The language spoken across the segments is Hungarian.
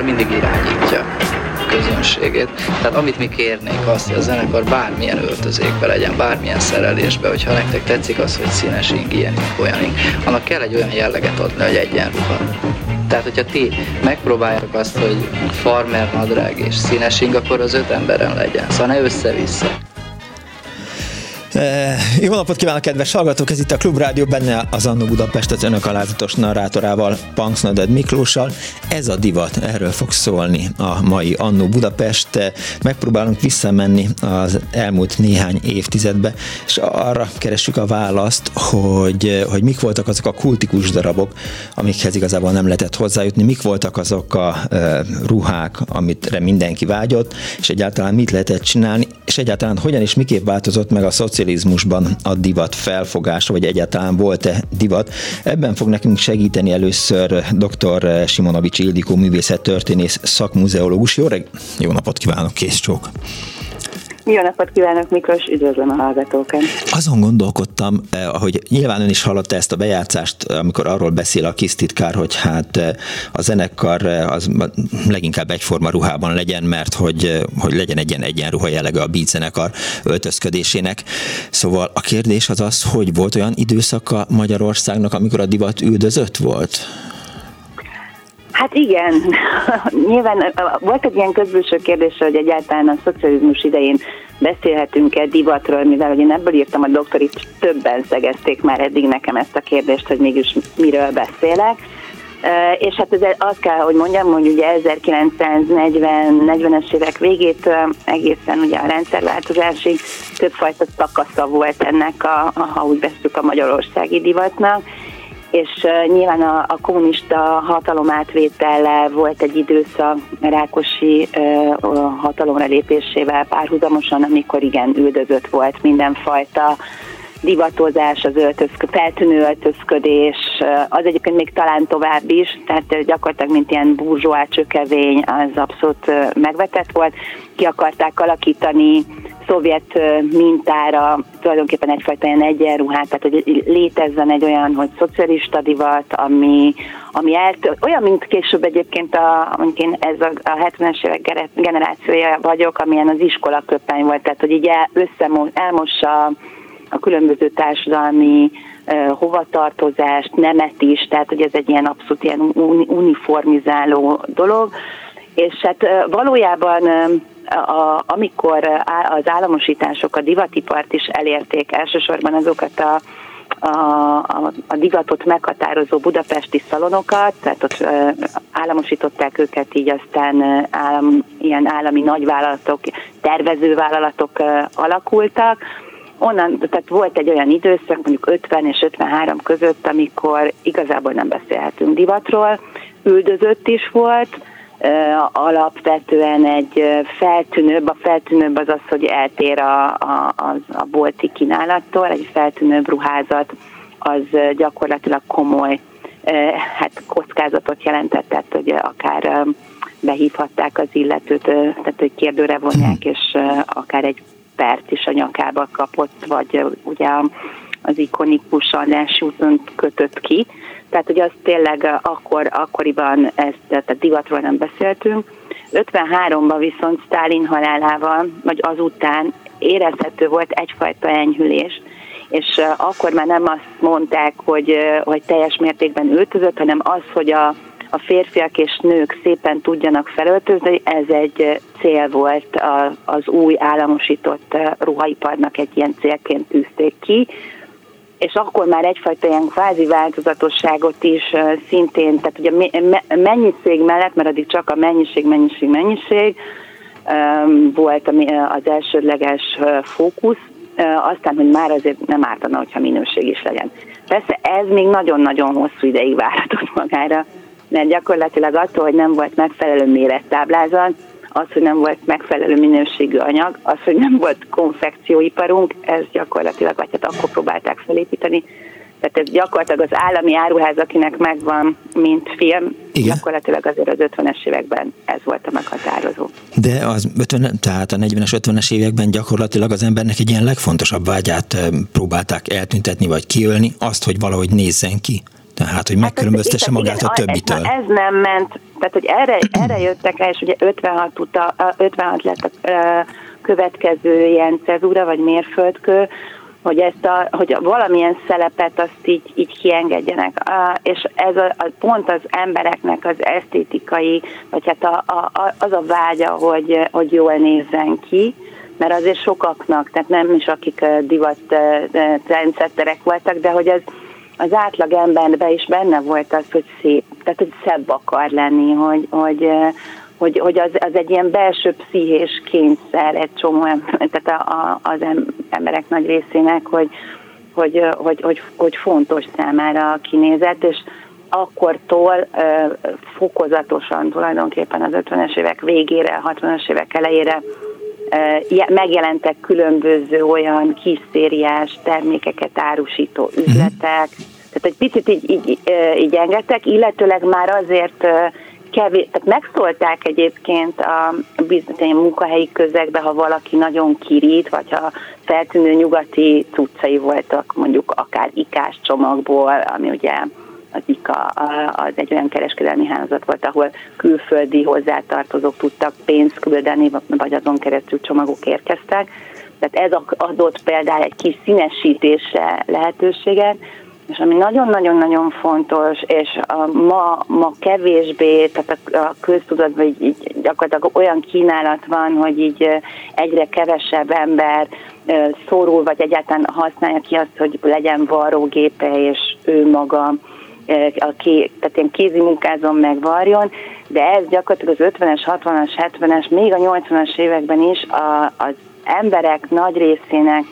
Zenekar mindig irányítja közönségét. Tehát amit mi kérnénk azt, hogy a zenekar bármilyen öltözékbe legyen, bármilyen szerelésbe, hogyha nektek tetszik az, hogy színes ing, ilyen olyan ing, annak kell egy olyan jelleget adni, hogy egyenruha. Tehát, hogyha ti megpróbáljátok azt, hogy farmer nadrág és színes ing, akkor az öt emberen legyen. Szóval ne össze-vissza. Eh, jó napot kívánok, kedves hallgatók! Ez itt a Klubrádió, benne az Annó Budapest az önök alázatos narrátorával, Punks Naded Miklóssal. Ez a divat, erről fog szólni a mai Annó Budapest. Eh, megpróbálunk visszamenni az elmúlt néhány évtizedbe, és arra keressük a választ, hogy, eh, hogy mik voltak azok a kultikus darabok, amikhez igazából nem lehetett hozzájutni, mik voltak azok a ruhák, amit mindenki vágyott, és egyáltalán mit lehetett csinálni, és egyáltalán hogyan és miképp változott meg a szociális szocializmusban a divat felfogása, vagy egyáltalán volt-e divat. Ebben fog nekünk segíteni először dr. Simonovics Ildikó művészettörténész szakmuzeológus. Jó, reg- jó napot kívánok, kész csók! Jó napot kívánok, Miklós, üdvözlöm a hallgatókat. Azon gondolkodtam, eh, hogy nyilván ön is hallotta ezt a bejátszást, amikor arról beszél a kis titkár, hogy hát eh, a zenekar eh, az leginkább egyforma ruhában legyen, mert hogy, hogy legyen egy ilyen egyenruha jellege a beat zenekar öltözködésének. Szóval a kérdés az az, hogy volt olyan időszaka Magyarországnak, amikor a divat üldözött volt? Hát igen, nyilván volt egy ilyen közbülső kérdés, hogy egyáltalán a szocializmus idején beszélhetünk-e divatról, mivel hogy én ebből írtam a doktorit, többen szegezték már eddig nekem ezt a kérdést, hogy mégis miről beszélek. És hát ez azt kell, hogy mondjam, hogy ugye 1940-es évek végét egészen ugye a rendszerváltozásig többfajta szakasza volt ennek, a, ha úgy veszük a magyarországi divatnak, és nyilván a, a kommunista hatalom átvétellel volt egy időszak Rákosi uh, hatalomra lépésével párhuzamosan, amikor igen üldözött volt mindenfajta divatozás, az öltözkö, feltűnő öltözködés, az egyébként még talán tovább is, tehát gyakorlatilag mint ilyen burzsóá csökevény, az abszolút megvetett volt. Ki akarták alakítani szovjet mintára tulajdonképpen egyfajta ilyen egyenruhát, tehát hogy létezzen egy olyan, hogy szocialista divat, ami, ami eltő, olyan, mint később egyébként a, mondjuk én ez a, a 70-es évek generációja vagyok, amilyen az iskola köpeny volt, tehát hogy így el, összemos, elmossa a különböző társadalmi hovatartozást, nemet is, tehát hogy ez egy ilyen abszolút ilyen uniformizáló dolog, és hát valójában a, amikor az államosítások a divatipart is elérték, elsősorban azokat a a, a, a divatot meghatározó budapesti szalonokat, tehát ott államosították őket, így aztán állam, ilyen állami nagyvállalatok, tervezővállalatok alakultak. Onnan, tehát volt egy olyan időszak, mondjuk 50 és 53 között, amikor igazából nem beszélhetünk divatról, üldözött is volt, alapvetően egy feltűnőbb, a feltűnőbb az az, hogy eltér a, a, a, a bolti kínálattól, egy feltűnőbb ruházat az gyakorlatilag komoly hát kockázatot jelentett, tehát hogy akár behívhatták az illetőt, tehát hogy kérdőre vonják, és akár egy pert is a nyakába kapott, vagy ugye az ikonikus adási úton kötött ki. Tehát, hogy az tényleg akkor, akkoriban ezt, tehát a divatról nem beszéltünk. 53-ban viszont Stalin halálával, vagy azután érezhető volt egyfajta enyhülés, és akkor már nem azt mondták, hogy, hogy teljes mértékben öltözött, hanem az, hogy a, a férfiak és nők szépen tudjanak felöltözni, ez egy cél volt az új államosított ruhaiparnak egy ilyen célként tűzték ki, és akkor már egyfajta ilyen kvázi változatosságot is szintén, tehát ugye a mennyiség mellett, mert addig csak a mennyiség, mennyiség, mennyiség volt az elsődleges fókusz, aztán, hogy már azért nem ártana, hogyha minőség is legyen. Persze ez még nagyon-nagyon hosszú ideig várhatott magára, mert gyakorlatilag attól, hogy nem volt megfelelő mérettáblázat, az, hogy nem volt megfelelő minőségű anyag, az, hogy nem volt konfekcióiparunk, ez gyakorlatilag, vagy hát akkor próbálták felépíteni, tehát ez gyakorlatilag az állami áruház, akinek megvan, mint film, Igen. gyakorlatilag azért az 50-es években ez volt a meghatározó. De az 50, tehát a 40-es, 50-es években gyakorlatilag az embernek egy ilyen legfontosabb vágyát próbálták eltüntetni vagy kiölni, azt, hogy valahogy nézzen ki. Tehát, hogy hát megkülönböztesse hát, magát a többitől. Ez, ez nem ment, tehát, hogy erre, erre jöttek el, és ugye 56, uta, 56 lett a következő ilyen cezúra, vagy mérföldkő, hogy ezt a, hogy valamilyen szelepet azt így, így kiengedjenek. Uh, és ez a, a, pont az embereknek az esztétikai, vagy hát a, a, az a vágya, hogy, hogy jól nézzen ki, mert azért sokaknak, tehát nem is akik divat trendsetterek voltak, de hogy az, az átlag emberben is benne volt az, hogy szép, tehát hogy szebb akar lenni, hogy, hogy, hogy, hogy az, az egy ilyen belső pszichés kényszer egy csomó tehát a, a, az emberek nagy részének, hogy, hogy, hogy, hogy, hogy fontos számára a kinézet, és akkortól fokozatosan tulajdonképpen az 50-es évek végére, 60-as évek elejére megjelentek különböző olyan kis szériás termékeket árusító üzletek, tehát egy picit így, így, így engedtek, illetőleg már azért kevés, tehát megszólták egyébként a bizonyos munkahelyi közegbe, ha valaki nagyon kirít, vagy ha feltűnő nyugati cuccai voltak, mondjuk akár ikás csomagból, ami ugye az IKA az egy olyan kereskedelmi hálózat volt, ahol külföldi hozzátartozók tudtak pénzt küldeni, vagy azon keresztül csomagok érkeztek. Tehát ez adott például egy kis színesítésre lehetőséget, és ami nagyon-nagyon-nagyon fontos, és a, ma, ma kevésbé, tehát a, a köztudatban így, így gyakorlatilag olyan kínálat van, hogy így egyre kevesebb ember szorul, vagy egyáltalán használja ki azt, hogy legyen varrógépe, és ő maga a ké, tehát ilyen kézi munkázom meg varjon, de ez gyakorlatilag az 50-es, 60-as, 70-es, még a 80-as években is a, az emberek nagy részének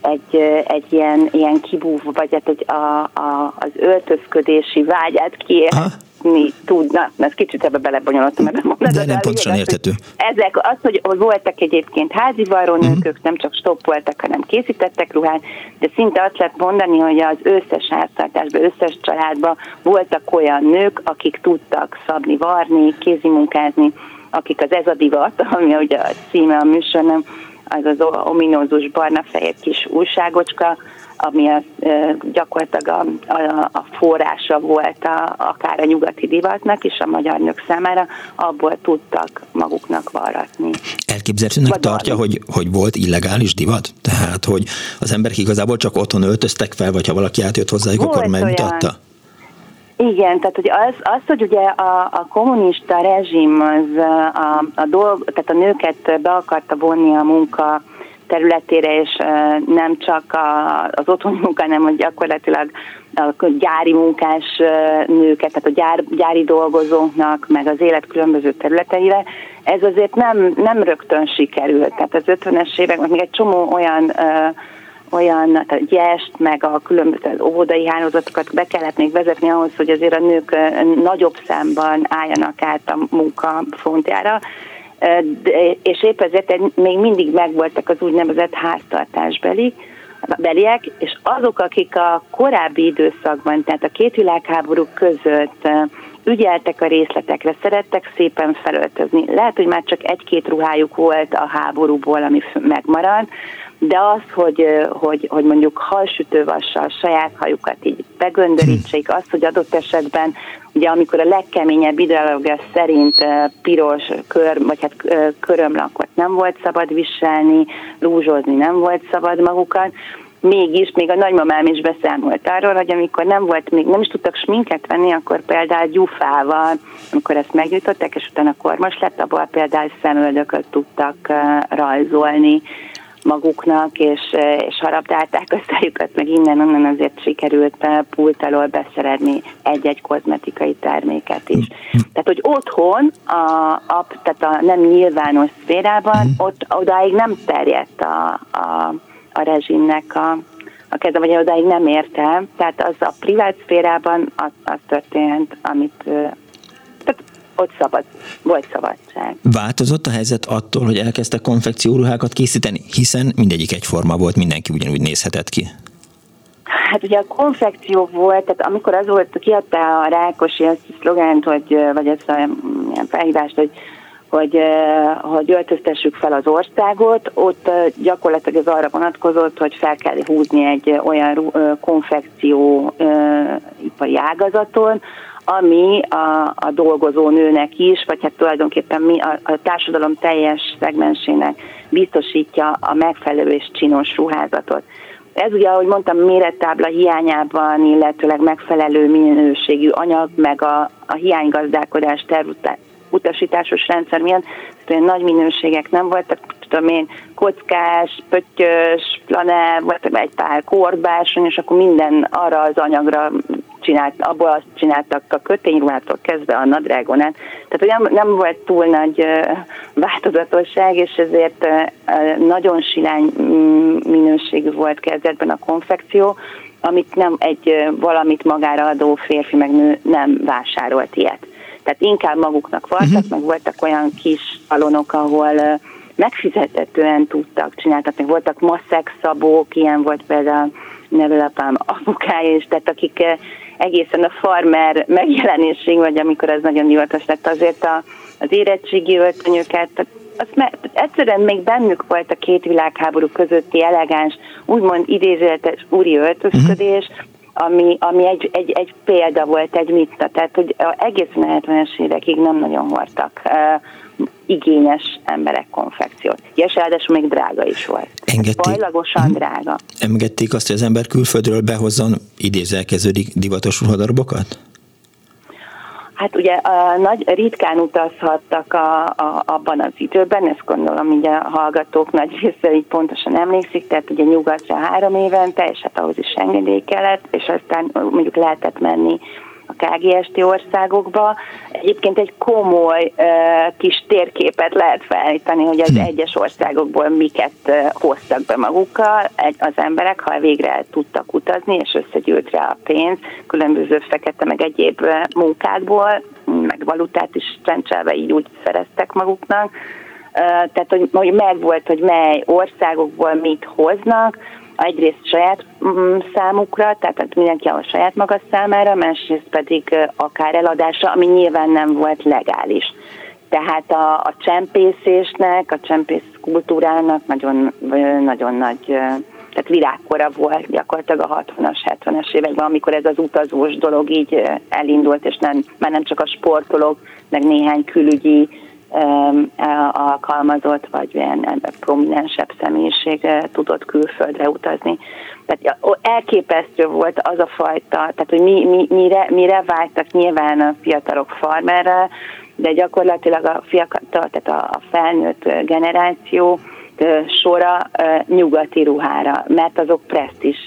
egy, egy ilyen, ilyen kibúv, vagy hát egy, a, a, az öltözködési vágyát kiérni tudna. Ez kicsit ebbe belebonyolottam ebbe mondani. De nem pontosan érthető. Ezek az, hogy voltak egyébként házi varrónők, uh-huh. nem csak stop voltak, hanem készítettek ruhát, de szinte azt lehet mondani, hogy az összes háztartásban, összes családban voltak olyan nők, akik tudtak szabni, varni, kézimunkázni, akik az ez a divat, ami ugye a címe a műsornak, az az ominózus barna-fehér kis újságocska, ami az, gyakorlatilag a, a, a forrása volt a, akár a nyugati divatnak is a magyar nők számára, abból tudtak maguknak varratni. Elképzelhetőnek tartja, hogy, hogy volt illegális divat? Tehát, hogy az emberek igazából csak otthon öltöztek fel, vagy ha valaki átjött hozzájuk, volt akkor megmutatta? Olyan, igen, tehát hogy az, az hogy ugye a, a kommunista rezsim az a, a, dolg, tehát a nőket be akarta vonni a munka területére, és nem csak a, az otthoni munka, hanem hogy gyakorlatilag a gyári munkás nőket, tehát a gyár, gyári dolgozóknak, meg az élet különböző területeire, ez azért nem, nem rögtön sikerült. Tehát az 50-es években még egy csomó olyan uh, olyan tehát gyest, meg a különböző óvodai hálózatokat be kellett még vezetni ahhoz, hogy azért a nők nagyobb számban álljanak át a munka fontjára, és épp ezért még mindig megvoltak az úgynevezett háztartásbeli, beliek, és azok, akik a korábbi időszakban, tehát a két világháború között ügyeltek a részletekre, szerettek szépen felöltözni. Lehet, hogy már csak egy-két ruhájuk volt a háborúból, ami megmaradt, de az, hogy, hogy, hogy mondjuk halsütővassal saját hajukat így begöndörítsék, az, hogy adott esetben, ugye amikor a legkeményebb ideológia szerint piros kör, vagy hát körömlakot nem volt szabad viselni, rúzsozni nem volt szabad magukat, mégis, még a nagymamám is beszámolt arról, hogy amikor nem volt, még nem is tudtak sminket venni, akkor például gyufával, amikor ezt megnyitották, és utána kormos lett, abból például szemöldököt tudtak rajzolni maguknak, és, és harapdálták a szájukat, meg innen-onnan azért sikerült pult alól beszeredni egy-egy kozmetikai terméket is. Tehát, hogy otthon, a, a, tehát a nem nyilvános szférában, ott odáig nem terjedt a, a, a rezsimnek a, a kezem, vagy odáig nem értem. Tehát az a privát szférában az, az történt, amit tehát ott szabad, volt szabadság. Változott a helyzet attól, hogy elkezdtek konfekcióruhákat készíteni? Hiszen mindegyik egyforma volt, mindenki ugyanúgy nézhetett ki. Hát ugye a konfekció volt, tehát amikor az volt, kiadta a Rákosi azt a szlogánt, hogy, vagy ezt a ilyen felhívást, hogy hogy, hogy öltöztessük fel az országot, ott gyakorlatilag ez arra vonatkozott, hogy fel kell húzni egy olyan konfekció ipari ágazaton, ami a, a dolgozó nőnek is, vagy hát tulajdonképpen mi a, a társadalom teljes szegmensének biztosítja a megfelelő és csinos ruházatot. Ez ugye, ahogy mondtam, mérettábla hiányában, illetőleg megfelelő minőségű anyag, meg a, a hiánygazdálkodás utasításos rendszer miatt olyan nagy minőségek nem voltak, tudom én, kockás, pöttyös, pláne volt egy pár korbásony, és akkor minden arra az anyagra csinált, abból azt csináltak a kötényruhától kezdve a nadrágon át. Tehát nem, nem volt túl nagy változatosság, és ezért nagyon silány mm, minőségű volt kezdetben a konfekció, amit nem egy valamit magára adó férfi meg nő nem vásárolt ilyet. Tehát inkább maguknak voltak, uh-huh. meg voltak olyan kis salonok, ahol megfizethetően tudtak csinálni. Tehát voltak maszek szabók, ilyen volt például nevelapám apukája is, tehát akik egészen a farmer megjelenésig, vagy amikor ez nagyon divatos lett, azért a, az érettségi öltönyöket, azt me, egyszerűen még bennük volt a két világháború közötti elegáns, úgymond idézőletes úri öltözködés, uh-huh ami, ami egy, egy, egy példa volt, egy mitta, tehát hogy egészen a 70-es évekig nem nagyon hordtak uh, igényes emberek konfekciót. És ráadásul még drága is volt. Engedték, Bajlagosan hmm. drága. Engedték azt, hogy az ember külföldről behozzon idézelkeződik divatos ruhadarbokat? Hát ugye a nagy, ritkán utazhattak a, a, abban az időben, ezt gondolom, hogy a hallgatók nagy része így pontosan emlékszik, tehát ugye nyugatra három évente, és hát ahhoz is engedély kellett, és aztán mondjuk lehetett menni KGST országokba. Egyébként egy komoly kis térképet lehet felállítani, hogy az hm. egyes országokból miket hoztak be magukkal az emberek, ha végre tudtak utazni, és összegyűlt rá a pénz, különböző fekete meg egyéb munkákból, meg valutát is rendszerbe így úgy szereztek maguknak. Tehát, hogy, hogy megvolt, hogy mely országokból mit hoznak, egyrészt saját mm, számukra, tehát mindenki a saját maga számára, másrészt pedig akár eladásra, ami nyilván nem volt legális. Tehát a, a csempészésnek, a csempész kultúrának nagyon, nagyon nagy tehát virágkora volt gyakorlatilag a 60-as, 70-es években, amikor ez az utazós dolog így elindult, és nem, már nem csak a sportolók, meg néhány külügyi alkalmazott, vagy ilyen prominensebb személyiség tudott külföldre utazni. Tehát elképesztő volt az a fajta, tehát hogy mi, mi, mire, mire vágytak nyilván a fiatalok farmerre, de gyakorlatilag a fiatal, tehát a felnőtt generáció sora nyugati ruhára, mert azok presztis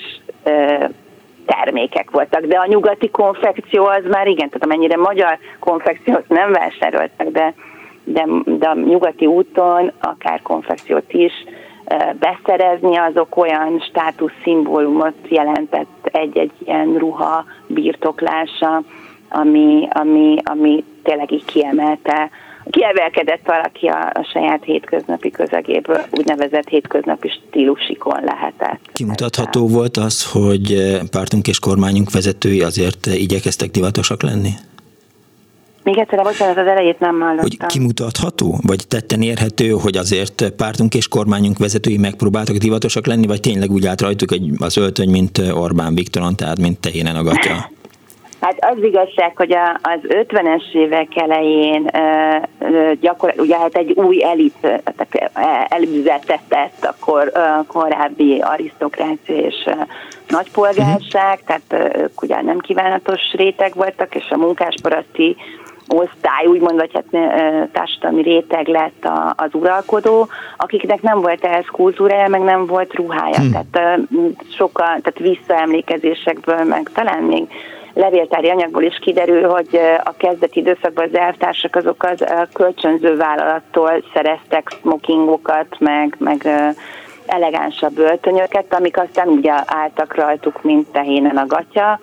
termékek voltak, de a nyugati konfekció az már igen, tehát amennyire magyar konfekciót nem vásároltak, de de, de a nyugati úton akár konfekciót is beszerezni, azok olyan státuszszimbólumot jelentett egy-egy ilyen ruha birtoklása, ami, ami, ami tényleg így kiemelte kiemelkedett valaki a, a saját hétköznapi közegéből, úgynevezett hétköznapi stílusikon lehetett. Kimutatható volt az, hogy pártunk és kormányunk vezetői azért igyekeztek divatosak lenni? Még egyszer, bocsánat, az elejét nem hallottam. Hogy kimutatható, vagy tetten érhető, hogy azért pártunk és kormányunk vezetői megpróbáltak divatosak lenni, vagy tényleg úgy állt rajtuk egy, az öltöny, mint Orbán Viktoron, tehát mint tehénen a gatya? Hát az igazság, hogy a, az 50-es évek elején gyakor, ugye hát egy új elit elüzetetett a kor, korábbi arisztokrácia és nagypolgárság, uh-huh. tehát ők ugye nem kívánatos réteg voltak, és a munkásparaszti osztály, úgymond, vagy hát társadalmi réteg lett az uralkodó, akiknek nem volt ehhez kultúrája, meg nem volt ruhája. Hmm. Tehát sokkal, tehát visszaemlékezésekből, meg talán még levéltári anyagból is kiderül, hogy a kezdeti időszakban az elvtársak azok az kölcsönző vállalattól szereztek smokingokat, meg, meg elegánsabb öltönyöket, amik aztán ugye álltak rajtuk, mint tehénen a gatya,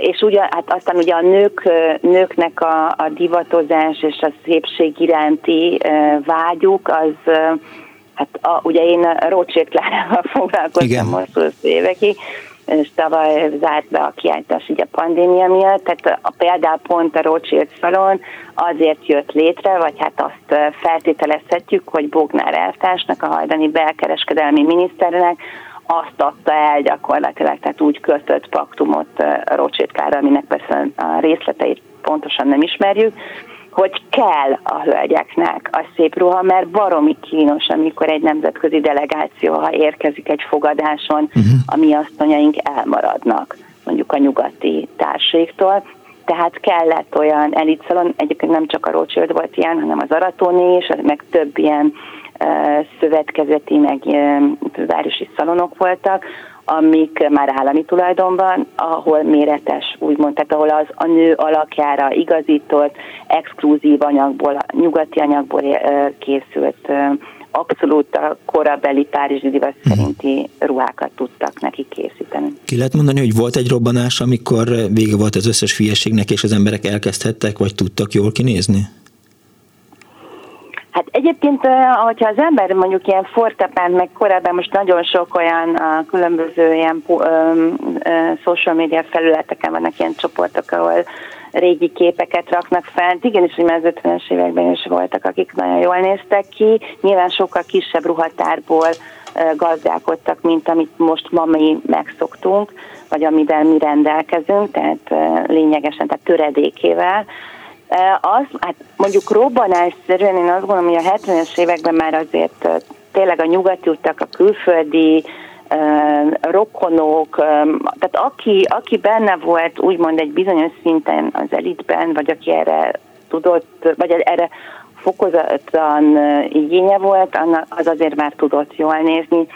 és ugye, hát aztán ugye a nők, nőknek a, a divatozás és a szépség iránti vágyuk, az hát a, ugye én Rothschild Klárával foglalkoztam Igen. most 20 évekig, és tavaly zárt be a kiállítás ugye a pandémia miatt, tehát a, például pont a Rothschild Salon azért jött létre, vagy hát azt feltételezhetjük, hogy Bognár elvtársnak, a hajdani belkereskedelmi miniszternek azt adta el gyakorlatilag, tehát úgy kötött paktumot Klára, aminek persze a részleteit pontosan nem ismerjük, hogy kell a hölgyeknek a szép ruha, mert baromi kínos, amikor egy nemzetközi delegáció, ha érkezik egy fogadáson, uh-huh. a mi asszonyaink elmaradnak, mondjuk a nyugati társéktól. Tehát kellett olyan elitszalon, egyébként nem csak a Rothschild volt ilyen, hanem az Aratóné is, meg több ilyen szövetkezeti, meg városi szalonok voltak, amik már állami tulajdonban, ahol méretes, úgymond, tehát ahol az a nő alakjára igazított, exkluzív anyagból, nyugati anyagból készült abszolút a korabeli Párizsi divat mhm. szerinti ruhákat tudtak neki készíteni. Ki lehet mondani, hogy volt egy robbanás, amikor vége volt az összes hülyeségnek, és az emberek elkezdhettek, vagy tudtak jól kinézni? Hát egyébként, hogyha az ember mondjuk ilyen fortepánt, meg korábban most nagyon sok olyan a különböző ilyen social media felületeken vannak ilyen csoportok, ahol régi képeket raknak fel. Igenis, hogy már az 50-es években is voltak, akik nagyon jól néztek ki. Nyilván sokkal kisebb ruhatárból gazdálkodtak, mint amit most ma mi megszoktunk, vagy amivel mi rendelkezünk, tehát lényegesen, tehát töredékével. Az, hát mondjuk robbanásszerűen én azt gondolom, hogy a 70-es években már azért tényleg a nyugati utak, a külföldi rokonok, tehát aki, aki benne volt úgymond egy bizonyos szinten az elitben, vagy aki erre tudott, vagy erre fokozatlan igénye volt, az azért már tudott jól nézni,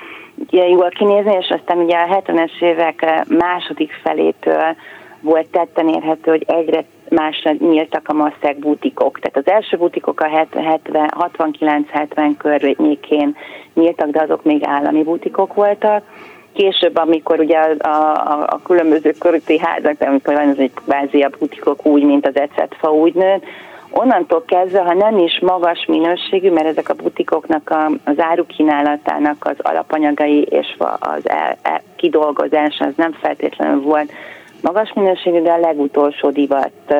jól kinézni, és aztán ugye a 70-es évek második felétől volt tetten érhető, hogy egyre másra nyíltak a masszák butikok. Tehát az első butikok a 69-70 környékén nyíltak, de azok még állami butikok voltak. Később, amikor ugye a, a, a különböző körüti házak, amikor van az egy kvázi a butikok úgy, mint az ecetfa úgy nőtt, onnantól kezdve, ha nem is magas minőségű, mert ezek a butikoknak a, az árukínálatának az alapanyagai és az el, el, kidolgozása az nem feltétlenül volt magas minőségű, de a legutolsó divat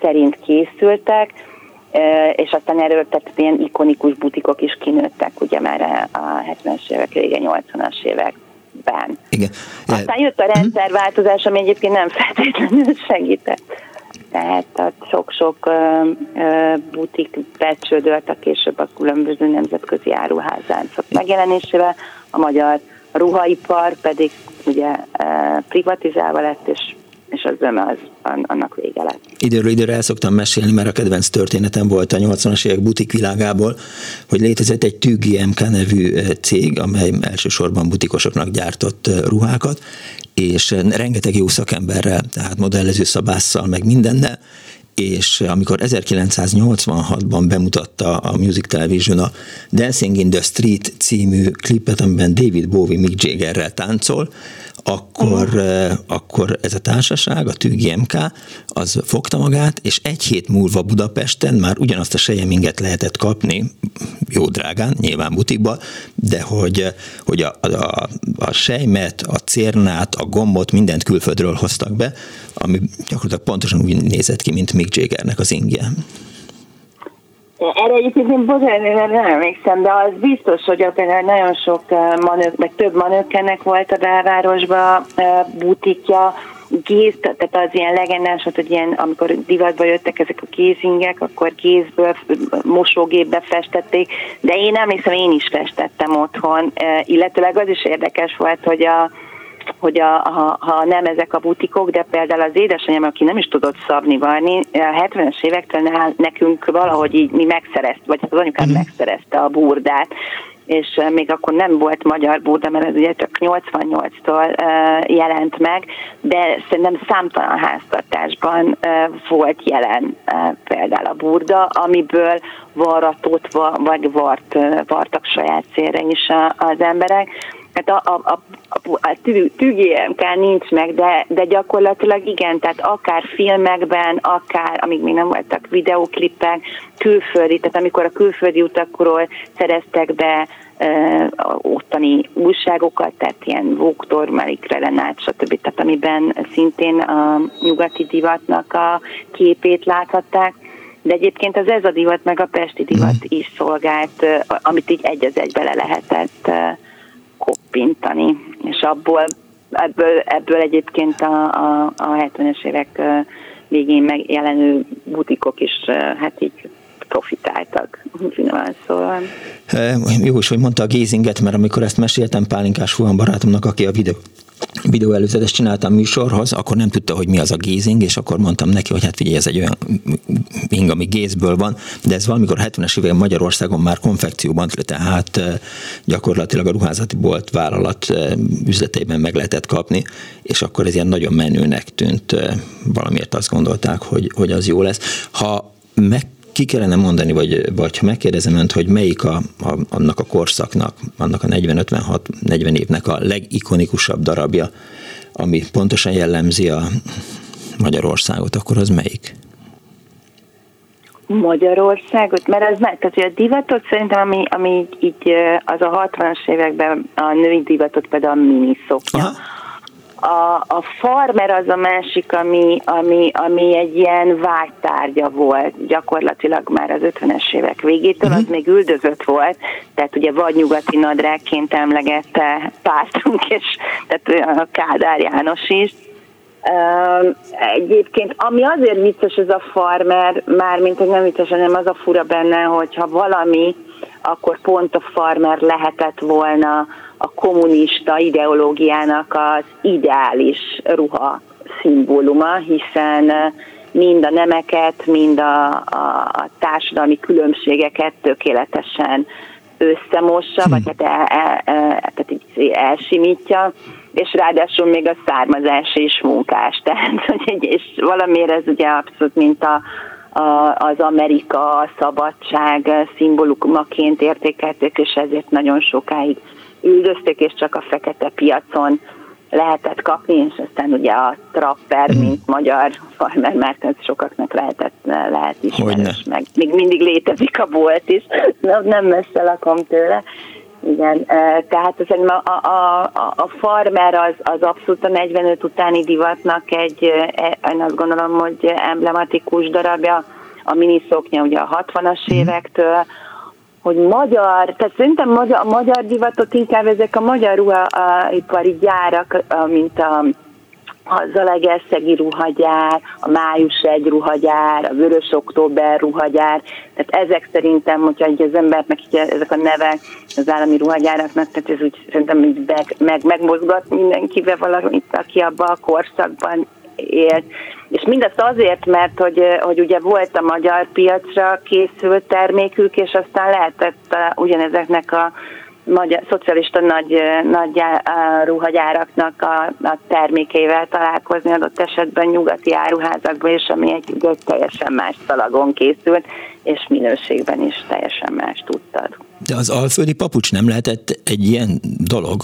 szerint készültek, és aztán erről tehát ilyen ikonikus butikok is kinőttek, ugye már a 70-es évek régen, 80-as években. Igen. Aztán jött a rendszerváltozás, ami egyébként nem feltétlenül segített. Tehát sok-sok butik becsődölt a később a különböző nemzetközi áruházáncok megjelenésével, a magyar ruhaipar pedig ugye privatizálva lett, és és az az annak vége lett. Időről időre el szoktam mesélni, mert a kedvenc történetem volt a 80-as évek butik világából, hogy létezett egy Tügi MK nevű cég, amely elsősorban butikosoknak gyártott ruhákat, és rengeteg jó szakemberrel, tehát modellező szabásszal, meg mindennel, és amikor 1986-ban bemutatta a Music Television a Dancing in the Street című klipet, amiben David Bowie Mick Jaggerrel táncol, akkor, uh-huh. akkor ez a társaság, a Tügi MK, az fogta magát, és egy hét múlva Budapesten már ugyanazt a sejeminget lehetett kapni, jó drágán, nyilván butikba, de hogy, hogy a, a, a sejmet, a cérnát, a gombot, mindent külföldről hoztak be, ami gyakorlatilag pontosan úgy nézett ki, mint Mick Jaggernek az ingje. Erre egyébként én bocsánat, nem emlékszem, de az biztos, hogy ott nagyon sok manők, meg több manőkkenek volt a belvárosban butikja, géz, tehát az ilyen legendás, hogy ilyen, amikor divatba jöttek ezek a kézingek, akkor kézből, mosógépbe festették, de én emlékszem, én is festettem otthon, illetőleg az is érdekes volt, hogy a hogy a, ha, ha nem ezek a butikok, de például az édesanyám, aki nem is tudott szabni varni, a 70-es évektől nekünk valahogy így mi megszerezt, vagy az anyukám uh-huh. megszerezte a burdát, és még akkor nem volt magyar burda, mert ez ugye csak 88-tól jelent meg, de szerintem számtalan háztartásban volt jelen például a burda, amiből varratott vagy vart, vartak saját célra is az emberek. Hát a, a, a, a tűgélmk nincs meg, de, de gyakorlatilag igen, tehát akár filmekben, akár, amíg még nem voltak videóklipek, külföldi, tehát amikor a külföldi utakról szereztek be ottani újságokat, tehát ilyen Vóktor, Melik Relenát, stb. Tehát amiben szintén a nyugati divatnak a képét láthatták, de egyébként az ez a divat, meg a pesti divat mm. is szolgált, amit így egy az egybe le lehetett koppintani, és abból, ebből, ebből egyébként a, a, a 70-es évek végén megjelenő butikok is hát így profitáltak, szóval. Jó is, hogy mondta a gézinget, mert amikor ezt meséltem Pálinkás Fuhan barátomnak, aki a videó videó előzetes csináltam műsorhoz, akkor nem tudta, hogy mi az a gézing, és akkor mondtam neki, hogy hát figyelj, ez egy olyan ing, ami gézből van, de ez valamikor 70-es években Magyarországon már konfekcióban, tehát gyakorlatilag a ruházati bolt vállalat üzletében meg lehetett kapni, és akkor ez ilyen nagyon menőnek tűnt, valamiért azt gondolták, hogy, hogy az jó lesz. Ha meg ki kellene mondani, vagy, vagy ha megkérdezem önt, hogy melyik a, a, annak a korszaknak, annak a 40-56-40 évnek a legikonikusabb darabja, ami pontosan jellemzi a Magyarországot, akkor az melyik? Magyarországot, mert az meg, tehát a divatot szerintem, ami, ami így az a 60-as években a női divatot például a miniszoknya. Aha a, a farmer az a másik, ami, ami, ami egy ilyen vágytárgya volt gyakorlatilag már az 50-es évek végétől, uh-huh. az mhm. még üldözött volt, tehát ugye vagy nyugati nadrágként emlegette pártunk, és tehát a Kádár János is. Uh, egyébként, ami azért vicces ez a farmer, mármint, hogy nem vicces, hanem az a fura benne, hogyha valami, akkor pont a farmer lehetett volna a kommunista ideológiának az ideális ruha szimbóluma, hiszen mind a nemeket, mind a, a, a társadalmi különbségeket tökéletesen összemossa, hm. vagy hát el, el, el, tehát így elsimítja, és ráadásul még a származás is munkás. Tehát, hogy és valamiért ez ugye abszolút, mint a, a, az Amerika a szabadság szimbólumaként értékelték, és ezért nagyon sokáig üldözték, és csak a fekete piacon lehetett kapni, és aztán ugye a trapper, mm. mint magyar farmer, mert ez sokaknak lehetett, lehet ismerős, meg még mindig létezik a bolt is, nem messze lakom tőle. Igen, tehát szerintem a, a, a, a farmer az, az abszolút a 45 utáni divatnak egy, e, én azt gondolom, hogy emblematikus darabja, a miniszoknya ugye a 60-as mm. évektől, hogy magyar, tehát szerintem magyar, a magyar divatot inkább ezek a magyar ruhaipari gyárak, mint a a Zalaegerszegi ruhagyár, a Május egy ruhagyár, a Vörös Október ruhagyár, tehát ezek szerintem, hogyha így az embernek ezek a nevek az állami ruhagyáraknak, tehát ez úgy szerintem így meg, meg, megmozgat mindenkivel valamit, aki abban a korszakban élt. És mindezt azért, mert hogy, hogy ugye volt a magyar piacra készült termékük, és aztán lehetett ugyanezeknek a magyar, szocialista nagy, nagy ruhagyáraknak a, a termékeivel találkozni adott esetben nyugati áruházakban, és ami egy, egy teljesen más szalagon készült, és minőségben is teljesen más tudtad. De az alföldi papucs nem lehetett egy ilyen dolog?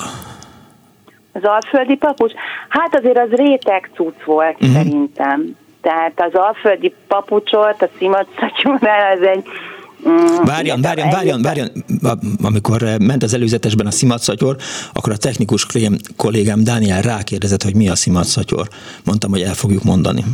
Az alföldi papucs? Hát azért az réteg cucc volt uh-huh. szerintem. Tehát az alföldi papucsot, a szimatszatyornál az egy Mm, várjan, várjan, várjan, várjan. Amikor ment az előzetesben a szimatszatyor, akkor a technikus kollégám Dániel rákérdezett, hogy mi a szimatszatyor. Mondtam, hogy el fogjuk mondani.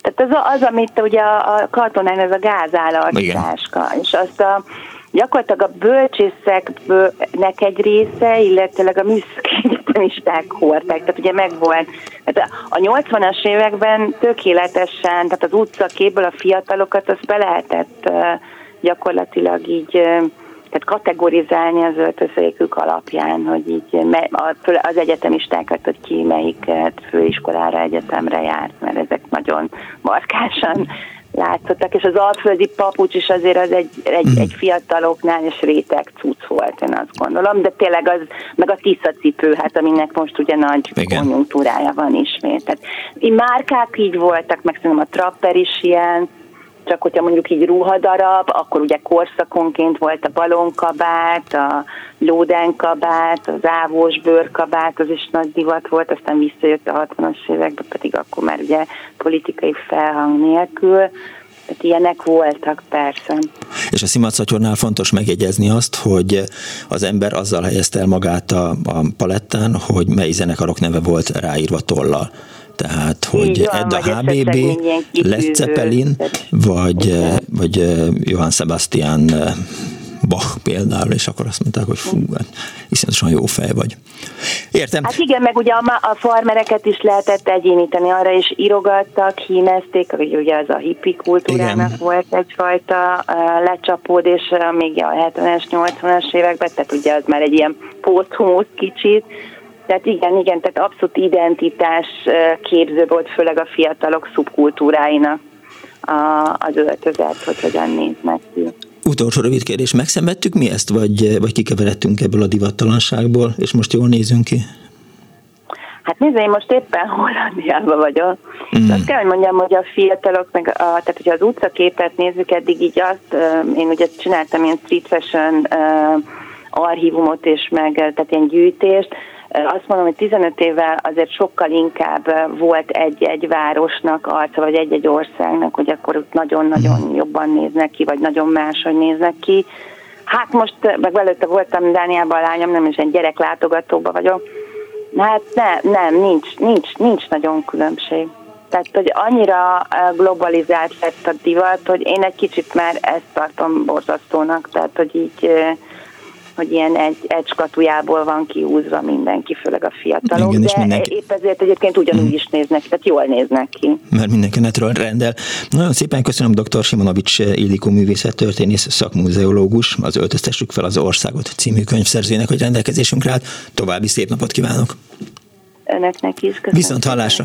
Tehát az, az amit ugye a katonán, ez a gázállartáska, és azt a, gyakorlatilag a bölcsészeknek egy része, illetve a műszaki egyetemisták hordták, tehát ugye megvolt. Tehát a 80-as években tökéletesen, tehát az utcakéből a fiatalokat azt be lehetett gyakorlatilag így tehát kategorizálni az öltözékük alapján, hogy így az egyetemistákat, hogy ki melyik főiskolára, egyetemre járt, mert ezek nagyon markásan látszottak, és az alföldi papucs is azért az egy, egy, mm. egy fiataloknál és réteg cucc volt, én azt gondolom, de tényleg az, meg a tisztacipő, hát aminek most ugye nagy Igen. konjunktúrája van ismét. Tehát így márkák így voltak, meg szerintem a Trapper is ilyen, csak hogyha mondjuk így ruhadarab, akkor ugye korszakonként volt a balonkabát, a lódenkabát, az ávós bőrkabát, az is nagy divat volt, aztán visszajött a 60-as években, pedig akkor már ugye politikai felhang nélkül. Tehát ilyenek voltak, persze. És a szimatszatyornál fontos megjegyezni azt, hogy az ember azzal helyezte el magát a, a palettán, hogy mely zenekarok neve volt ráírva tollal. Tehát, hogy van, Edda HBB, Led Zeppelin, vagy, eh, vagy eh, Johann Sebastian eh, Bach például, és akkor azt mondták, hogy fú, hát iszonyatosan jó fej vagy. Értem. Hát igen, meg ugye a, a farmereket is lehetett egyéníteni, arra is írogattak, hímezték, hogy ugye az a hippi kultúrának igen. volt egyfajta uh, lecsapód, és uh, még a 70-es, 80-as években, tehát ugye az már egy ilyen poszthumusz kicsit, tehát igen, igen, tehát abszolút identitás képző volt, főleg a fiatalok szubkultúráinak az öltözet, hogy hogyan néznek ki. Utolsó rövid kérdés, megszenvedtük mi ezt, vagy, vagy kikeveredtünk ebből a divattalanságból, és most jól nézünk ki? Hát nézd, én most éppen Hollandiában vagyok. Mm. Azt kell, hogy mondjam, hogy a fiatalok, meg a, tehát hogyha az utcaképet nézzük, eddig így azt, én ugye csináltam ilyen street fashion archívumot és meg, tehát ilyen gyűjtést, azt mondom, hogy 15 évvel azért sokkal inkább volt egy-egy városnak arca, vagy egy-egy országnak, hogy akkor ott nagyon-nagyon mhm. jobban néznek ki, vagy nagyon máshogy néznek ki. Hát most, meg előtte voltam Dániában a lányom, nem is egy gyereklátogatóba vagyok. Na hát ne, nem, nincs, nincs, nincs nagyon különbség. Tehát, hogy annyira globalizált lett a divat, hogy én egy kicsit már ezt tartom borzasztónak, tehát, hogy így hogy ilyen egy, egy skatujából van kiúzva mindenki, főleg a fiatalok, Igen, de mindenki... épp ezért egyébként ugyanúgy mm. is néznek, tehát jól néznek ki. Mert mindenki netről rendel. Nagyon szépen köszönöm dr. Simonovics Illikó művészettörténész szakmúzeológus, az Öltöztessük fel az országot című könyvszerzőjének, hogy rendelkezésünkre állt. További szép napot kívánok! Önöknek is köszönöm. Viszont hallásra!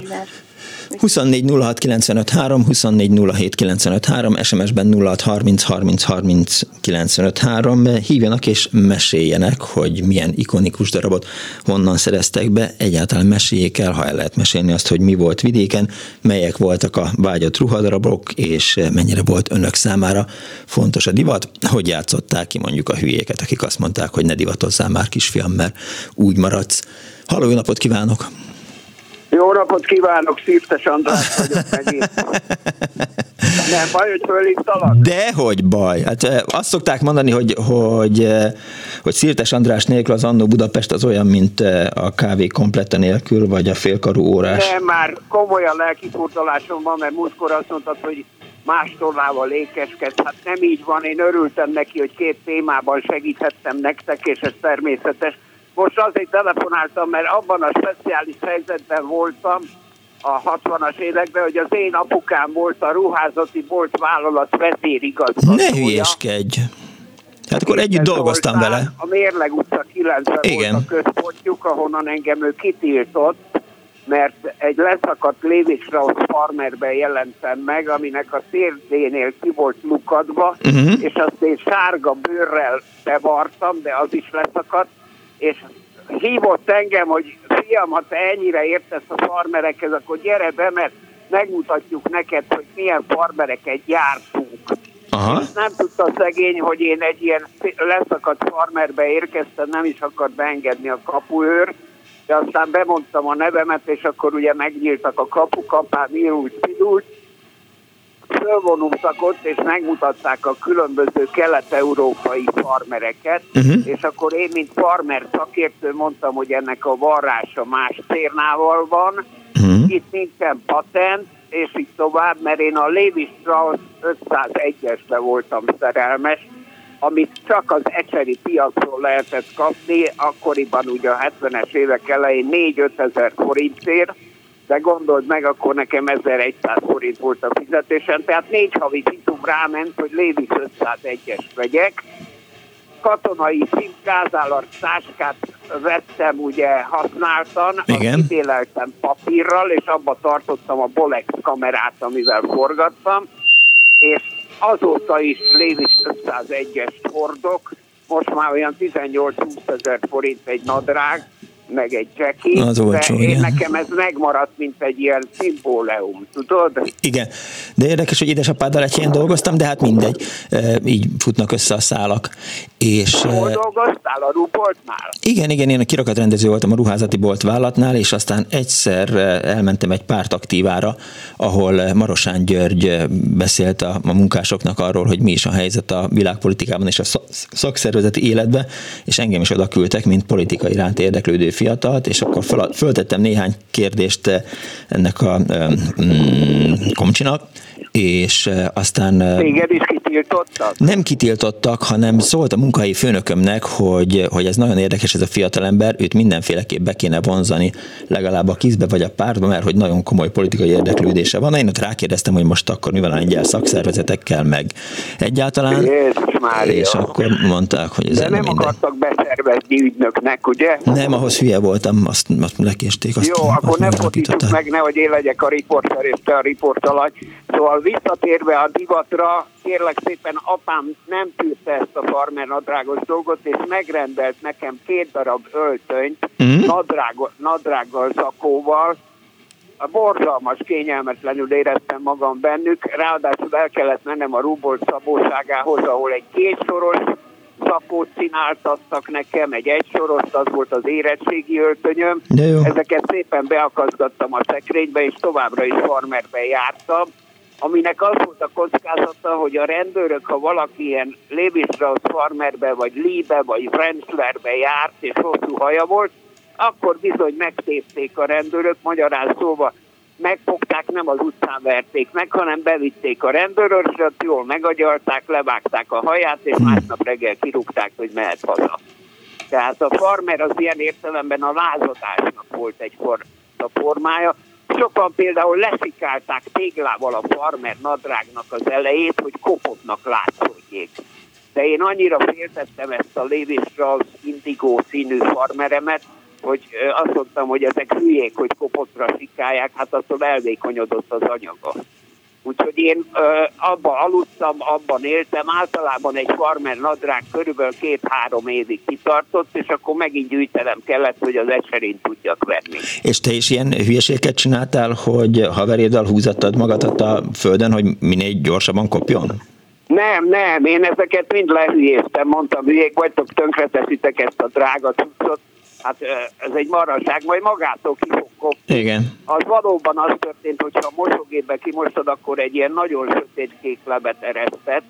24 06 95 3, 24 07 95 3, SMS-ben 06 30 30 30 95 3. Hívjanak és meséljenek, hogy milyen ikonikus darabot honnan szereztek be. Egyáltalán meséljék el, ha el lehet mesélni azt, hogy mi volt vidéken, melyek voltak a vágyott ruhadarabok, és mennyire volt önök számára fontos a divat, hogy játszották ki mondjuk a hülyéket, akik azt mondták, hogy ne divatozzál már kisfiam, mert úgy maradsz. Halló, napot kívánok! Jó napot kívánok, Szirtes András vagyok megint. Nem baj, hogy fölhívtalak? Dehogy baj. Hát azt szokták mondani, hogy, hogy, hogy Szirtes András nélkül az Annó Budapest az olyan, mint a kávé komplette nélkül, vagy a félkarú órás. Nem, már komolyan lelkifurdalásom van, mert múltkor azt mondtad, hogy más tornával lékeskedsz. Hát nem így van, én örültem neki, hogy két témában segíthettem nektek, és ez természetes most azért telefonáltam, mert abban a speciális helyzetben voltam a 60-as években, hogy az én apukám volt a ruházati bolt vállalat vezérigazgatója. Ne hülyeskedj! Hát akkor együtt dolgoztam vele. A Mérleg utca 9 Igen. volt a központjuk, ahonnan engem ő kitiltott, mert egy leszakadt Lévi Strauss farmerben jelentem meg, aminek a szérdénél ki volt lukadva, uh-huh. és azt én sárga bőrrel bevartam, de az is leszakadt, és hívott engem, hogy fiam, ha te ennyire értesz a farmerekhez, akkor gyere be, mert megmutatjuk neked, hogy milyen farmereket gyártunk. Aha. És nem tudta szegény, hogy én egy ilyen leszakadt farmerbe érkeztem, nem is akart beengedni a kapuőr, de aztán bemondtam a nevemet, és akkor ugye megnyíltak a kapukapán, írult, pidult, fölvonultak ott, és megmutatták a különböző kelet-európai farmereket, uh-huh. és akkor én, mint farmer szakértő mondtam, hogy ennek a varrása más cérnával van, uh-huh. itt nincsen patent, és így tovább, mert én a Levi Strauss 501-esbe voltam szerelmes, amit csak az ecseri piacról lehetett kapni, akkoriban ugye a 70-es évek elején 4-5 ezer forintért, de gondold meg, akkor nekem 1100 forint volt a fizetésem, tehát négy havi fitum ráment, hogy Lévis 501-es vegyek. Katonai szintgázállart táskát vettem ugye használtan, Igen. azt papírral, és abba tartottam a Bolex kamerát, amivel forgattam, és azóta is Lévis 501-es hordok, most már olyan 18-20 ezer forint egy nadrág, meg egy cseki, az olcsó, de én nekem ez megmaradt, mint egy ilyen szimbóleum, tudod? Igen, de érdekes, hogy édesapáddal egy ilyen dolgoztam, de hát mindegy, így futnak össze a szálak. És, Hol dolgoztál? A ruboltnál? Igen, igen, én a kirakatrendező voltam a ruházati bolt vállalatnál, és aztán egyszer elmentem egy párt aktívára, ahol Marosán György beszélt a, a munkásoknak arról, hogy mi is a helyzet a világpolitikában és a szakszervezeti életben, és engem is oda küldtek, mint politika iránt érdeklődő fiatalt, és akkor föl, föltettem néhány kérdést eh, ennek a um, komcsinak, és eh, aztán... Téged is kitiltottak? Nem kitiltottak, hanem szólt a munkai főnökömnek, hogy, hogy ez nagyon érdekes ez a fiatalember, őt mindenféleképp be kéne vonzani legalább a kizbe vagy a pártba, mert hogy nagyon komoly politikai érdeklődése van. Én ott rákérdeztem, hogy most akkor mi van a lengyel szakszervezetekkel, meg egyáltalán. Jézus Mária. És akkor mondták, hogy ez De nem minden. akartak beszervezni ügynöknek, ugye? Nem, ahhoz hülye voltam, azt, azt lekésték. Azt, Jó, azt akkor nem fordítsuk meg, nehogy én legyek a riporter és te a riportalany. Szóval visszatérve a divatra, kérlek szépen apám nem tűzte ezt a farmer nadrágos dolgot, és megrendelt nekem két darab öltönyt mm. nadrág, nadrággal, zakóval, a borzalmas, kényelmetlenül éreztem magam bennük, ráadásul el kellett mennem a Rubolt szabóságához, ahol egy kétsoros szakót csináltattak nekem, egy egysorost, az volt az érettségi öltönyöm. Ezeket szépen beakaszgattam a szekrénybe, és továbbra is farmerben jártam aminek az volt a kockázata, hogy a rendőrök, ha valaki ilyen Lévi-Strauss farmerbe, vagy Liebe, vagy Wrenzlerbe járt, és hosszú haja volt, akkor bizony megtépték a rendőrök, magyarán szóval megfogták, nem az utcán verték meg, hanem bevitték a rendőrösöt, jól megagyalták, levágták a haját, és másnap reggel kirúgták, hogy mehet haza. Tehát a farmer az ilyen értelemben a lázadásnak volt egy for, a formája. Sokan például leszikálták téglával a farmer nadrágnak az elejét, hogy kopottnak látszódjék. De én annyira féltettem ezt a Levi Strauss indigó színű farmeremet, hogy azt mondtam, hogy ezek hülyék, hogy kopottra sikálják, hát attól elvékonyodott az anyaga. Úgyhogy én ö, abban aludtam, abban éltem, általában egy farmer nadrág körülbelül két-három évig kitartott, és akkor megint gyűjtelem kellett, hogy az eserén tudjak venni. És te is ilyen hülyeséget csináltál, hogy haveréddal húzattad magadat a földön, hogy minél gyorsabban kopjon? Nem, nem, én ezeket mind lehülyéztem, mondtam, hülyék vagytok, tönkreteszitek ezt a drága cuccot, hát ez egy maraság, majd magától ki fog kopni. Igen. Az valóban az történt, hogyha a mosógépbe kimostad, akkor egy ilyen nagyon sötét kék lebet eresztett,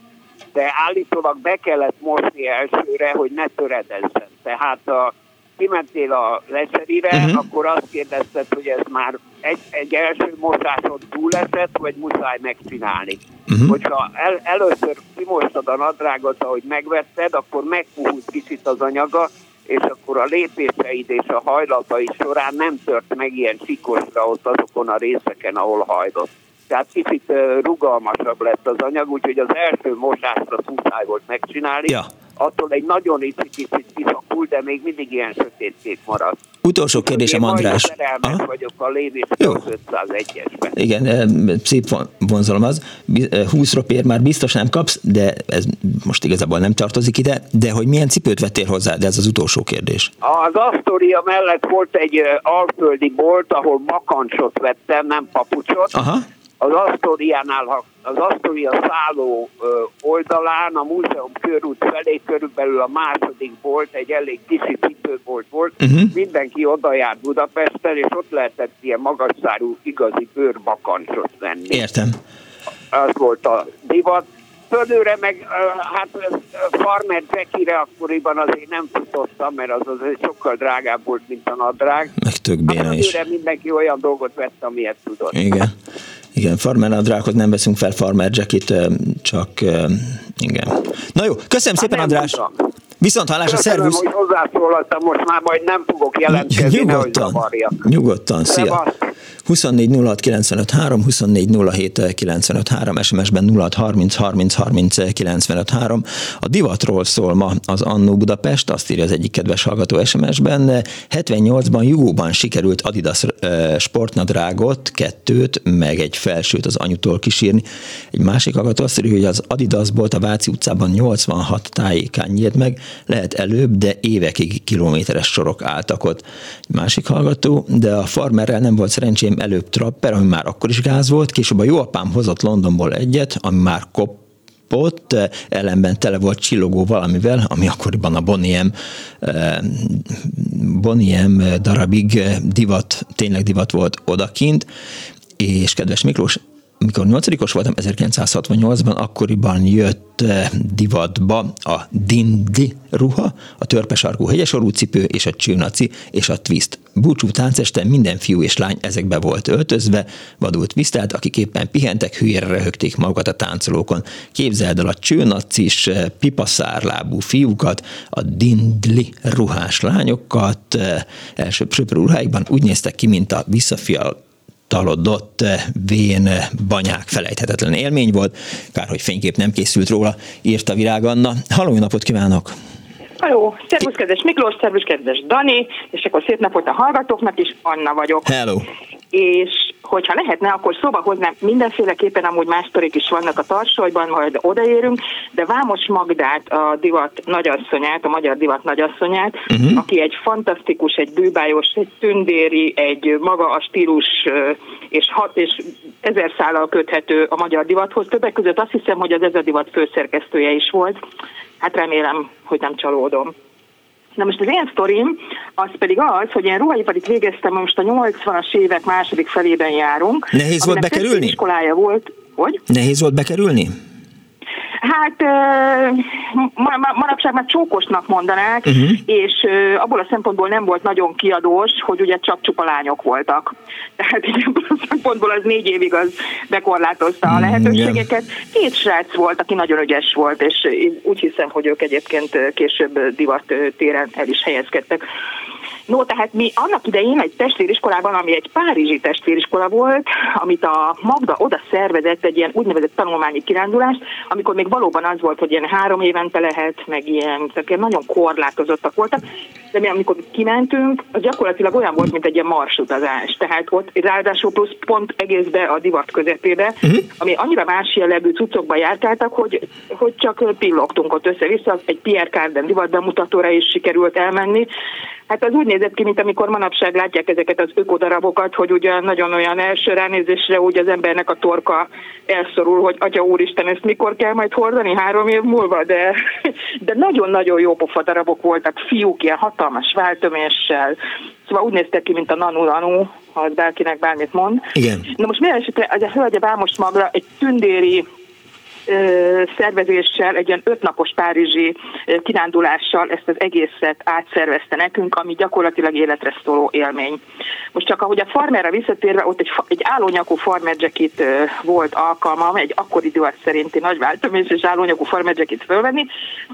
de állítólag be kellett mosni elsőre, hogy ne töredezzen. Tehát a, kimentél a leserire, uh-huh. akkor azt kérdezted, hogy ez már egy, egy első mosáson túl esett, vagy muszáj megcsinálni. Uh-huh. Hogyha el, először kimostad a nadrágot, ahogy megvetted, akkor megpuhult kicsit az anyaga, és akkor a lépéseid és a hajlatai során nem tört meg ilyen sikosra ott azokon a részeken, ahol hajlott. Tehát kicsit rugalmasabb lett az anyag, úgyhogy az első mosásra muszáj volt megcsinálni. Ja. Attól egy nagyon kicsit kiszakul, de még mindig ilyen sötétkék marad. Utolsó kérdésem, András. Én vagyok a Lévis 501-esben. Igen, szép vonzalom az. 20 ropér már biztos nem kapsz, de ez most igazából nem tartozik ide, de hogy milyen cipőt vettél hozzá, de ez az utolsó kérdés. Az Astoria mellett volt egy alföldi bolt, ahol makancsot vettem, nem papucsot. Aha az Asztóriánál, az Asztória szálló oldalán, a múzeum körút felé körülbelül a második volt, egy elég kicsi cipőbolt volt, uh-huh. mindenki oda járt Budapesten, és ott lehetett ilyen magasszárú igazi bőrbakancsot venni. Értem. Az volt a divat. Fölőre meg, hát farmer jackire akkoriban azért nem futottam, mert az azért sokkal drágább volt, mint a nadrág. Meg tök béna hát is. mindenki olyan dolgot vett, amilyet tudott. Igen. Igen, farmer nadrágot nem veszünk fel, farmer jacket, csak igen. Na jó, köszönöm hát szépen, András! Tudom. Viszont hallásra, szervusz! hogy hozzászólaltam, most már majd nem fogok jelentkezni, nyugodtan, Nyugodtan, szia! 24 06 95 3, 24 07 95 3, SMS-ben 06 30 30 30 95 3. A divatról szól ma az Annó Budapest, azt írja az egyik kedves hallgató SMS-ben. 78-ban Jugóban sikerült Adidas sportnadrágot, kettőt, meg egy felsőt az anyutól kísírni. Egy másik hallgató azt írja, hogy az Adidas bolt a Váci utcában 86 tájékán nyílt meg, lehet előbb, de évekig kilométeres sorok álltak ott. Egy másik hallgató, de a farmerrel nem volt szerencsém előbb Trapper, ami már akkor is gáz volt, később a jó apám hozott Londonból egyet, ami már kop ott ellenben tele volt csillogó valamivel, ami akkoriban a Boniem, eh, Boniem darabig divat, tényleg divat volt odakint, és kedves Miklós, amikor nyolcadikos voltam 1968-ban, akkoriban jött eh, divatba a dindi ruha, a törpesarkú hegyesorú cipő és a csőnaci és a twist. Búcsú táncesten minden fiú és lány ezekbe volt öltözve, vadult visztelt, akik éppen pihentek, hülyére röhögték magukat a táncolókon. Képzeld el a csőnacis, eh, pipaszárlábú fiúkat, a dindli ruhás lányokat, eh, első söprő ruháikban úgy néztek ki, mint a visszafial talodott vén banyák felejthetetlen élmény volt. Kár, hogy fénykép nem készült róla, írta Virág Anna. Halló, napot kívánok! Halló, szervusz kedves Miklós, szervusz kedves Dani, és akkor szép napot a hallgatóknak is, Anna vagyok. Hello! És hogyha lehetne, akkor szóba hoznám, mindenféleképpen amúgy más sztorik is vannak a tarsolyban, majd odaérünk, de Vámos Magdát, a divat nagyasszonyát, a magyar divat nagyasszonyát, uh-huh. aki egy fantasztikus, egy bűbájos, egy tündéri, egy maga a stílus, és, hat, és ezer szállal köthető a magyar divathoz. Többek között azt hiszem, hogy az ez a divat főszerkesztője is volt. Hát remélem, hogy nem csalódom. Na most az én sztorim, az pedig az, hogy én ruhaiparit végeztem, most a 80-as évek második felében járunk. Nehéz volt bekerülni? iskolája volt. Hogy? Nehéz volt bekerülni? Hát ma, ma, manapság már csókosnak mondanák, uh-huh. és abból a szempontból nem volt nagyon kiadós, hogy ugye csak csupa lányok voltak. Tehát így abból a szempontból az négy évig az bekorlátozta a mm, lehetőségeket. Két srác volt, aki nagyon ügyes volt, és úgy hiszem, hogy ők egyébként később divat téren el is helyezkedtek. No, tehát mi annak idején egy testvériskolában, ami egy párizsi testvériskola volt, amit a Magda oda szervezett egy ilyen úgynevezett tanulmányi kirándulást, amikor még valóban az volt, hogy ilyen három évente lehet, meg ilyen, tehát ilyen nagyon korlátozottak voltak, de mi amikor kimentünk, az gyakorlatilag olyan volt, mint egy ilyen marsutazás. Tehát ott ráadásul plusz pont egészbe a divat közepébe, uh-huh. ami annyira más jellegű cuccokba jártáltak, hogy, hogy csak pillogtunk ott össze-vissza, egy Pierre Cardin divat bemutatóra is sikerült elmenni, Hát az úgy nézett ki, mint amikor manapság látják ezeket az ökodarabokat, hogy ugye nagyon olyan első ránézésre úgy az embernek a torka elszorul, hogy atya úristen, ezt mikor kell majd hordani? Három év múlva? De, de nagyon-nagyon jó pofa darabok voltak, fiúk ilyen hatalmas váltöméssel, Szóval úgy néztek ki, mint a Nanu Nanu, ha bárkinek bármit mond. Igen. Na most minden esetre az a hölgye Bámos magra egy tündéri szervezéssel, egy ilyen ötnapos párizsi kirándulással ezt az egészet átszervezte nekünk, ami gyakorlatilag életre szóló élmény. Most csak ahogy a farmerre visszatérve, ott egy, egy állónyakú farmer volt alkalmam, egy akkori divat szerinti nagy váltomés és állónyakú farmer fölvenni,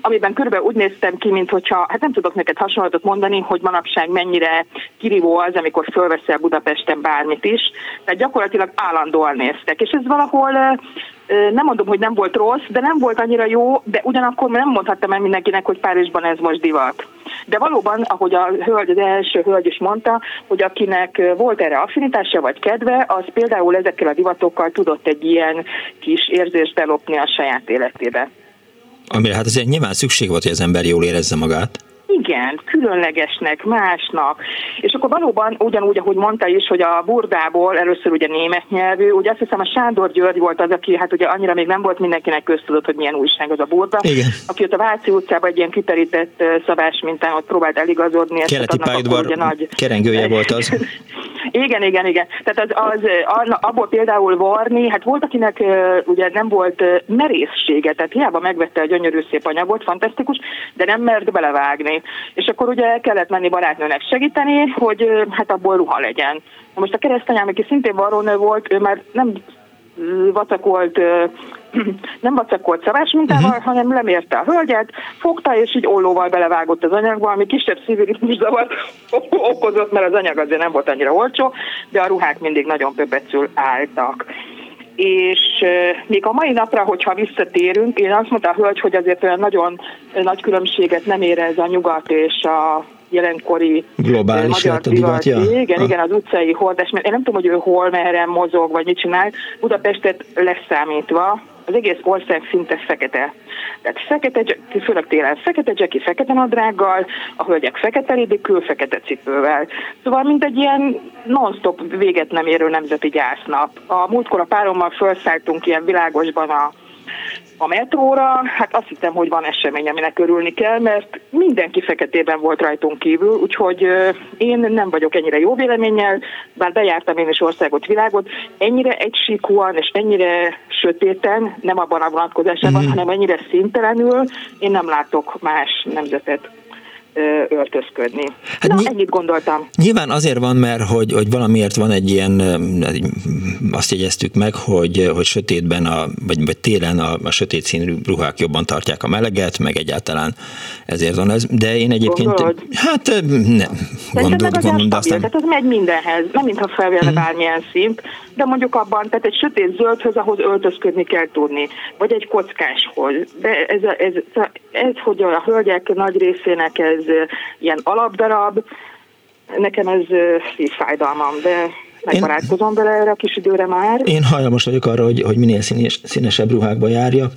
amiben körülbelül úgy néztem ki, mint hogyha, hát nem tudok neked hasonlatot mondani, hogy manapság mennyire kirívó az, amikor fölveszel Budapesten bármit is, tehát gyakorlatilag állandóan néztek, és ez valahol nem mondom, hogy nem volt rossz, de nem volt annyira jó, de ugyanakkor nem mondhattam el mindenkinek, hogy Párizsban ez most divat. De valóban, ahogy a hölgy, az első hölgy is mondta, hogy akinek volt erre affinitása vagy kedve, az például ezekkel a divatokkal tudott egy ilyen kis érzést belopni a saját életébe. Amire hát azért nyilván szükség volt, hogy az ember jól érezze magát. Igen, különlegesnek, másnak. És akkor valóban ugyanúgy, ahogy mondta is, hogy a burdából először ugye német nyelvű, ugye azt hiszem a Sándor György volt az, aki hát ugye annyira még nem volt mindenkinek köztudott, hogy milyen újság az a burda. Igen. Aki ott a Váci utcában egy ilyen kiterített szabás mintán ott próbált eligazodni. Keleti pályaudvar nagy... kerengője volt az. igen, igen, igen. Tehát az, az, abból például varni, hát volt, akinek ugye nem volt merészsége, tehát hiába megvette a gyönyörű szép anyagot, fantasztikus, de nem mert belevágni. És akkor ugye kellett menni barátnőnek segíteni, hogy hát abból ruha legyen. Most a keresztanyám, aki szintén varrónő volt, ő már nem vacakolt nem vacakolt szavás mintával, uh-huh. hanem lemérte a hölgyet, fogta, és így ollóval belevágott az anyagba, ami kisebb szívritmus zavart okozott, mert az anyag azért nem volt annyira olcsó, de a ruhák mindig nagyon pöpecül álltak és még a mai napra, hogyha visszatérünk, én azt mondta a hölgy, hogy azért olyan nagyon nagy különbséget nem érez a nyugat és a jelenkori Globális magyar divat. Ja. Igen, ah. igen, az utcai hordás, mert én nem tudom, hogy ő hol, merre mozog, vagy mit csinál. Budapestet leszámítva, az egész ország szinte fekete. Tehát fekete, főleg télen fekete dzseki, fekete nadrággal, a hölgyek fekete rédikül, fekete cipővel. Szóval mint egy ilyen non-stop véget nem érő nemzeti gyásznap. A múltkor a párommal felszálltunk ilyen világosban a a metróra, hát azt hittem, hogy van esemény, aminek örülni kell, mert mindenki feketében volt rajtunk kívül, úgyhogy én nem vagyok ennyire jó véleménnyel, bár bejártam én is országot, világot, ennyire egysíkúan és ennyire sötéten, nem abban a vonatkozásában, mm. hanem ennyire szintelenül én nem látok más nemzetet öltözködni. Hát Na, ny- ennyit gondoltam. Nyilván azért van, mert hogy, hogy valamiért van egy ilyen, azt jegyeztük meg, hogy, hogy sötétben, a, vagy, vagy télen a, a sötét színű ruhák jobban tartják a meleget, meg egyáltalán ezért van ez. De én egyébként, Gondolod? hát nem, gondol, gondolom, de aztán... Tehát az megy mindenhez, nem mintha felvélne mm. bármilyen szint, de mondjuk abban, tehát egy sötét zöldhöz, ahhoz öltözködni kell tudni, vagy egy kockáshoz. De ez, ez, ez, ez hogy a hölgyek nagy részének ez ilyen alapdarab, nekem ez szívfájdalmam, de megbarátkozom vele erre a kis időre már. Én hajlamos vagyok arra, hogy, hogy minél színes, színesebb ruhákba járjak,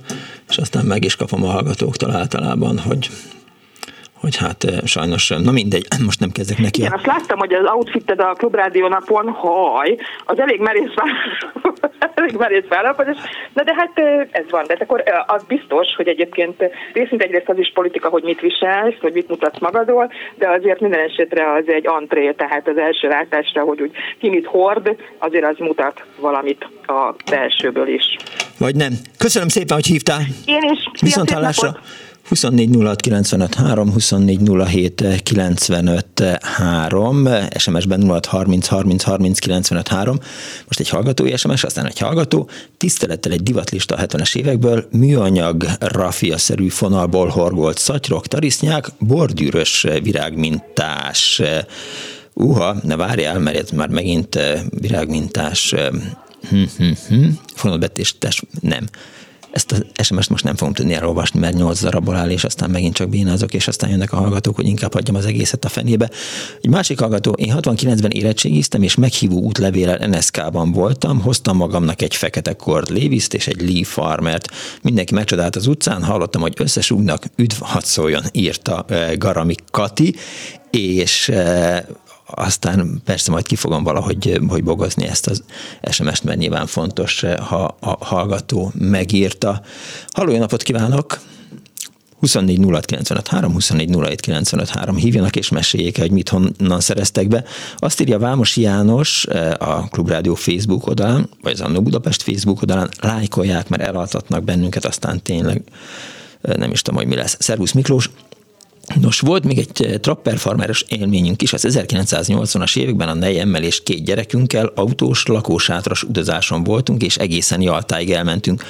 és aztán meg is kapom a hallgatóktól általában, hogy hogy hát eh, sajnos, eh, na mindegy, most nem kezdek neki. Igen, a... azt láttam, hogy az outfitted a Klubrádió napon, haj, az elég merész, elég merész vállalkozás, na de hát eh, ez van, de hát akkor az biztos, hogy egyébként részint egyrészt az is politika, hogy mit viselsz, hogy mit mutatsz magadról, de azért minden esetre az egy antré, tehát az első látásra, hogy úgy ki mit hord, azért az mutat valamit a belsőből is. Vagy nem. Köszönöm szépen, hogy hívtál. Én is. Viszont hallásra. 24 06 95 3, 24 07 95 3, SMS-ben 06 30 30 30 95 3. Most egy hallgatói SMS, aztán egy hallgató. Tisztelettel egy divatlista a 70-es évekből, műanyag rafia-szerű fonalból horgolt szatyrok, tarisznyák, bordűrös virágmintás. Uha, ne várjál, mert ez már megint virágmintás. Hm, hm, hm. Fonalbetéstes, nem ezt az SMS-t most nem fogom tudni elolvasni, mert 8 darabból áll, és aztán megint csak bénázok, és aztán jönnek a hallgatók, hogy inkább hagyjam az egészet a fenébe. Egy másik hallgató, én 69-ben érettségiztem, és meghívó útlevéllel NSK-ban voltam, hoztam magamnak egy fekete kord léviszt és egy Lee Farmert. Mindenki megcsodált az utcán, hallottam, hogy összesúgnak, üdv, hadd szóljon, írta eh, Garami Kati, és eh, aztán persze majd ki fogom valahogy hogy bogozni ezt az SMS-t, mert nyilván fontos, ha a hallgató megírta. Halló, napot kívánok! 24 3, 24 hívjanak és meséljék hogy mit honnan szereztek be. Azt írja Vámos János a Klubrádió Facebook oldalán, vagy az Annó Budapest Facebook oldalán, lájkolják, mert elaltatnak bennünket, aztán tényleg nem is tudom, hogy mi lesz. Szervusz Miklós, Nos, volt még egy eh, trapperfarmeres élményünk is, az 1980-as években a nejemmel és két gyerekünkkel autós, lakósátras utazáson voltunk, és egészen Jaltáig elmentünk.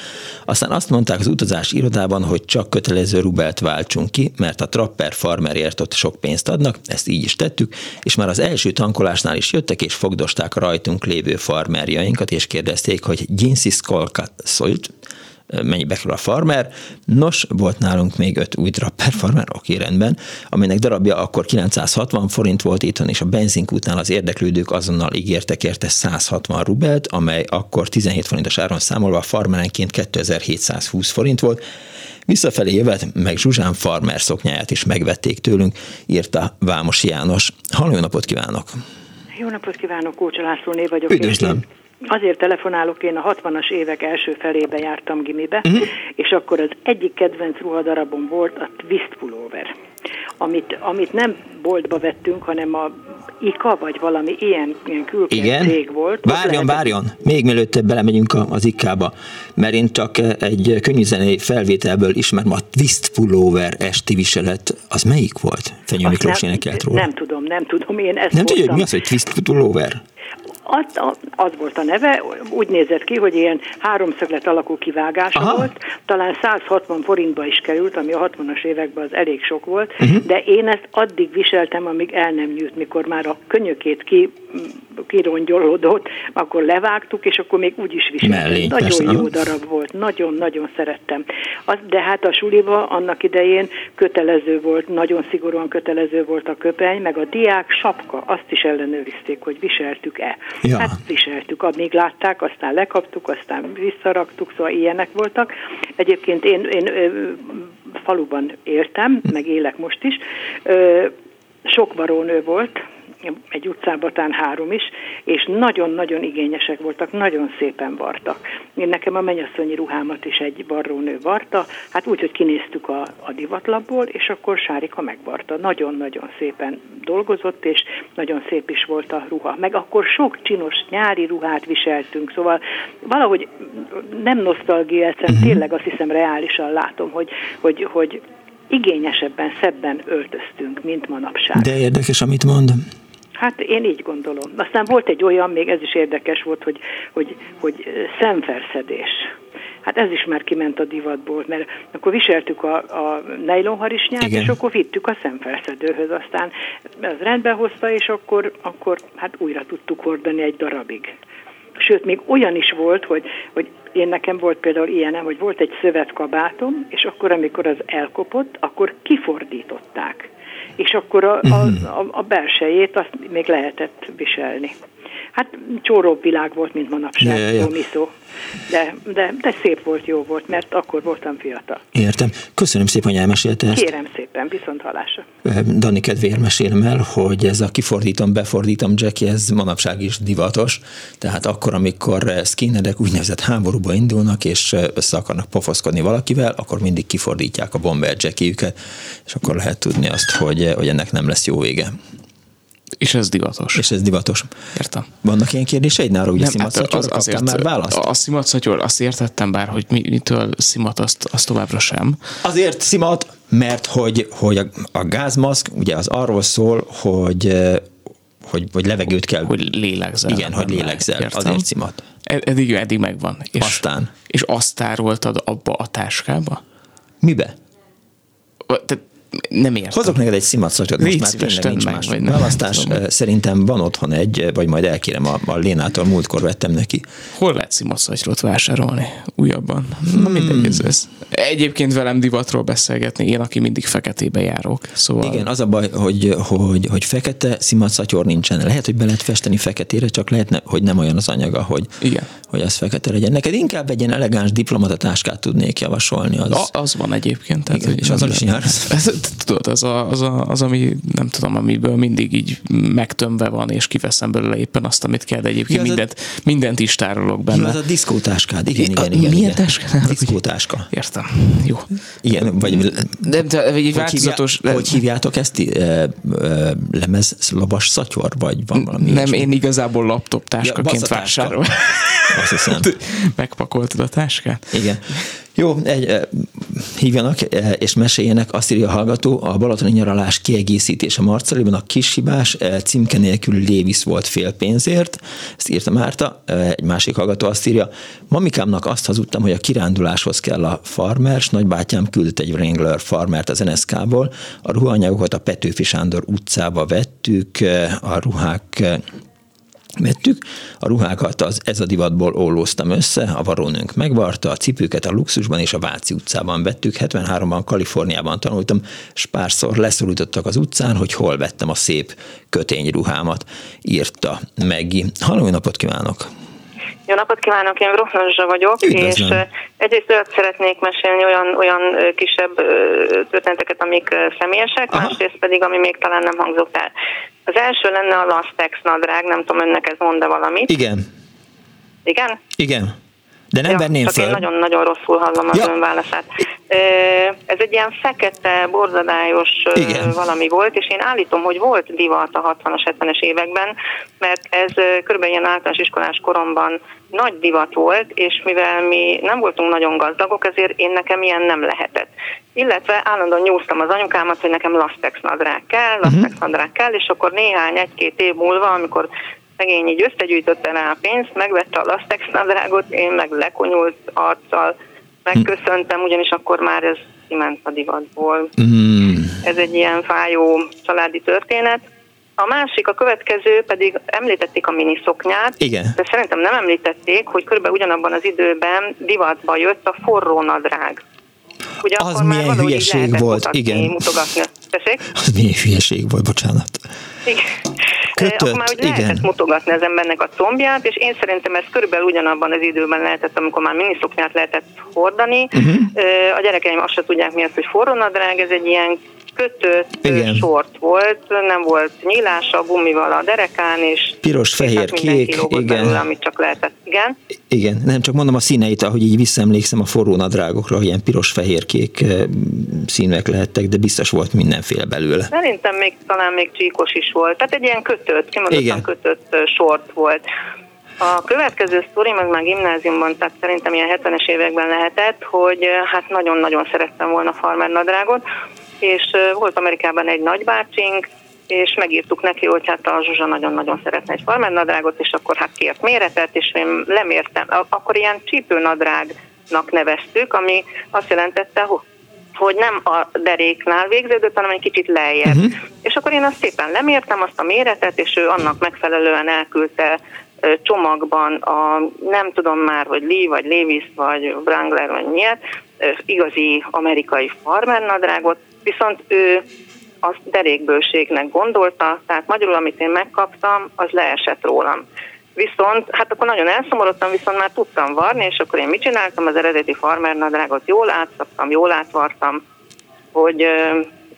Aztán azt mondták az utazás irodában, hogy csak kötelező rubelt váltsunk ki, mert a trapper farmerért ott sok pénzt adnak, ezt így is tettük, és már az első tankolásnál is jöttek, és fogdosták rajtunk lévő farmerjainkat, és kérdezték, hogy Ginsis Kolkat szólt, mennyibe kerül a farmer. Nos, volt nálunk még öt új per farmer, oké, rendben, aminek darabja akkor 960 forint volt itthon, és a benzinkútnál az érdeklődők azonnal ígértek érte 160 rubelt, amely akkor 17 forintos áron számolva a farmerenként 2720 forint volt. Visszafelé jövet, meg Zsuzsán farmer szoknyáját is megvették tőlünk, írta Vámos János. Halló, napot kívánok! Jó napot kívánok, Kócsa Lászlóné vagyok. Üdvözlöm! Azért telefonálok, én a 60-as évek első felébe jártam gimibe, uh-huh. és akkor az egyik kedvenc ruhadarabom volt a twist pullover, amit, amit nem boltba vettünk, hanem a IKA, vagy valami ilyen, ilyen külként cég volt. Várjon, várjon, még mielőtt belemegyünk az IKA-ba, mert én csak egy könnyűzenei felvételből ismerem a twist pullover esti viselet, az melyik volt? Fenyő Miklós énekelt róla. Nem tudom, nem tudom, én ezt Nem tudja, hogy mi az, hogy twist pullover? Azt, az volt a neve, úgy nézett ki, hogy ilyen háromszöglet alakú kivágása Aha. volt, talán 160 forintba is került, ami a 60-as években az elég sok volt, uh-huh. de én ezt addig viseltem, amíg el nem nyújt, mikor már a könyökét ki, kirongyolódott, akkor levágtuk, és akkor még úgy is viseltem. Mellé, nagyon persze, jó darab volt, nagyon-nagyon szerettem. Az, de hát a suliba annak idején kötelező volt, nagyon szigorúan kötelező volt a köpeny, meg a diák sapka, azt is ellenőrizték, hogy viseltük-e. Ja. Hát viseltük, amíg látták, aztán lekaptuk, aztán visszaraktuk, szóval ilyenek voltak. Egyébként én, én faluban éltem, meg élek most is. Sok varónő volt, egy utcában tán három is, és nagyon-nagyon igényesek voltak, nagyon szépen vartak. Én nekem a mennyasszonyi ruhámat is egy varrónő varta, hát úgy, hogy kinéztük a, a divatlapból, és akkor Sárika megvarta. Nagyon-nagyon szépen dolgozott, és nagyon szép is volt a ruha. Meg akkor sok csinos nyári ruhát viseltünk, szóval valahogy nem nosztalgia, egyszerűen uh-huh. tényleg azt hiszem reálisan látom, hogy, hogy, hogy igényesebben, szebben öltöztünk, mint manapság. De érdekes, amit mond. Hát én így gondolom. Aztán volt egy olyan, még ez is érdekes volt, hogy, hogy, hogy szemferszedés. Hát ez is már kiment a divatból, mert akkor viseltük a, a nejlonharisnyát, Igen. és akkor vittük a szemfelszedőhöz, aztán az rendbe hozta, és akkor, akkor hát újra tudtuk hordani egy darabig. Sőt, még olyan is volt, hogy, hogy én nekem volt például ilyenem, hogy volt egy szövetkabátom, és akkor, amikor az elkopott, akkor kifordították és akkor a, a, mhm. a, a belsejét azt még lehetett viselni. Hát csóróbb világ volt, mint manapság, ja, ja. miszó. De, de, de szép volt, jó volt, mert akkor voltam fiatal. Értem. Köszönöm szépen, hogy elmesélte ezt. Kérem szépen, viszont hallásra. Dani kedvéért mesélem el, hogy ez a kifordítom, befordítom Jackie, ez manapság is divatos. Tehát akkor, amikor skinnerek úgynevezett háborúba indulnak, és össze akarnak pofoszkodni valakivel, akkor mindig kifordítják a bomber Jackie-üket, és akkor lehet tudni azt, hogy, hogy ennek nem lesz jó vége. És ez divatos. És ez divatos. Értem. Vannak ilyen kérdéseid nála, ugye szimatszatyorra hát az, azért, már választ? A szimatszatyor, azt értettem bár, hogy mitől szimat, azt, azt továbbra sem. Azért szimat, mert hogy, hogy a, a gázmaszk ugye az arról szól, hogy hogy, hogy levegőt kell. Hogy lélegzel. Igen, hogy lélegzel. Értem. Azért szimat. Eddig, eddig megvan. És, Aztán. És azt tároltad abba a táskába? Mibe? Tehát nem értem. Hozok neked egy szimatszatyrot, most már tényleg nincs meg, más vagy választás. Szerintem van otthon egy, vagy majd elkérem a, a Lénától, múltkor vettem neki. Hol lehet szimatszatyrot vásárolni? Újabban. Hmm. Na mindegy, ez, ez. Egyébként velem divatról beszélgetni, én, aki mindig feketébe járok. Szóval... Igen, az a baj, hogy, hogy, hogy fekete szimatszatyor nincsen. Lehet, hogy be lehet festeni feketére, csak lehet, hogy nem olyan az anyaga, hogy, Igen. hogy az fekete legyen. Neked inkább egy ilyen elegáns diplomatatáskát tudnék javasolni. Az, a, az van egyébként. Tehát, Igen, és azon is jársz tudod, az, a, az, a, az, ami nem tudom, amiből mindig így megtömve van, és kiveszem belőle éppen azt, amit kell, de egyébként ja, mindent, a... mindent is tárolok benne. Ja, az a diszkótáskád, igen, igen, igen. Milyen táskád? Diszkótáska. Értem. Jó. Igen, vagy de, de, egy hogy változatos... Hívjá, hogy hívjátok ezt? E, e, lemezlabas szatyor, vagy van valami? Nem, én igazából laptop táskaként ja, vásárolom. Azt hiszem. Megpakoltad a táskát? Igen. Jó, egy, hívjanak és meséljenek, azt írja a hallgató, a balatoni nyaralás kiegészítése Marcaliban a kis hibás címke nélkül Lévis volt fél pénzért, ezt írta Márta, egy másik hallgató azt írja, mamikámnak azt hazudtam, hogy a kiránduláshoz kell a farmer, s nagybátyám küldött egy Wrangler farmert az NSK-ból, a ruhanyagokat a Petőfi Sándor utcába vettük, a ruhák vettük, a ruhákat az ez a divatból ollóztam össze, a varónőnk megvarta, a cipőket a luxusban és a Váci utcában vettük, 73-ban Kaliforniában tanultam, és párszor leszorítottak az utcán, hogy hol vettem a szép kötényruhámat, írta Meggi. Halló, napot kívánok! Jó napot kívánok, én Broknazsa vagyok, Üdvözlöm. és egyrészt olyat szeretnék mesélni, olyan, olyan kisebb történeteket, amik személyesek, Aha. másrészt pedig, ami még talán nem hangzott el. Az első lenne a Lastex nadrág, nem tudom, önnek ez mond valamit. Igen. Igen? Igen. De nem ja, venném csak föl. én nagyon-nagyon rosszul hallom az ja. ön válaszát. Ez egy ilyen fekete, borzadályos Igen. valami volt, és én állítom, hogy volt divat a 60-as, 70-es években, mert ez körülbelül ilyen általános iskolás koromban nagy divat volt, és mivel mi nem voltunk nagyon gazdagok, ezért én nekem ilyen nem lehetett. Illetve állandóan nyúztam az anyukámat, hogy nekem lastex nadrág kell, lastex uh-huh. nadrág kell, és akkor néhány, egy-két év múlva, amikor szegény így összegyűjtötte rá a pénzt, megvette a lastex nadrágot, én meg lekonyult arccal megköszöntem, ugyanis akkor már ez kiment a divatból. Mm. Ez egy ilyen fájó családi történet. A másik, a következő pedig említették a miniszoknyát, Igen. de szerintem nem említették, hogy körülbelül ugyanabban az időben divatba jött a forró nadrág. Ugye az milyen hülyeség volt, mutatni, igen. Mutogatni. Tessék? Az milyen hülyeség volt, bocsánat. Igen. Kötött, akkor már igen. lehetett mutogatni az embernek a combját, és én szerintem ez körülbelül ugyanabban az időben lehetett, amikor már miniszoknyát lehetett hordani. Uh-huh. A gyerekeim azt se tudják mi az, hogy forrónadrág, ez egy ilyen kötött Igen. sort volt, nem volt nyílása, gumival a derekán, és piros, fehér, kék, igen. Belőle, amit csak lehetett. Igen. Igen, nem csak mondom a színeit, ahogy így visszaemlékszem a forró nadrágokra, hogy ilyen piros, fehér, kék színek lehettek, de biztos volt mindenféle belőle. Szerintem még talán még csíkos is volt. Tehát egy ilyen kötött, kimondottan kötött sort volt. A következő sztori, meg már gimnáziumban, tehát szerintem ilyen 70-es években lehetett, hogy hát nagyon-nagyon szerettem volna farmer nadrágot, és volt Amerikában egy nagybácsink, és megírtuk neki, hogy hát a Zsuzsa nagyon-nagyon szeretne egy farmernadrágot, és akkor hát kért méretet, és én lemértem. Akkor ilyen csípőnadrágnak neveztük, ami azt jelentette, hogy nem a deréknál végződött, hanem egy kicsit lejjebb. Uh-huh. És akkor én azt szépen lemértem, azt a méretet, és ő annak megfelelően elküldte csomagban a nem tudom már, hogy Lee, vagy Levis, vagy Wrangler, vagy miért, igazi amerikai farmernadrágot, viszont ő azt derékbőségnek gondolta, tehát magyarul, amit én megkaptam, az leesett rólam. Viszont, hát akkor nagyon elszomorodtam, viszont már tudtam varni, és akkor én mit csináltam? Az eredeti farmer nadrágot jól átszaptam, jól átvartam, hogy,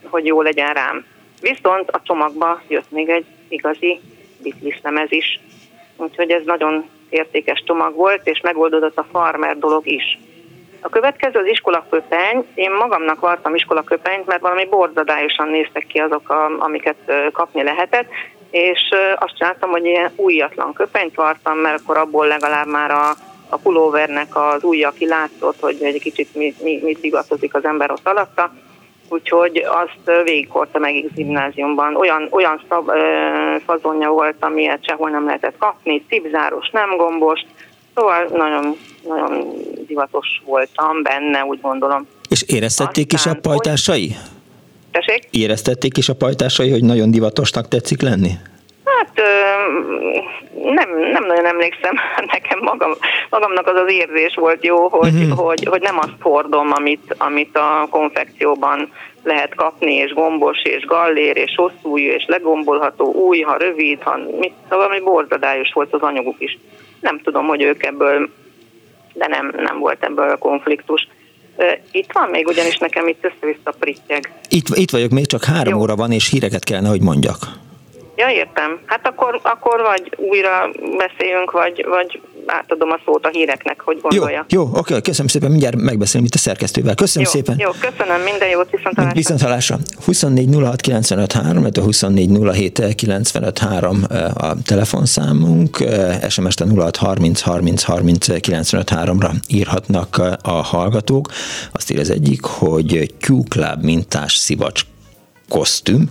hogy jó legyen rám. Viszont a csomagba jött még egy igazi bitliszlemez is. Úgyhogy ez nagyon értékes csomag volt, és megoldódott a farmer dolog is. A következő az iskolaköpeny. Én magamnak vartam iskolaköpenyt, mert valami borzadályosan néztek ki azok, amiket kapni lehetett, és azt csináltam, hogy ilyen újatlan köpenyt vartam, mert akkor abból legalább már a, a pulóvernek az ujja kilátszott, hogy egy kicsit mit, mit, mit divatozik az ember ott alatta. Úgyhogy azt végighordtam egész gimnáziumban. Olyan, olyan szab, ö, fazonja volt, amilyet sehol nem lehetett kapni, cipzáros, nem gombos, Szóval nagyon, nagyon divatos voltam benne, úgy gondolom. És éreztették Aztán, is a pajtásai? Hogy... Tessék? Éreztették is a pajtásai, hogy nagyon divatosnak tetszik lenni? Hát nem, nem nagyon emlékszem, nekem magam, magamnak az az érzés volt jó, hogy, uh-huh. hogy, hogy nem azt hordom, amit, amit a konfekcióban lehet kapni, és gombos, és gallér, és hosszú és legombolható, új, ha rövid, ha mit, valami borzadályos volt az anyaguk is nem tudom, hogy ők ebből, de nem, nem volt ebből konfliktus. Itt van még, ugyanis nekem itt össze-vissza prittyeg. Itt, itt vagyok, még csak három Jó. óra van, és híreket kellene, hogy mondjak. Ja, értem. Hát akkor, akkor vagy újra beszéljünk, vagy, vagy átadom a szót a híreknek, hogy gondolja. Jó, jó oké, köszönöm szépen, mindjárt megbeszélünk itt a szerkesztővel. Köszönöm jó, szépen. Jó, köszönöm, minden jót, viszont hallásra. Viszont hallásra. 24 06 95 3, 24 07 95 3 a telefonszámunk, SMS-te 06 30 30 30 95 3-ra írhatnak a hallgatók. Azt ír az egyik, hogy Q Club mintás szivacs kosztüm,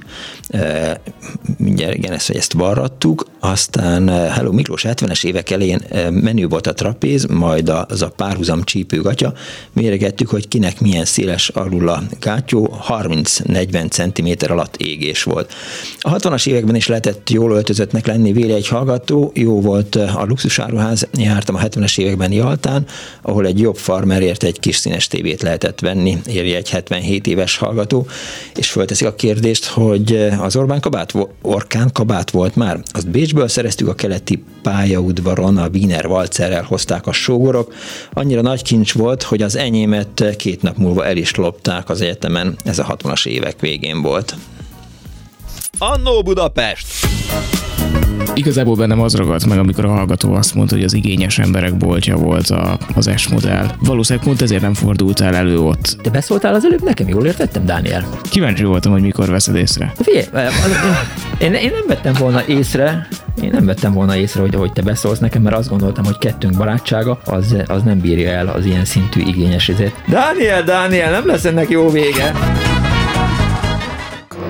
mindjárt igen, ezt, ezt varrattuk, aztán Hello Miklós 70-es évek elején menü volt a trapéz, majd az a párhuzam csípőgatya, méregettük, hogy kinek milyen széles alul a gátyó, 30-40 cm alatt égés volt. A 60-as években is lehetett jól öltözöttnek lenni, véle egy hallgató, jó volt a luxusáruház, jártam a 70-es években Jaltán, ahol egy jobb farmerért egy kis színes tévét lehetett venni, érje egy 77 éves hallgató, és fölteszik a kérdést, hogy az Orbán kabát, Orkán kabát volt már. Azt Bécsből szereztük a keleti pályaudvaron, a Wiener Walzerrel hozták a sógorok. Annyira nagy kincs volt, hogy az enyémet két nap múlva el is lopták az egyetemen. Ez a 60-as évek végén volt. Annó Budapest! Igazából bennem az ragadt meg, amikor a hallgató azt mondta, hogy az igényes emberek boltja volt a, az S modell. Valószínűleg pont ezért nem fordultál elő ott. Te beszóltál az előbb nekem, jól értettem, Dániel? Kíváncsi voltam, hogy mikor veszed észre. Figyelj, én, én nem vettem volna észre, én nem vettem volna észre, hogy, hogy te beszólsz nekem, mert azt gondoltam, hogy kettőnk barátsága az, az nem bírja el az ilyen szintű igényes izét. Dániel, Dániel, nem lesz ennek jó vége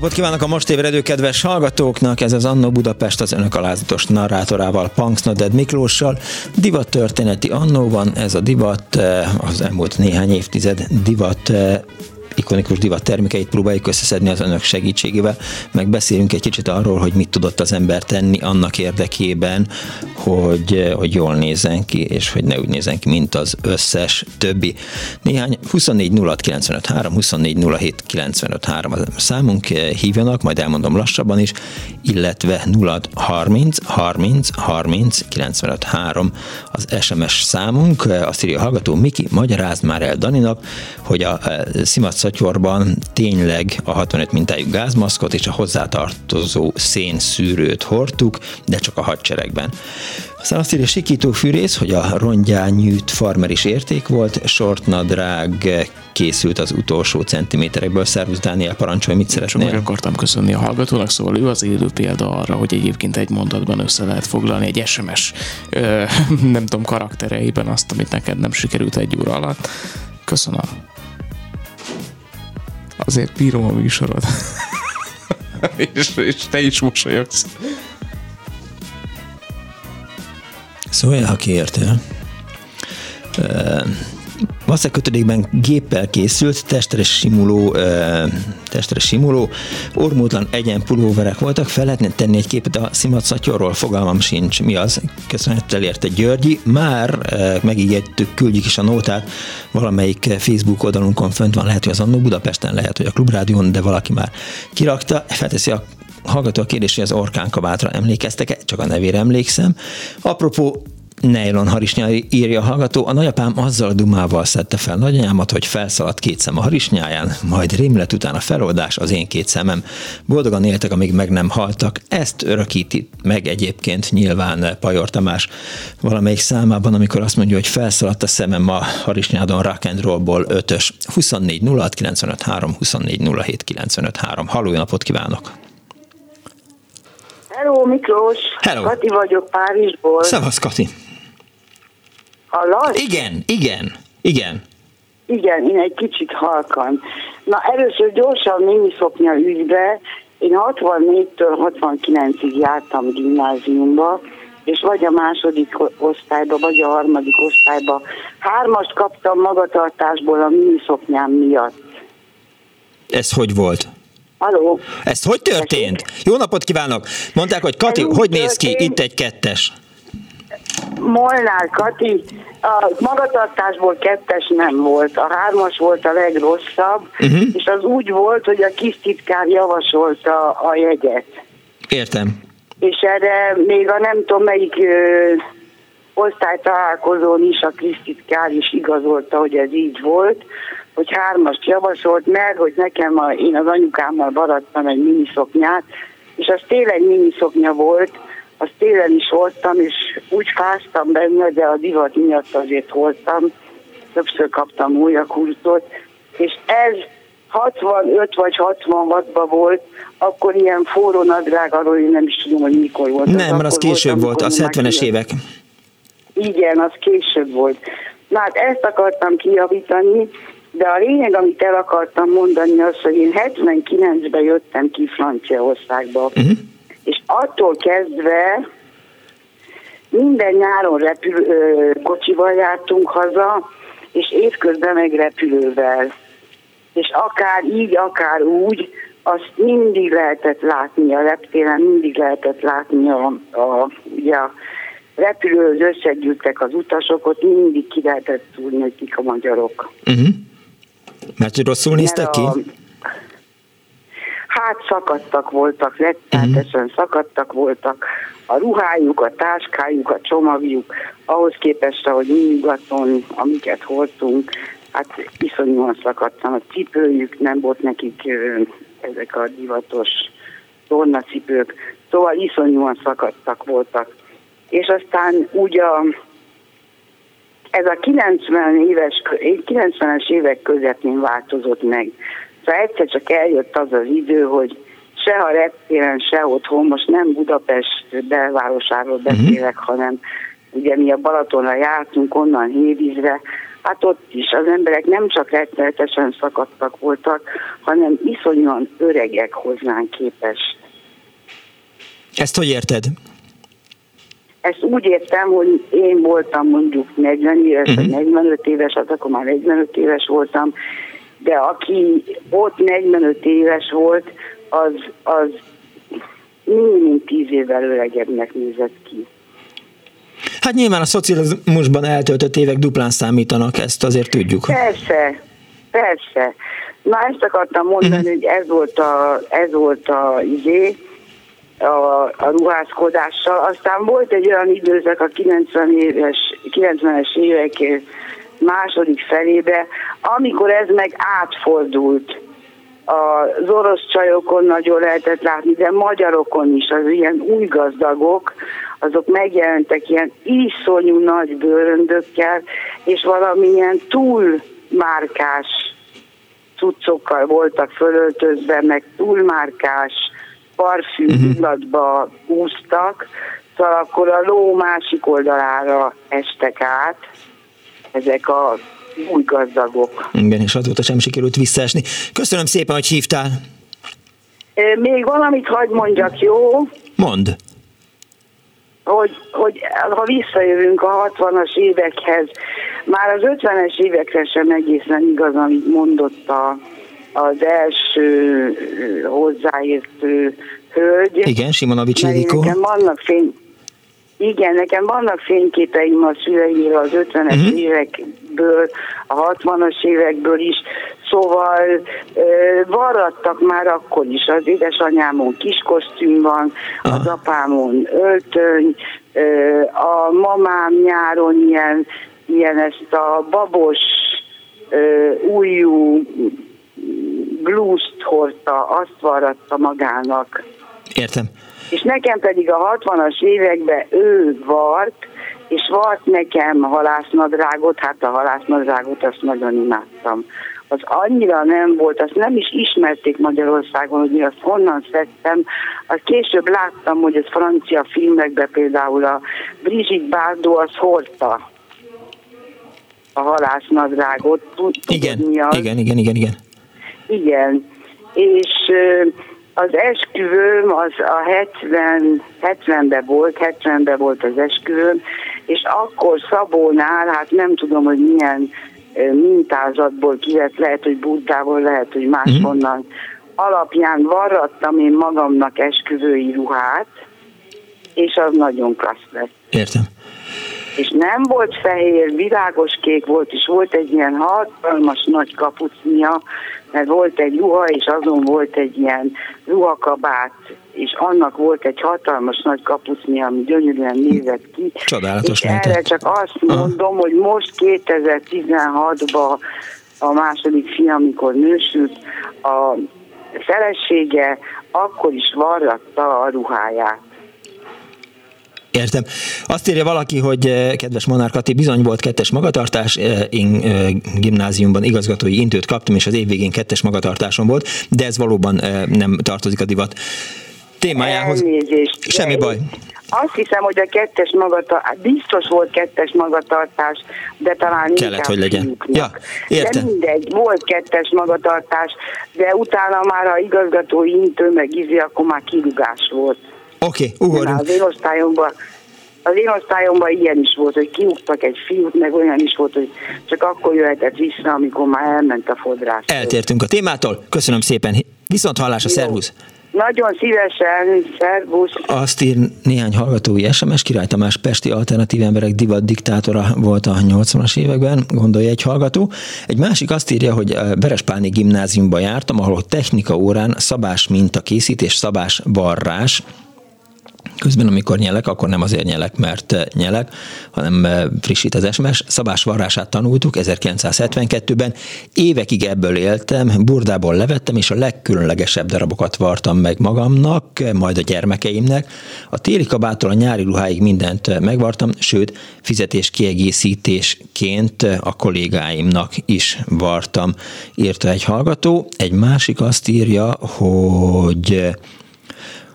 Napot kívánok a most ébredő kedves hallgatóknak, ez az Annó Budapest az önök alázatos narrátorával, Punks Noded Miklóssal. Divat történeti Annóban, ez a divat eh, az elmúlt néhány évtized divat eh, ikonikus divat termékeit próbáljuk összeszedni az önök segítségével, meg beszélünk egy kicsit arról, hogy mit tudott az ember tenni annak érdekében, hogy, hogy jól nézzen ki, és hogy ne úgy nézzen ki, mint az összes többi. Néhány 24 06 95 3, 24 07 95 3 a számunk, hívjanak, majd elmondom lassabban is, illetve 0 30 30 30 95 3 az SMS számunk, azt írja a hallgató Miki, magyarázd már el Daninak, hogy a Szimat szatyorban tényleg a 65 mintájú gázmaszkot és a hozzátartozó szénszűrőt hordtuk, de csak a hadseregben. Aztán azt írja Sikító Fűrész, hogy a rongyányűt farmer is érték volt, sortnadrág készült az utolsó centiméterekből. Szervusz Dániel, parancsolj, mit szeretnél? Meg akartam köszönni a hallgatónak, szóval ő az élő példa arra, hogy egyébként egy mondatban össze lehet foglalni egy SMS, ö, nem tudom, karaktereiben azt, amit neked nem sikerült egy óra alatt. Köszönöm. Azért bírom a műsorod. és, és te is mosolyogsz. Szóval, ha kiértél. Vasszakötödékben géppel készült, testre simuló, testre simuló, ormótlan egyen pulóverek voltak, fel lehetne tenni egy képet a Szimat Szatyorról, fogalmam sincs, mi az, köszönettel érte Györgyi, már megígértük, küldjük is a nótát, valamelyik Facebook oldalunkon fönt van, lehet, hogy az Annó Budapesten, lehet, hogy a Klubrádión, de valaki már kirakta, felteszi a hallgató a kérdés, hogy az orkánkabátra emlékeztek-e, csak a nevére emlékszem. Apropó, Nejlon harisnya írja a hallgató, a nagyapám azzal a dumával szedte fel nagyanyámat, hogy felszaladt két szem a harisnyáján, majd rémlet után a feloldás az én két szemem. Boldogan éltek, amíg meg nem haltak. Ezt örökíti meg egyébként nyilván Pajor Tamás valamelyik számában, amikor azt mondja, hogy felszaladt a szemem a harisnyádon rock and rollból 5-ös. 24 06 95 3, 24 07 95 3. Halló, napot kívánok! Hello, Miklós! Hello! Kati vagyok Párizsból. Szevasz, Kati! Hallasz? Igen, igen, igen. Igen, én egy kicsit halkan. Na, először gyorsan miniszoknya ügybe. Én 64-től 69-ig jártam gimnáziumba, és vagy a második osztályba, vagy a harmadik osztályba. Hármast kaptam magatartásból a miniszoknyám miatt. Ez hogy volt? Haló? Ez hogy történt? Jó napot kívánok! Mondták, hogy Kati, hogy néz ki? Itt egy kettes. Molnár Kati, a magatartásból kettes nem volt, a hármas volt a legrosszabb, uh-huh. és az úgy volt, hogy a kis titkár javasolta a jegyet. Értem. És erre még a nem tudom melyik ö, osztálytalálkozón is a kis titkár is igazolta, hogy ez így volt, hogy hármast javasolt, mert hogy nekem a, én az anyukámmal baradtam egy miniszoknyát, és az tényleg miniszoknya volt, azt télen is hordtam, és úgy fáztam benne, de a divat miatt azért hordtam, többször kaptam húzót, és ez 65 vagy 66-ban volt, akkor ilyen forró nadrág, arról én nem is tudom, hogy mikor volt. Nem, mert az később volt, az 70-es évek. Igen, az később volt. Na hát ezt akartam kijavítani, de a lényeg, amit el akartam mondani, az, hogy én 79-ben jöttem ki Franciaországba. Uh-huh és attól kezdve minden nyáron repül, kocsival jártunk haza, és évközben meg repülővel. És akár így, akár úgy, azt mindig lehetett látni a reptéren, mindig lehetett látni a, a, ugye a repülőhöz összegyűltek az utasok, ott mindig ki lehetett szúrni, hogy kik a magyarok. Uh-huh. Mert hogy rosszul néztek ki? A, átszakadtak voltak, rettenetesen uh-huh. szakadtak voltak, a ruhájuk, a táskájuk, a csomagjuk, ahhoz képest, ahogy mi nyugaton, amiket hordtunk, hát iszonyúan szakadtam. A cipőjük nem volt nekik ezek a divatos tornacipők, szóval iszonyúan szakadtak voltak. És aztán úgy a, ez a 90 éves, 90-es évek közepén változott meg. Szóval egyszer csak eljött az az idő, hogy se a reptéren, se otthon, most nem Budapest belvárosáról mhm. beszélek, uh-huh. hanem ugye mi a Balatonra jártunk, onnan Hévízre, hát ott is az emberek nem csak rettenetesen szakadtak voltak, hanem iszonyúan öregek hozzánk képest. Ezt hogy érted? Ezt úgy értem, hogy én voltam mondjuk 40 éves, uh-huh. vagy 45 éves, hát akkor már 45 éves voltam, de aki ott 45 éves volt, az, az minimum 10 évvel öregebbnek nézett ki. Hát nyilván a szocializmusban eltöltött évek duplán számítanak, ezt azért tudjuk. Persze, persze. Na ezt akartam mondani, uh-huh. hogy ez volt a, ez volt a izé, a, a ruházkodással. Aztán volt egy olyan időszak a 90 éves, 90-es évek második felébe, amikor ez meg átfordult. Az orosz csajokon nagyon lehetett látni, de magyarokon is, az ilyen új gazdagok, azok megjelentek ilyen iszonyú nagy bőröndökkel, és valamilyen túl márkás cuccokkal voltak fölöltözve, meg túlmárkás parfüm uh-huh. illatba úsztak, szóval akkor a ló másik oldalára estek át ezek a új gazdagok. Igen, és azóta sem sikerült visszaesni. Köszönöm szépen, hogy hívtál. Még valamit hagyd mondjak, jó? Mond. Hogy, hogy ha visszajövünk a 60-as évekhez, már az 50-es évekre sem egészen igaz, amit mondott a, az első hozzáértő hölgy. Igen, Simonovics Ildikó. Nekem vannak fény, igen, nekem vannak fényképeim a szüleimről az 50-es uh-huh. évekből, a 60-as évekből is, szóval ö, varrattak már akkor is. Az édesanyámon kis kosztüm van, uh-huh. az apámon öltöny, ö, a mamám nyáron ilyen, ilyen ezt a babos ö, újú blúzt hordta, azt varratta magának. Értem és nekem pedig a 60-as években ő vart, és vart nekem halásznadrágot, hát a halásznadrágot azt nagyon imádtam. Az annyira nem volt, azt nem is ismerték Magyarországon, hogy mi azt honnan szedtem. Azt később láttam, hogy ez francia filmekben például a Brigitte Bardot az hordta a halásznadrágot. Tudod, igen, mi az? igen, igen, igen, igen. Igen, és az esküvőm az a 70, 70-ben volt, 70-ben volt az esküvőm, és akkor Szabónál, hát nem tudom, hogy milyen mintázatból kivett, lehet, hogy Buddából, lehet, hogy máshonnan, mm-hmm. alapján varrattam én magamnak esküvői ruhát, és az nagyon klassz lett. Értem. És nem volt fehér, világos kék volt, és volt egy ilyen hatalmas nagy kapucnia, mert volt egy ruha, és azon volt egy ilyen ruhakabát, és annak volt egy hatalmas nagy kapucni, ami gyönyörűen nézett ki. Csodálatos és erre csak azt mondom, hogy most 2016-ban a második fia, amikor nősült, a felesége akkor is varratta a ruháját. Értem. Azt írja valaki, hogy eh, kedves Monár Kati, bizony volt kettes magatartás, eh, én eh, gimnáziumban igazgatói intőt kaptam, és az év végén kettes magatartásom volt, de ez valóban nem tartozik a divat témájához. Elnézést. Semmi baj. Azt hiszem, hogy a kettes magatartás, biztos volt kettes magatartás, de talán Kellett, hogy legyen. Ja, értem. De mindegy, volt kettes magatartás, de utána már a igazgatói intő meg izi, akkor már kirugás volt. Oké, okay, ugorjunk. Az én osztályomban az én osztályomban ilyen is volt, hogy kiúgtak egy fiút, meg olyan is volt, hogy csak akkor jöhetett vissza, amikor már elment a fodrász. Eltértünk a témától. Köszönöm szépen. Viszont hallás a szervusz. Nagyon szívesen, szervusz. Azt ír néhány hallgatói SMS, Király Tamás Pesti alternatív emberek divat diktátora volt a 80-as években, gondolja egy hallgató. Egy másik azt írja, hogy Berespálni gimnáziumba jártam, ahol technika órán szabás minta készítés, szabás varrás, Közben, amikor nyelek, akkor nem azért nyelek, mert nyelek, hanem eh, frissít az SMS. Szabás varrását tanultuk 1972-ben. Évekig ebből éltem, burdából levettem, és a legkülönlegesebb darabokat vartam meg magamnak, majd a gyermekeimnek. A téli kabától a nyári ruháig mindent megvartam, sőt, fizetés kiegészítésként a kollégáimnak is vartam, írta egy hallgató. Egy másik azt írja, hogy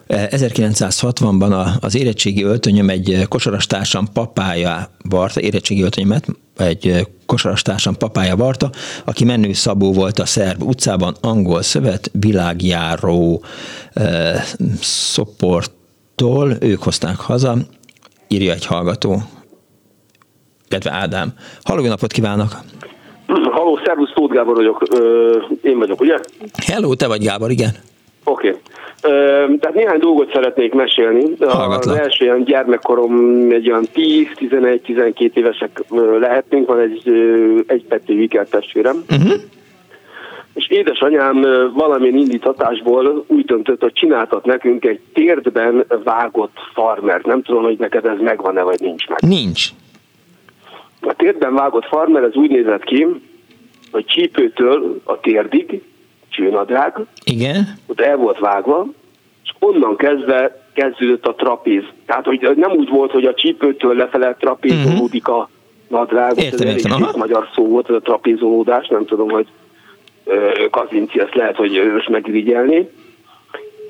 1960-ban az érettségi öltönyöm egy kosarastársam papája varta, érettségi öltönyömet egy kosarastársam papája varta, aki menő Szabó volt a Szerb utcában, angol szövet, világjáró eh, szoporttól, ők hozták haza, írja egy hallgató, illetve Ádám. Halló, napot kívánok! Halló, szervusz, Tóth Gábor vagyok, Ö, én vagyok, ugye? Hello, te vagy Gábor, igen. Oké. Okay. Tehát néhány dolgot szeretnék mesélni. Hallgatlak. Az első ilyen gyermekkorom egy olyan 10-11-12 évesek lehetünk, van egy egy Peti Viker testvérem. Uh-huh. És édesanyám valamilyen indítatásból úgy döntött, hogy csináltat nekünk egy térdben vágott farmert. Nem tudom, hogy neked ez megvan-e, vagy nincs meg. Nincs. A térdben vágott farmer, ez úgy nézett ki, hogy csípőtől a térdig csőnadrág. Igen. Ott el volt vágva, és onnan kezdve kezdődött a trapéz. Tehát, hogy nem úgy volt, hogy a csípőtől lefele trapézolódik a nadrág. Értem, ez értem, aha. magyar szó volt, ez a trapézolódás, nem tudom, hogy Kazinci ezt lehet, hogy most megirigyelni.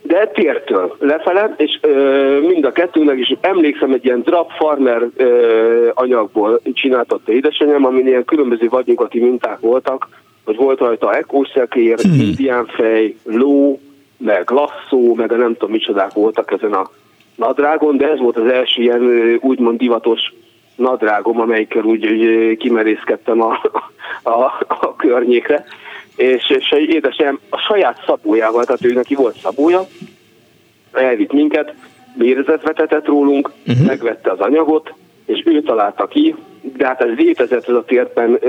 De tértől lefele, és ö, mind a kettőnek is emlékszem, egy ilyen drap farmer ö, anyagból csináltatta édesanyám, amin ilyen különböző vagyunkati minták voltak, hogy volt rajta ekószekér, hmm. indiánfej, ló, meg lasszó, meg a nem tudom micsodák voltak ezen a nadrágon, de ez volt az első ilyen úgymond divatos nadrágom, amelyikkel úgy, úgy kimerészkedtem a, a, a környékre. És, és édesem a saját szabójával, tehát ő neki volt szabója, elvitt minket, bérezet vetetett rólunk, uh-huh. megvette az anyagot, és ő találta ki, de hát ez létezett ez a térben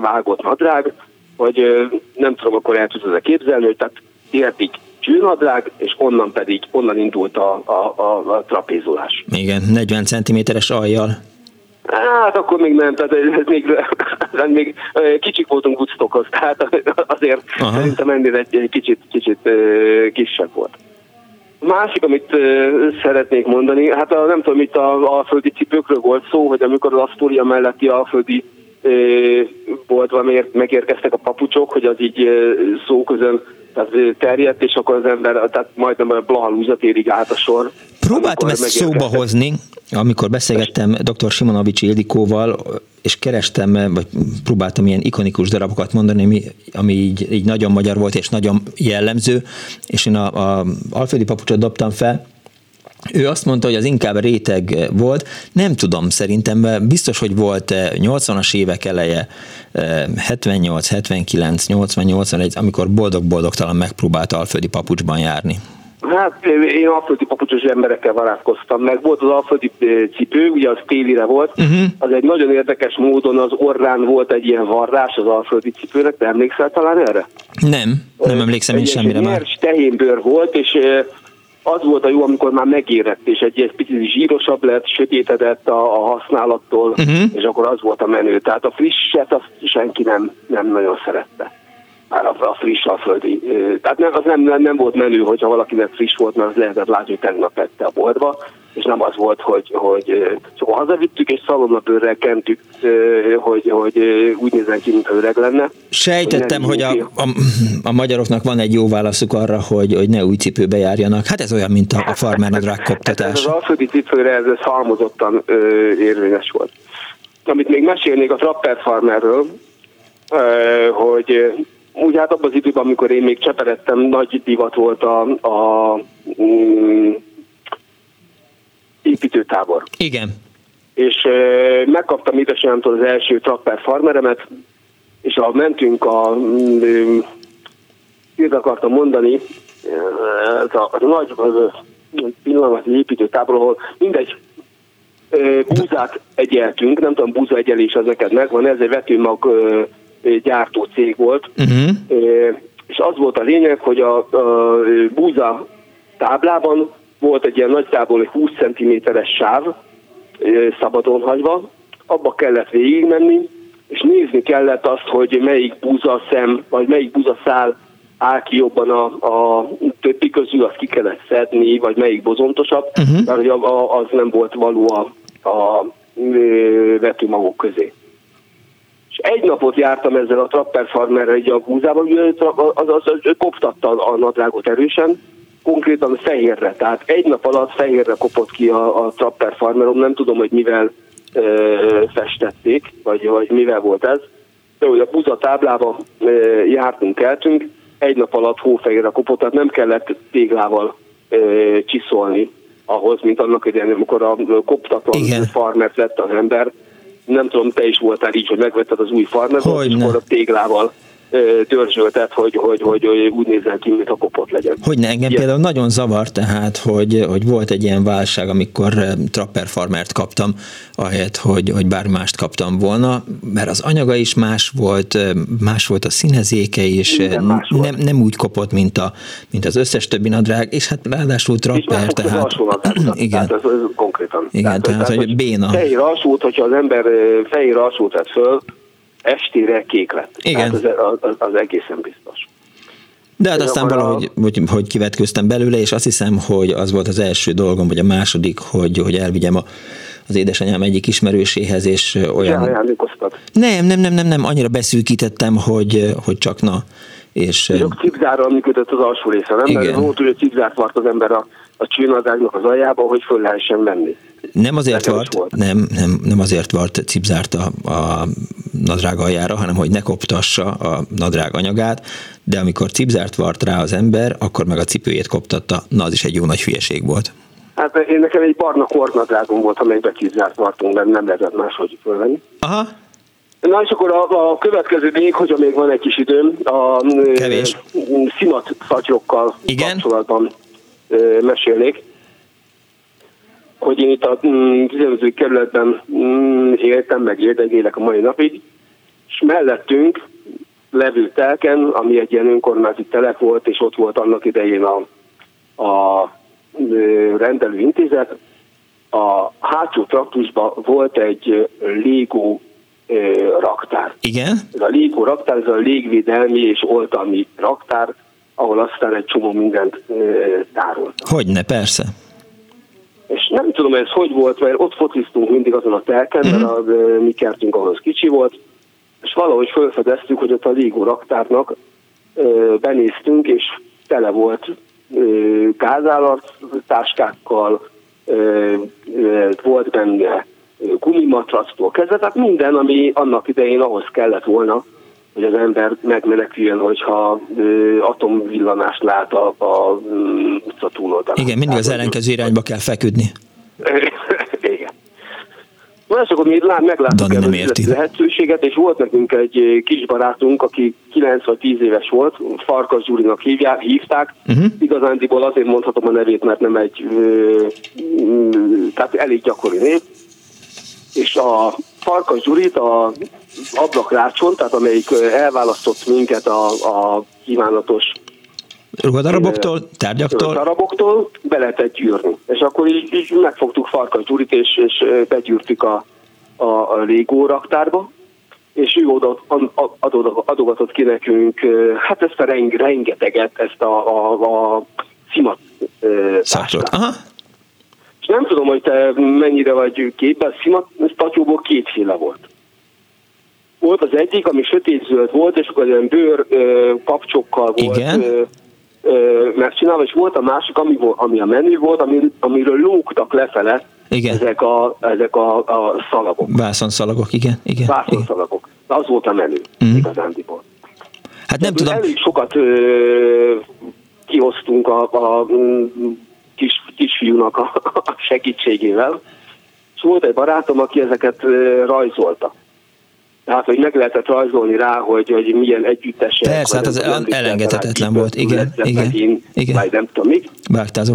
vágott nadrág, hogy nem tudom, akkor el tudod képzelni, tehát értik csőnadrág, és onnan pedig, onnan indult a, a, a, a trapézolás. Igen, 40 cm-es aljjal. Hát akkor még nem, tehát ez még, ez még kicsik voltunk Woodstockhoz, tehát azért Aha. szerintem ennél egy, egy kicsit, kicsit kisebb volt. Másik, amit uh, szeretnék mondani, hát a, nem tudom, itt a alföldi cipőkről volt szó, hogy amikor az Asztória melletti alföldi boltban megérkeztek a papucsok, hogy az így szó közön tehát terjedt, és akkor az ember, tehát majdnem a Blahalúza térig állt a sor. Próbáltam ezt szóba hozni, amikor beszélgettem dr. Simonovics Ildikóval, és kerestem, vagy próbáltam ilyen ikonikus darabokat mondani, ami, ami így, így nagyon magyar volt, és nagyon jellemző, és én a, a Alföldi papucsot dobtam fel, ő azt mondta, hogy az inkább réteg volt. Nem tudom, szerintem biztos, hogy volt 80-as évek eleje, 78, 79, 80, 81, amikor boldog-boldogtalan megpróbált alföldi papucsban járni. Hát én alföldi papucsos emberekkel barátkoztam meg. Volt az alföldi cipő, ugye az télire volt. Uh-huh. Az egy nagyon érdekes módon az orrán volt egy ilyen varrás az alföldi cipőnek. Te emlékszel talán erre? Nem, nem emlékszem én semmire már. Egy tehénbőr volt, és az volt a jó, amikor már megérett, és egy, egy picit zsírosabb lett, sötétedett a, a használattól, uh-huh. és akkor az volt a menő. Tehát a frisset azt senki nem, nem nagyon szerette. Már a, a friss alföldi. Tehát nem, az nem, nem, nem volt menő, hogyha valakinek friss volt, mert az lehetett látni, hogy tegnap ette a boltba, és nem az volt, hogy, hogy csak hazavittük, és szalonnabőrrel kentük, hogy, hogy úgy nézzen ki, mint öreg lenne. Sejtettem, hogy, hogy a, a, a magyaroknak van egy jó válaszuk arra, hogy, hogy ne új cipőbe járjanak. Hát ez olyan, mint a, a farmernadrág koptatás. Hát ez az alföldi cipőre ez, ez halmozottan ö, érvényes volt. Amit még mesélnék a Trapper Farmerről, ö, hogy úgy hát abban az időben, amikor én még cseperedtem, nagy divat volt a, a mm, építőtábor. Igen. És uh, megkaptam édesanyámtól az első trapper farmeremet, és ha mentünk a, um, akartam mondani, ez a, a nagy pillanatnyi építőtábor, ahol mindegy, búzát egyeltünk, nem tudom, búza egyelés az neked megvan, ez egy vetőmag gyártó cég volt, uh-huh. és az volt a lényeg, hogy a, a búza táblában volt egy ilyen nagyjából 20 cm-es sáv, szabadon hagyva, abba kellett végigmenni, és nézni kellett azt, hogy melyik búza szem, vagy melyik búza szál áll ki jobban a, a többi közül, azt ki kellett szedni, vagy melyik bozontosabb, uh-huh. mert az nem volt való a, a vetőmagok közé. És egy napot jártam ezzel a Trapper Farmerrel egy a búzában, az, az, az, koptatta a nadrágot erősen, konkrétan fehérre, tehát egy nap alatt fehérre kopott ki a, a Trapper Farmerom, nem tudom, hogy mivel ö, festették, vagy, vagy mivel volt ez, de hogy a buza táblába ö, jártunk, keltünk, egy nap alatt hófehérre kopott, tehát nem kellett téglával ö, csiszolni ahhoz, mint annak idején, amikor a koptatlan farmert vett az ember. Nem tudom, te is voltál így, hogy megvetted az új farmert, és akkor a téglával dörzsöltet, hogy, hogy, hogy, hogy úgy nézzen ki, mint a kopott legyen. Hogy ne, engem Igen. például nagyon zavar tehát, hogy, hogy volt egy ilyen válság, amikor Trapper Farmert kaptam, ahelyett, hogy, hogy bármi mást kaptam volna, mert az anyaga is más volt, más volt a színezéke is, nem, nem úgy kopott, mint, a, mint az összes többi nadrág, és hát ráadásul Trapper, tehát... Igen. Tehát ez, ez konkrétan. Igen, tehát, tehát, tehát hogy béna. Fehér alsót, hogyha az ember fehér alsót tett föl, estére kék lett. Igen. az, az, az egészen biztos. De hát aztán valahogy hogy, hogy kivetköztem belőle, és azt hiszem, hogy az volt az első dolgom, vagy a második, hogy, hogy elvigyem a, az édesanyám egyik ismerőséhez, és olyan... Nem, nem, nem, nem, nem, annyira beszűkítettem, hogy, hogy csak na. És, a cipzárral működött az alsó része, nem? Igen. Mert volt, hogy a cipzárt vart az ember a, a csőnadágnak az aljába, hogy föl lehessen menni. Nem azért vart, volt. nem, nem, nem azért vart cipzárt a, a nadrág aljára, hanem hogy ne koptassa a nadrág anyagát, de amikor cipzárt vart rá az ember, akkor meg a cipőjét koptatta. Na, az is egy jó nagy hülyeség volt. Hát én nekem egy barna kornadrágom volt, amelyben cipzárt vartunk, mert nem lehetett máshogy fölvenni. Aha. Na és akkor a, a következő még, hogyha még van egy kis időm, a Kevés. szimat szatyokkal Igen? kapcsolatban mesélnék hogy én itt a 15. Mm, kerületben mm, éltem, meg érdegélek a mai napig, és mellettünk levő telken, ami egy ilyen önkormányzati telek volt, és ott volt annak idején a, a rendelőintézet, a hátsó traktusban volt egy légó raktár. Igen? Ez a légó raktár, ez a légvédelmi és oltalmi raktár, ahol aztán egy csomó mindent tárolt. Hogyne, persze és nem tudom ez hogy volt, mert ott fociztunk mindig azon a telken, mert mhm. a, mi kertünk ahhoz kicsi volt, és valahogy felfedeztük, hogy ott a Légó raktárnak benéztünk, és tele volt gázállat táskákkal, volt benne gumimatractól kezdve, tehát minden, ami annak idején ahhoz kellett volna, hogy az ember megmeneküljön, hogyha ö, atomvillanást lát a, a mm, utca túloldalán. Igen, mindig az ellenkező irányba kell feküdni. Igen. Na, és akkor mi megláttuk nem lehetőséget, és volt nekünk egy kis barátunk, aki 9 vagy 10 éves volt, Farkas Gyurinak hívják, hívták. Uh-huh. Igazándiból azért mondhatom a nevét, mert nem egy, ö, tehát elég gyakori név. És a Farkas Gyurit a ablakrácson, tehát amelyik elválasztott minket a, a kívánatos ruhadaraboktól, tárgyaktól? Ruhadaraboktól be lehetett gyűrni. És akkor így, így megfogtuk Farkas Gyurit, és, és begyűrtük a, a, a Légó raktárba, és ő oda adogatott ki nekünk, hát ezt a reng, rengeteget, ezt a, a, a szimat táskát. Aha. És nem tudom, hogy te mennyire vagy képben, szimat statyóból kétféle volt. Volt az egyik, ami sötétzöld volt, és akkor olyan bőr ö, kapcsokkal volt Igen. Ö, ö, megcsinálva, és volt a másik, ami, ami a menü volt, ami, amiről lógtak lefele igen. ezek a, ezek a, a szalagok. Vászonszalagok, igen. igen. Vászonszalagok. Az volt a menü, mm. igazándiból. Hát nem tudom. Elég sokat ö, kihoztunk a, a kisfiúnak a, a segítségével, és volt egy barátom, aki ezeket rajzolta Tehát, hogy meg lehetett rajzolni rá, hogy, hogy milyen együttesek. Persze, hát az elengedhetetlen volt, igen, igen, igen. igen. Vagy nem tudom mik.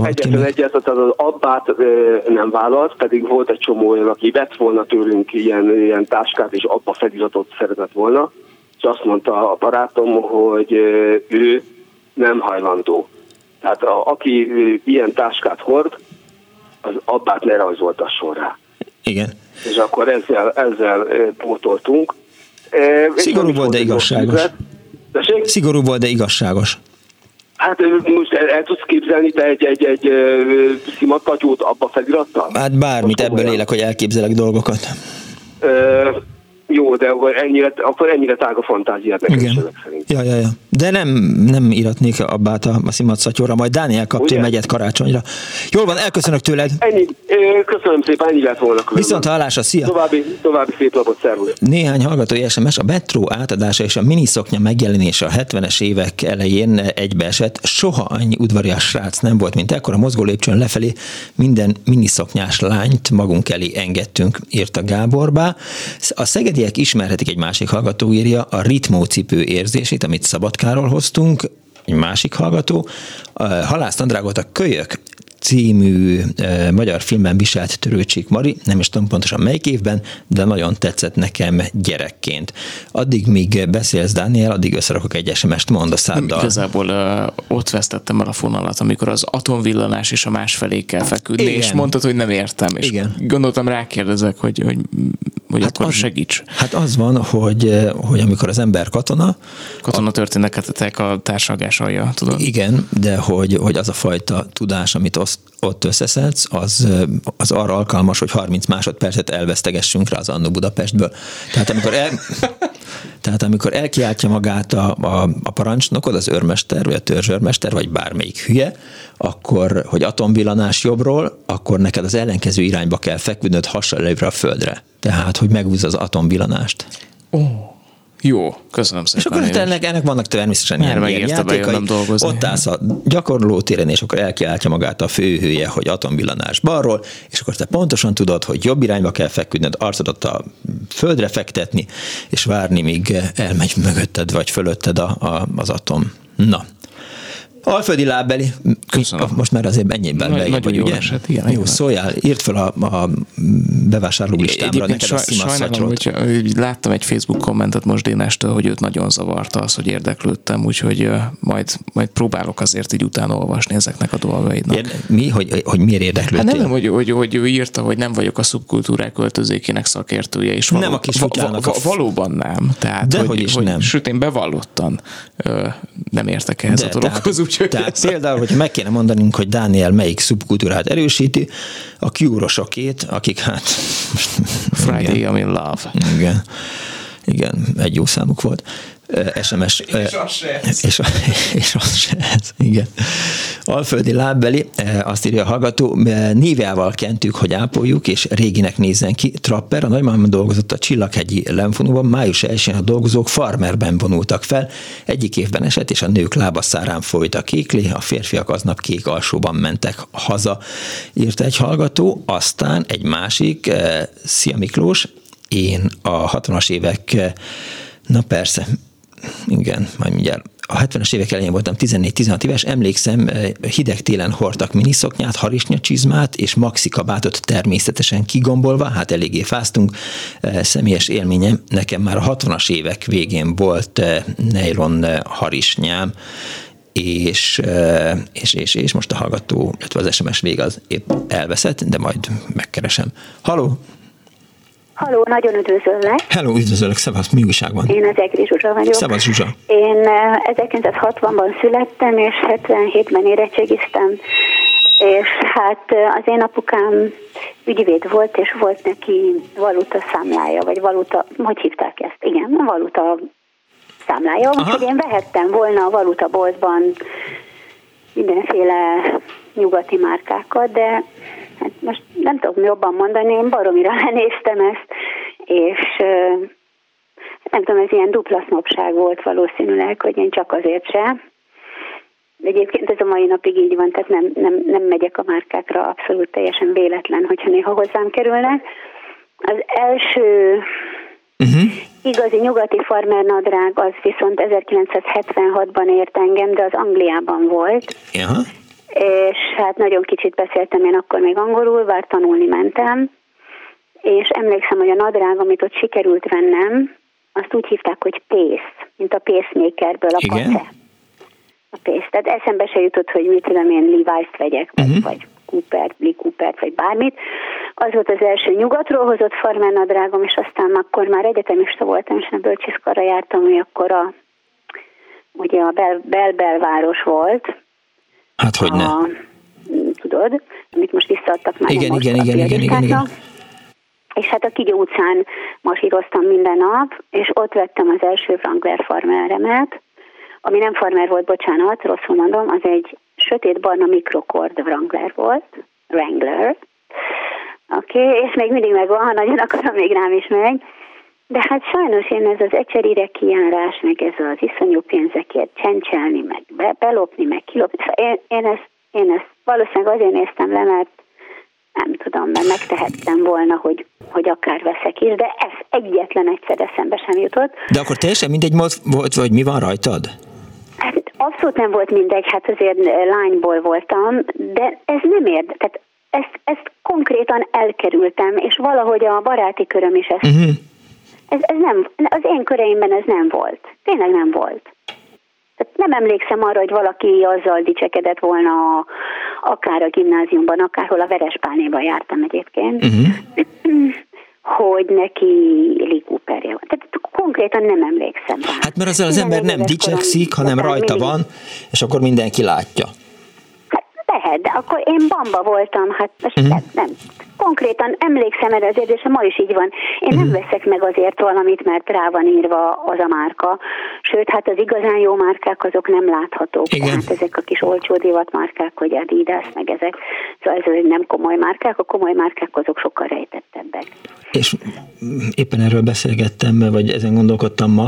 Egyetlen egyet az, az abbát nem vállalt, pedig volt egy csomó olyan, aki vett volna tőlünk ilyen, ilyen táskát, és abba feliratot szeretett volna, és azt mondta a barátom, hogy ő nem hajlandó. Tehát a, aki ilyen táskát hord, az abbát ne rajzoltasson rá. Igen. És akkor ezzel, ezzel pótoltunk. Szigorú volt, de igazságos. Szigorú volt, de igazságos. Hát most el, el tudsz képzelni te egy, egy, egy, egy szimatkatyót abba felirattal? Hát bármit, ebből élek, hogy elképzelek dolgokat. Jó, de akkor ennyire, akkor ennyire tág a fantáziát Igen. szerint. Ja, ja, ja. De nem, nem iratnék abbát a, a szimat majd Dániel kapja megyet karácsonyra. Jól van, elköszönök tőled. Ennyi, köszönöm szépen, ennyi lett volna. Különben. Viszont hallásra, szia! További, további szép lapot, szervusz! Néhány hallgatói SMS, a metró átadása és a miniszoknya megjelenése a 70-es évek elején egybeesett. Soha annyi udvarias srác nem volt, mint ekkor. A mozgó lépcsőn lefelé minden miniszoknyás lányt magunk elé engedtünk, írta Gáborbá. A Szegedi Szegediek ismerhetik egy másik hallgató írja a ritmócipő érzését, amit Szabadkáról hoztunk, egy másik hallgató. Halász Andrágot a kölyök című e, magyar filmben viselt Törőcsik Mari, nem is tudom pontosan melyik évben, de nagyon tetszett nekem gyerekként. Addig, míg beszélsz, Dániel, addig összerakok egy SMS-t, mond a száddal. Igazából uh, ott vesztettem el a fonalat, amikor az atomvillanás és a másfelé kell feküdni, Igen. és mondtad, hogy nem értem, és Igen. gondoltam rákérdezek, hogy, hogy hogy hát akkor az, segíts. Hát az van, hogy, hogy amikor az ember katona... Katona történetetek a társalgás alja, tudod? Igen, de hogy, hogy az a fajta tudás, amit azt, ott összeszedsz, az, az arra alkalmas, hogy 30 másodpercet elvesztegessünk rá az Annó Budapestből. Tehát amikor, el, tehát amikor elkiáltja magát a, a, a parancsnokod, az őrmester, vagy a törzsőrmester, vagy bármelyik hülye, akkor, hogy atomvillanás jobbról, akkor neked az ellenkező irányba kell feküdnöd hasonlóra a földre. Tehát, hogy megúzza az atomvillanást. Ó. Oh. Jó, köszönöm szépen. És akkor ennek, ennek vannak természetesen ilyen, ilyen játékai. dolgozni. Ott állsz a gyakorlótéren, és akkor elkiáltja magát a főhője, hogy atomvillanás balról, és akkor te pontosan tudod, hogy jobb irányba kell feküdnöd, arcodat a földre fektetni, és várni, míg elmegy mögötted vagy fölötted a, a, az atom. Na, Alföldi lábbeli, Köszönöm. most már azért ennyiben Nagy, bejön, jó ugye? Eset, igen, jó, szóljál, írt fel a, a bevásárló listámra neked saj, sajnálom, hogy, hogy láttam egy Facebook kommentet most Dénestől, hogy őt nagyon zavarta az, hogy érdeklődtem, úgyhogy majd, majd próbálok azért így utána olvasni ezeknek a dolgaidnak. Ér, mi? Hogy, hogy miért érdeklődtél? Hát nem, hogy, hogy, hogy ő írta, hogy nem vagyok a szubkultúrák költözékének szakértője, és való, nem a kis va, va, va, valóban nem. Tehát, De hogy, hogy nem. Sőt, én bevallottan nem értek ehhez De, a dologhoz, úgyhogy tehát például, hogyha meg kéne mondanunk, hogy Dániel melyik szubkultúrát erősíti, a kiúrosokét, akik hát... Friday, I'm in love. Igen. Igen, egy jó számuk volt. SMS. És az se ez. És, és az se ez, igen. Alföldi lábbeli, azt írja a hallgató, névjával kentük, hogy ápoljuk, és réginek nézzen ki. Trapper, a nagymamám dolgozott a Csillaghegyi Lenfonóban, május 1 a dolgozók farmerben vonultak fel. Egyik évben esett, és a nők lábaszárán folyt a kékli, a férfiak aznap kék alsóban mentek haza, írta egy hallgató. Aztán egy másik, Szia Miklós, én a 60-as évek Na persze, igen, majd mindjárt. A 70-es évek elején voltam 14-16 éves, emlékszem, eh, hideg télen hordtak miniszoknyát, harisnya csizmát és maxi kabátot természetesen kigombolva, hát eléggé fáztunk. Eh, személyes élményem, nekem már a 60-as évek végén volt eh, nylon harisnyám, és, és, és, és most a hallgató, illetve az SMS vége az épp elveszett, de majd megkeresem. Haló! Haló, nagyon üdvözöllek. Hello, üdvözöllek, szevasz, mi újság van? Én az Egri Zsuzsa vagyok. Szevasz Zsuzsa. Én 1960-ban születtem, és 77-ben érettségiztem, és hát az én apukám ügyvéd volt, és volt neki valuta számlája, vagy valuta, hogy hívták ezt? Igen, valuta számlája, úgyhogy én vehettem volna a valuta boltban mindenféle nyugati márkákat, de hát most nem tudok jobban mondani, én baromira lenéztem ezt, és nem tudom, ez ilyen dupla sznopság volt valószínűleg, hogy én csak azért se. De egyébként ez a mai napig így van, tehát nem, nem, nem megyek a márkákra, abszolút teljesen véletlen, hogyha néha hozzám kerülnek. Az első uh-huh. igazi nyugati farmer nadrág az viszont 1976-ban ért engem, de az Angliában volt. Ja. És hát nagyon kicsit beszéltem én akkor még angolul, bár tanulni mentem, és emlékszem, hogy a nadrág, amit ott sikerült vennem, azt úgy hívták, hogy Pace, mint a pacemakerből a Igen. kace. A Pace. Tehát eszembe se jutott, hogy mit tudom én Levi's-t vegyek, vagy, uh-huh. vagy Cooper, Lee Cooper, vagy bármit. Az volt az első nyugatról hozott farmer nadrágom, és aztán akkor már egyetemista voltam, és a bölcsiszkarra jártam, hogy akkor a, ugye a bel, bel belváros volt. Hát hogy ne. A, tudod, amit most visszaadtak már. Igen, igen, igen, igen, igen, igen. És hát a Kigyó utcán masíroztam minden nap, és ott vettem az első Wrangler farmeremet, ami nem farmer volt, bocsánat, rosszul mondom, az egy sötét-barna mikrokord Wrangler volt, Wrangler, oké, okay, és még mindig megvan, ha nagyon akarom, még rám is megy, de hát sajnos én ez az ecserire kiárás, meg ez az iszonyú pénzekért csencselni, meg be, belopni, meg kilopni, szóval én, én, ezt, én ezt valószínűleg azért néztem le, mert nem tudom, mert megtehettem volna, hogy, hogy akár veszek is, de ez egyetlen egyszer eszembe sem jutott. De akkor teljesen mindegy volt, vagy mi van rajtad? Hát abszolút nem volt mindegy, hát azért lányból voltam, de ez nem érd, tehát ezt, ezt konkrétan elkerültem, és valahogy a baráti köröm is ezt, uh-huh. Ez, ez nem, az én köreimben ez nem volt. Tényleg nem volt. Tehát nem emlékszem arra, hogy valaki azzal dicsekedett volna akár a gimnáziumban, akárhol a Verespálnéban jártam egyébként, uh-huh. hogy neki Lee Cooperje van. Tehát konkrétan nem emlékszem rá. Hát mert az, az ember nem dicsekszik, hanem rajta mindig... van, és akkor mindenki látja. Hát lehet, de akkor én bamba voltam, hát most uh-huh. nem, nem konkrétan emlékszem erre azért, és ma is így van. Én nem mhm. veszek meg azért valamit, mert rá van írva az a márka. Sőt, hát az igazán jó márkák azok nem láthatók. Igen. Tehát ezek a kis olcsó márkák, hogy Adidas, meg ezek. Szóval ez nem komoly márkák, a komoly márkák azok sokkal rejtettebbek. És éppen erről beszélgettem, vagy ezen gondolkodtam ma,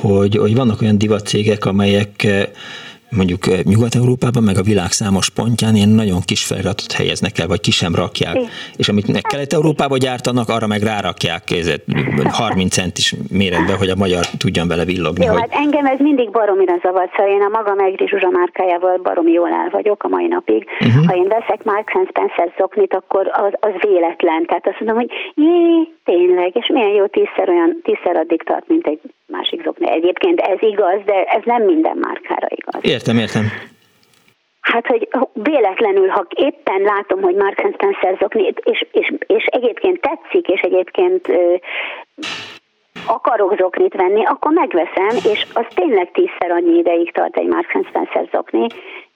hogy, hogy vannak olyan divatcégek, amelyek mondjuk Nyugat-Európában, meg a világ számos pontján ilyen nagyon kis feliratot helyeznek el, vagy ki sem rakják. É. És amit Kelet-Európában gyártanak, arra meg rárakják 30 centis méretbe, hogy a magyar tudjon vele villogni. Jó, hogy... hát engem ez mindig baromira zavart, szóval én a maga Egri Zsuzsa márkájával baromi jól el vagyok a mai napig. Uh-huh. Ha én veszek Mark Spencer zoknit, akkor az, az véletlen. Tehát azt mondom, hogy jé, tényleg, és milyen jó tízszer olyan, tízszer addig tart, mint egy másik zokni. Egyébként ez igaz, de ez nem minden márkára igaz. Értem, értem. Hát, hogy véletlenül, ha éppen látom, hogy Mark Spencer zokni, és, és, és egyébként tetszik, és egyébként ö, akarok zoknit venni, akkor megveszem, és az tényleg tízszer annyi ideig tart egy Mark Spencer zokni,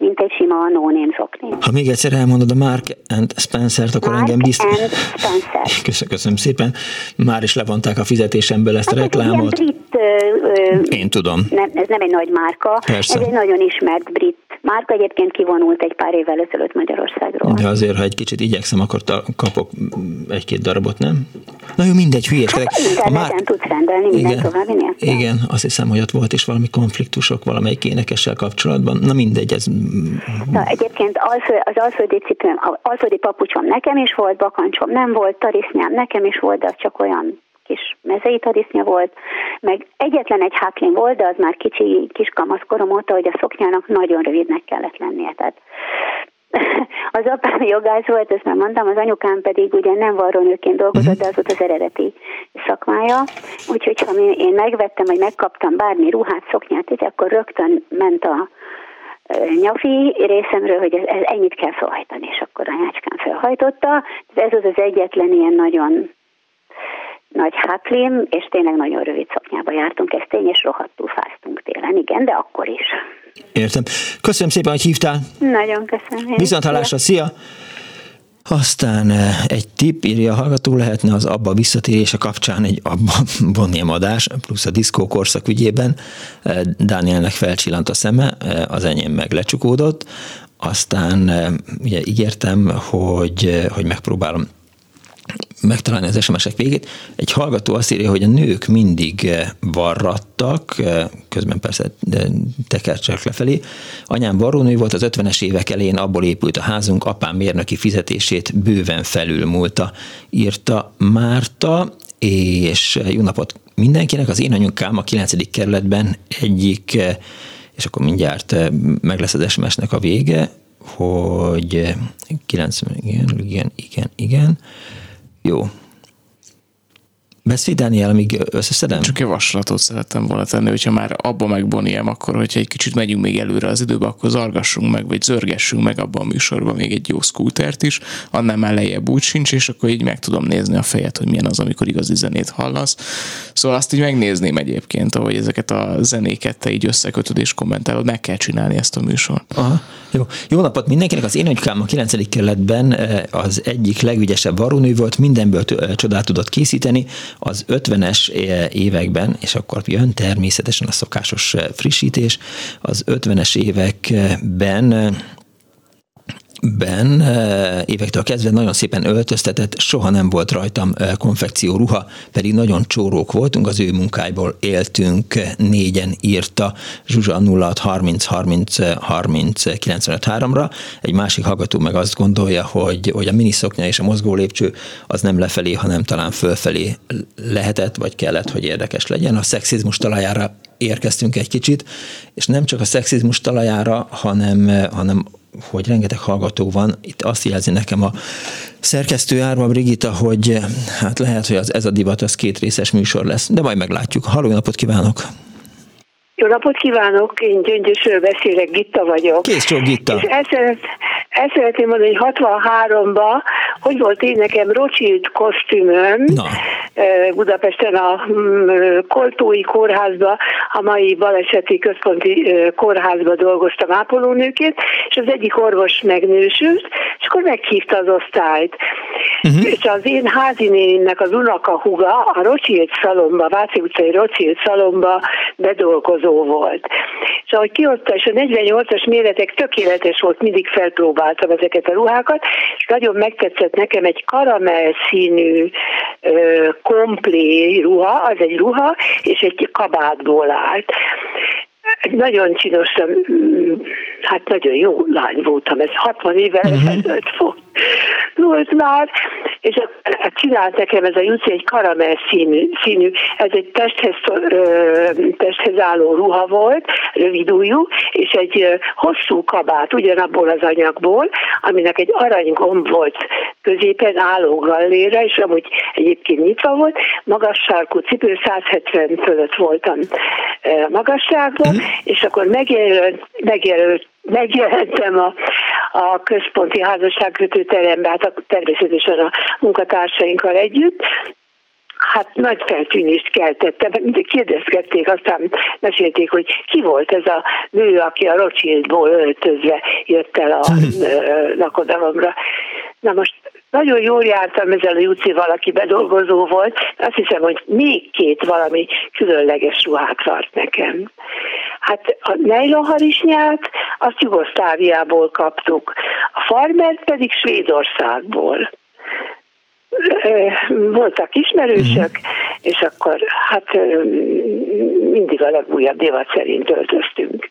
mint egy sima no name zokni. Ha még egyszer elmondod a Mark and Spencer-t, akkor Mark engem biztos... Spencer. Köszönöm, köszönöm szépen. Már is levonták a fizetésemből ezt hát a reklámot. Brit, ö, ö, Én tudom. Nem, ez nem egy nagy márka, Persze. ez egy nagyon ismert brit márka, egyébként kivonult egy pár évvel ezelőtt Magyarországról. De azért, ha egy kicsit igyekszem, akkor kapok egy-két darabot, nem? Na jó, mindegy, hülyeskedek. Hát a már... tudsz rendelni minden igen, további nélkül. Igen, azt hiszem, hogy ott volt is valami konfliktusok valamelyik énekessel kapcsolatban. Na mindegy, ez... Na, egyébként az alföldi cipőm, alföldi papucsom nekem is volt, bakancsom nem volt, tarisznyám nekem is volt, de az csak olyan kis mezei tarisznya volt, meg egyetlen egy hátlin volt, de az már kicsi, kis kamaszkorom óta, hogy a szoknyának nagyon rövidnek kellett lennie. Tehát az apám jogász volt, ezt már mondtam, az anyukám pedig ugye nem varrónőként dolgozott, de az volt az eredeti szakmája. Úgyhogy ha én megvettem, vagy megkaptam bármi ruhát, szoknyát, akkor rögtön ment a nyafi részemről, hogy ez, ez ennyit kell felhajtani, és akkor anyácskám felhajtotta. Ez az az egyetlen ilyen nagyon nagy hátlim, és tényleg nagyon rövid szoknyába jártunk, ez tény, és rohadtul fáztunk télen, igen, de akkor is. Értem. Köszönöm szépen, hogy hívtál. Nagyon köszönöm. Viszont hallásra, szia! Aztán eh, egy tipp, írja a hallgató, lehetne az abba visszatérése kapcsán egy abba Bonnie adás, plusz a diszkó korszak ügyében. Eh, Dánielnek felcsillant a szeme, eh, az enyém meg lecsukódott. Aztán ugye ígértem, hogy, hogy megpróbálom megtalálni az SMS-ek végét. Egy hallgató azt írja, hogy a nők mindig eh, varrattak, eh, közben persze tekercsek lefelé. Anyám varrónő volt, az 50-es évek elején abból épült a házunk, apám mérnöki fizetését bőven felülmúlta, írta Márta, és jó napot mindenkinek. Az én anyukám a 9. kerületben egyik, és akkor mindjárt meg lesz az SMS-nek a vége, hogy 90, igen, igen, igen, igen. Jó, Beszélj, Dániel, amíg összeszedem? Csak javaslatot szerettem volna tenni, hogyha már abba megboniem, akkor hogyha egy kicsit megyünk még előre az időbe, akkor zargassunk meg, vagy zörgessünk meg abban a műsorban még egy jó skútert is, annál már lejjebb úgy sincs, és akkor így meg tudom nézni a fejet, hogy milyen az, amikor igazi zenét hallasz. Szóval azt így megnézném egyébként, ahogy ezeket a zenéket te így összekötöd és kommentálod, meg kell csinálni ezt a műsort. Aha, jó. jó napot mindenkinek! Az én agykám a 9. kerületben eh, az egyik legügyesebb varrónő volt, mindenből csodát tudott készíteni, az 50-es években, és akkor jön természetesen a szokásos frissítés, az 50-es években ben eh, évektől kezdve nagyon szépen öltöztetett, soha nem volt rajtam eh, konfekció ruha, pedig nagyon csórók voltunk, az ő munkáiból éltünk, négyen írta Zsuzsa 06 30 30 30 95 3-ra. Egy másik hallgató meg azt gondolja, hogy, hogy a miniszoknya és a mozgó lépcső az nem lefelé, hanem talán fölfelé lehetett, vagy kellett, hogy érdekes legyen. A szexizmus talajára érkeztünk egy kicsit, és nem csak a szexizmus talajára, hanem, eh, hanem hogy rengeteg hallgató van. Itt azt jelzi nekem a szerkesztő Árva Brigita, hogy hát lehet, hogy az, ez a divat az két részes műsor lesz, de majd meglátjuk. Halló, napot kívánok! Jó napot kívánok, én Gyöngyösről beszélek, Gitta vagyok. Kész csak Gitta. És ezt, ezt szeretném mondani, hogy 63-ban, hogy volt én nekem Rothschild kosztümöm Na. Budapesten a mm, Koltói kórházba, a mai baleseti központi kórházba dolgoztam ápolónőként, és az egyik orvos megnősült, és akkor meghívta az osztályt. Uh-huh. És az én házinénnek az unoka huga a Rothschild szalomba, Váci utcai Rothschild szalomba bedolgozó szó volt. Ahogy kioszta, és a 48-as méretek tökéletes volt, mindig felpróbáltam ezeket a ruhákat, és nagyon megtetszett nekem egy karamell színű komplé ruha, az egy ruha, és egy kabátból állt nagyon csinosan, hát nagyon jó lány voltam, ez 60 évvel uh-huh. ezelőtt volt, volt már, és csinált nekem ez a Jussi egy karamell színű, színű, ez egy testhez, testhez álló ruha volt, rövid ujjú, és egy hosszú kabát ugyanabból az anyagból, aminek egy aranygomb volt középen álló galléra, és amúgy egyébként nyitva volt, magas sarkú cipő, 170 fölött voltam magasságban, uh-huh. És akkor megjelölt, megjelölt megjelentem a, a központi házasságkötő terembe, hát természetesen a munkatársainkkal együtt, hát nagy feltűnést keltette, mindig kérdezgették, aztán mesélték, hogy ki volt ez a nő, aki a Rothschildból öltözve jött el a lakodalomra. Na most nagyon jól jártam ezzel a Jucival, aki bedolgozó volt. Azt hiszem, hogy még két valami különleges ruhát vart nekem. Hát a nejlonharisnyát azt Jugoszláviából kaptuk, a farmert pedig Svédországból voltak ismerősök, és akkor hát mindig a legújabb divat szerint öltöztünk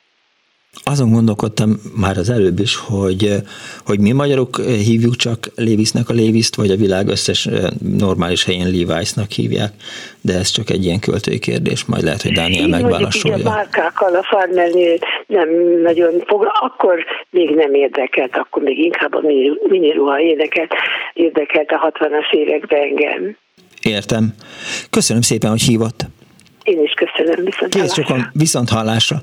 azon gondolkodtam már az előbb is, hogy, hogy mi magyarok hívjuk csak Lévisznek a Léviszt, vagy a világ összes normális helyén Levi'snak hívják, de ez csak egy ilyen költői kérdés, majd lehet, hogy Dániel Én megválaszolja. Igen, márkákkal a farmernél nem nagyon fog, akkor még nem érdekelt, akkor még inkább a miniruha érdekelt, érdekelt a 60-as években engem. Értem. Köszönöm szépen, hogy hívott. Én is köszönöm, viszont Kész sokan viszont hallásra.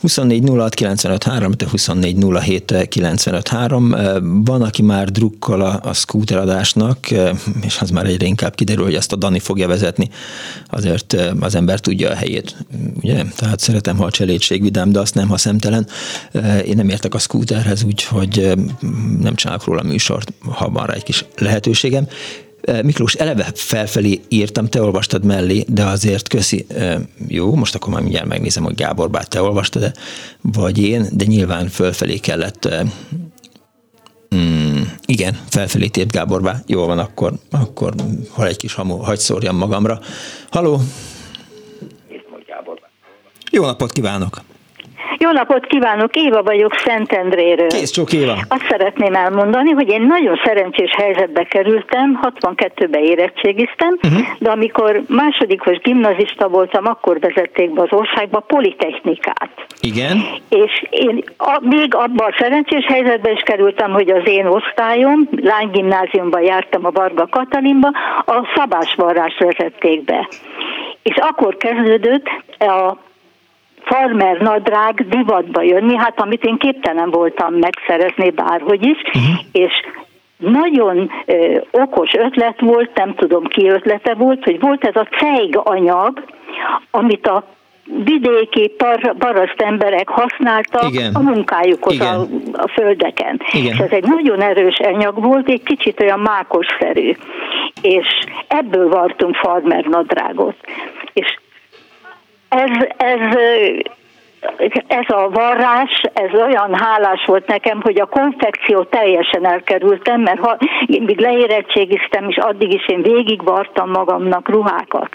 24 06 95 3, 24 07 95 3. Van, aki már drukkol a, a adásnak, és az már egyre inkább kiderül, hogy ezt a Dani fogja vezetni. Azért az ember tudja a helyét, ugye? Tehát szeretem, ha a cselédség vidám, de azt nem, ha szemtelen. Én nem értek a scooterhez, úgyhogy nem csinálok róla műsort, ha van rá egy kis lehetőségem. Miklós, eleve felfelé írtam, te olvastad mellé, de azért köszi. Jó, most akkor már mindjárt megnézem, hogy Gábor bár te olvastad -e, vagy én, de nyilván fölfelé kellett Mm, igen, felfelé tért Gábor bá. Jól van, akkor, akkor hol egy kis hamu, hagyd szórjam magamra. Haló! Jó napot kívánok! Jó napot kívánok, Éva vagyok Szentendréről. Kész csók Éva. Azt szeretném elmondani, hogy én nagyon szerencsés helyzetbe kerültem, 62-ben érettségiztem, uh-huh. de amikor másodikos gimnazista voltam, akkor vezették be az országba politechnikát. Igen. És én a, még abban a szerencsés helyzetbe is kerültem, hogy az én osztályom, lánygimnáziumban jártam a Varga Katalinba, a szabásvarrást vezették be. És akkor kezdődött a farmer nadrág divatba jönni, hát amit én képtelen voltam megszerezni bárhogy is, uh-huh. és nagyon ö, okos ötlet volt, nem tudom ki ötlete volt, hogy volt ez a cejg anyag, amit a vidéki par, paraszt emberek használtak Igen. a munkájukhoz A, a földeken. Igen. És ez egy nagyon erős anyag volt, egy kicsit olyan mákosszerű. És ebből vartunk farmer nadrágot. És ez, ez ez a varrás, ez olyan hálás volt nekem, hogy a konfekció teljesen elkerültem, mert ha, még leérettségiztem, és addig is én végigvartam magamnak ruhákat.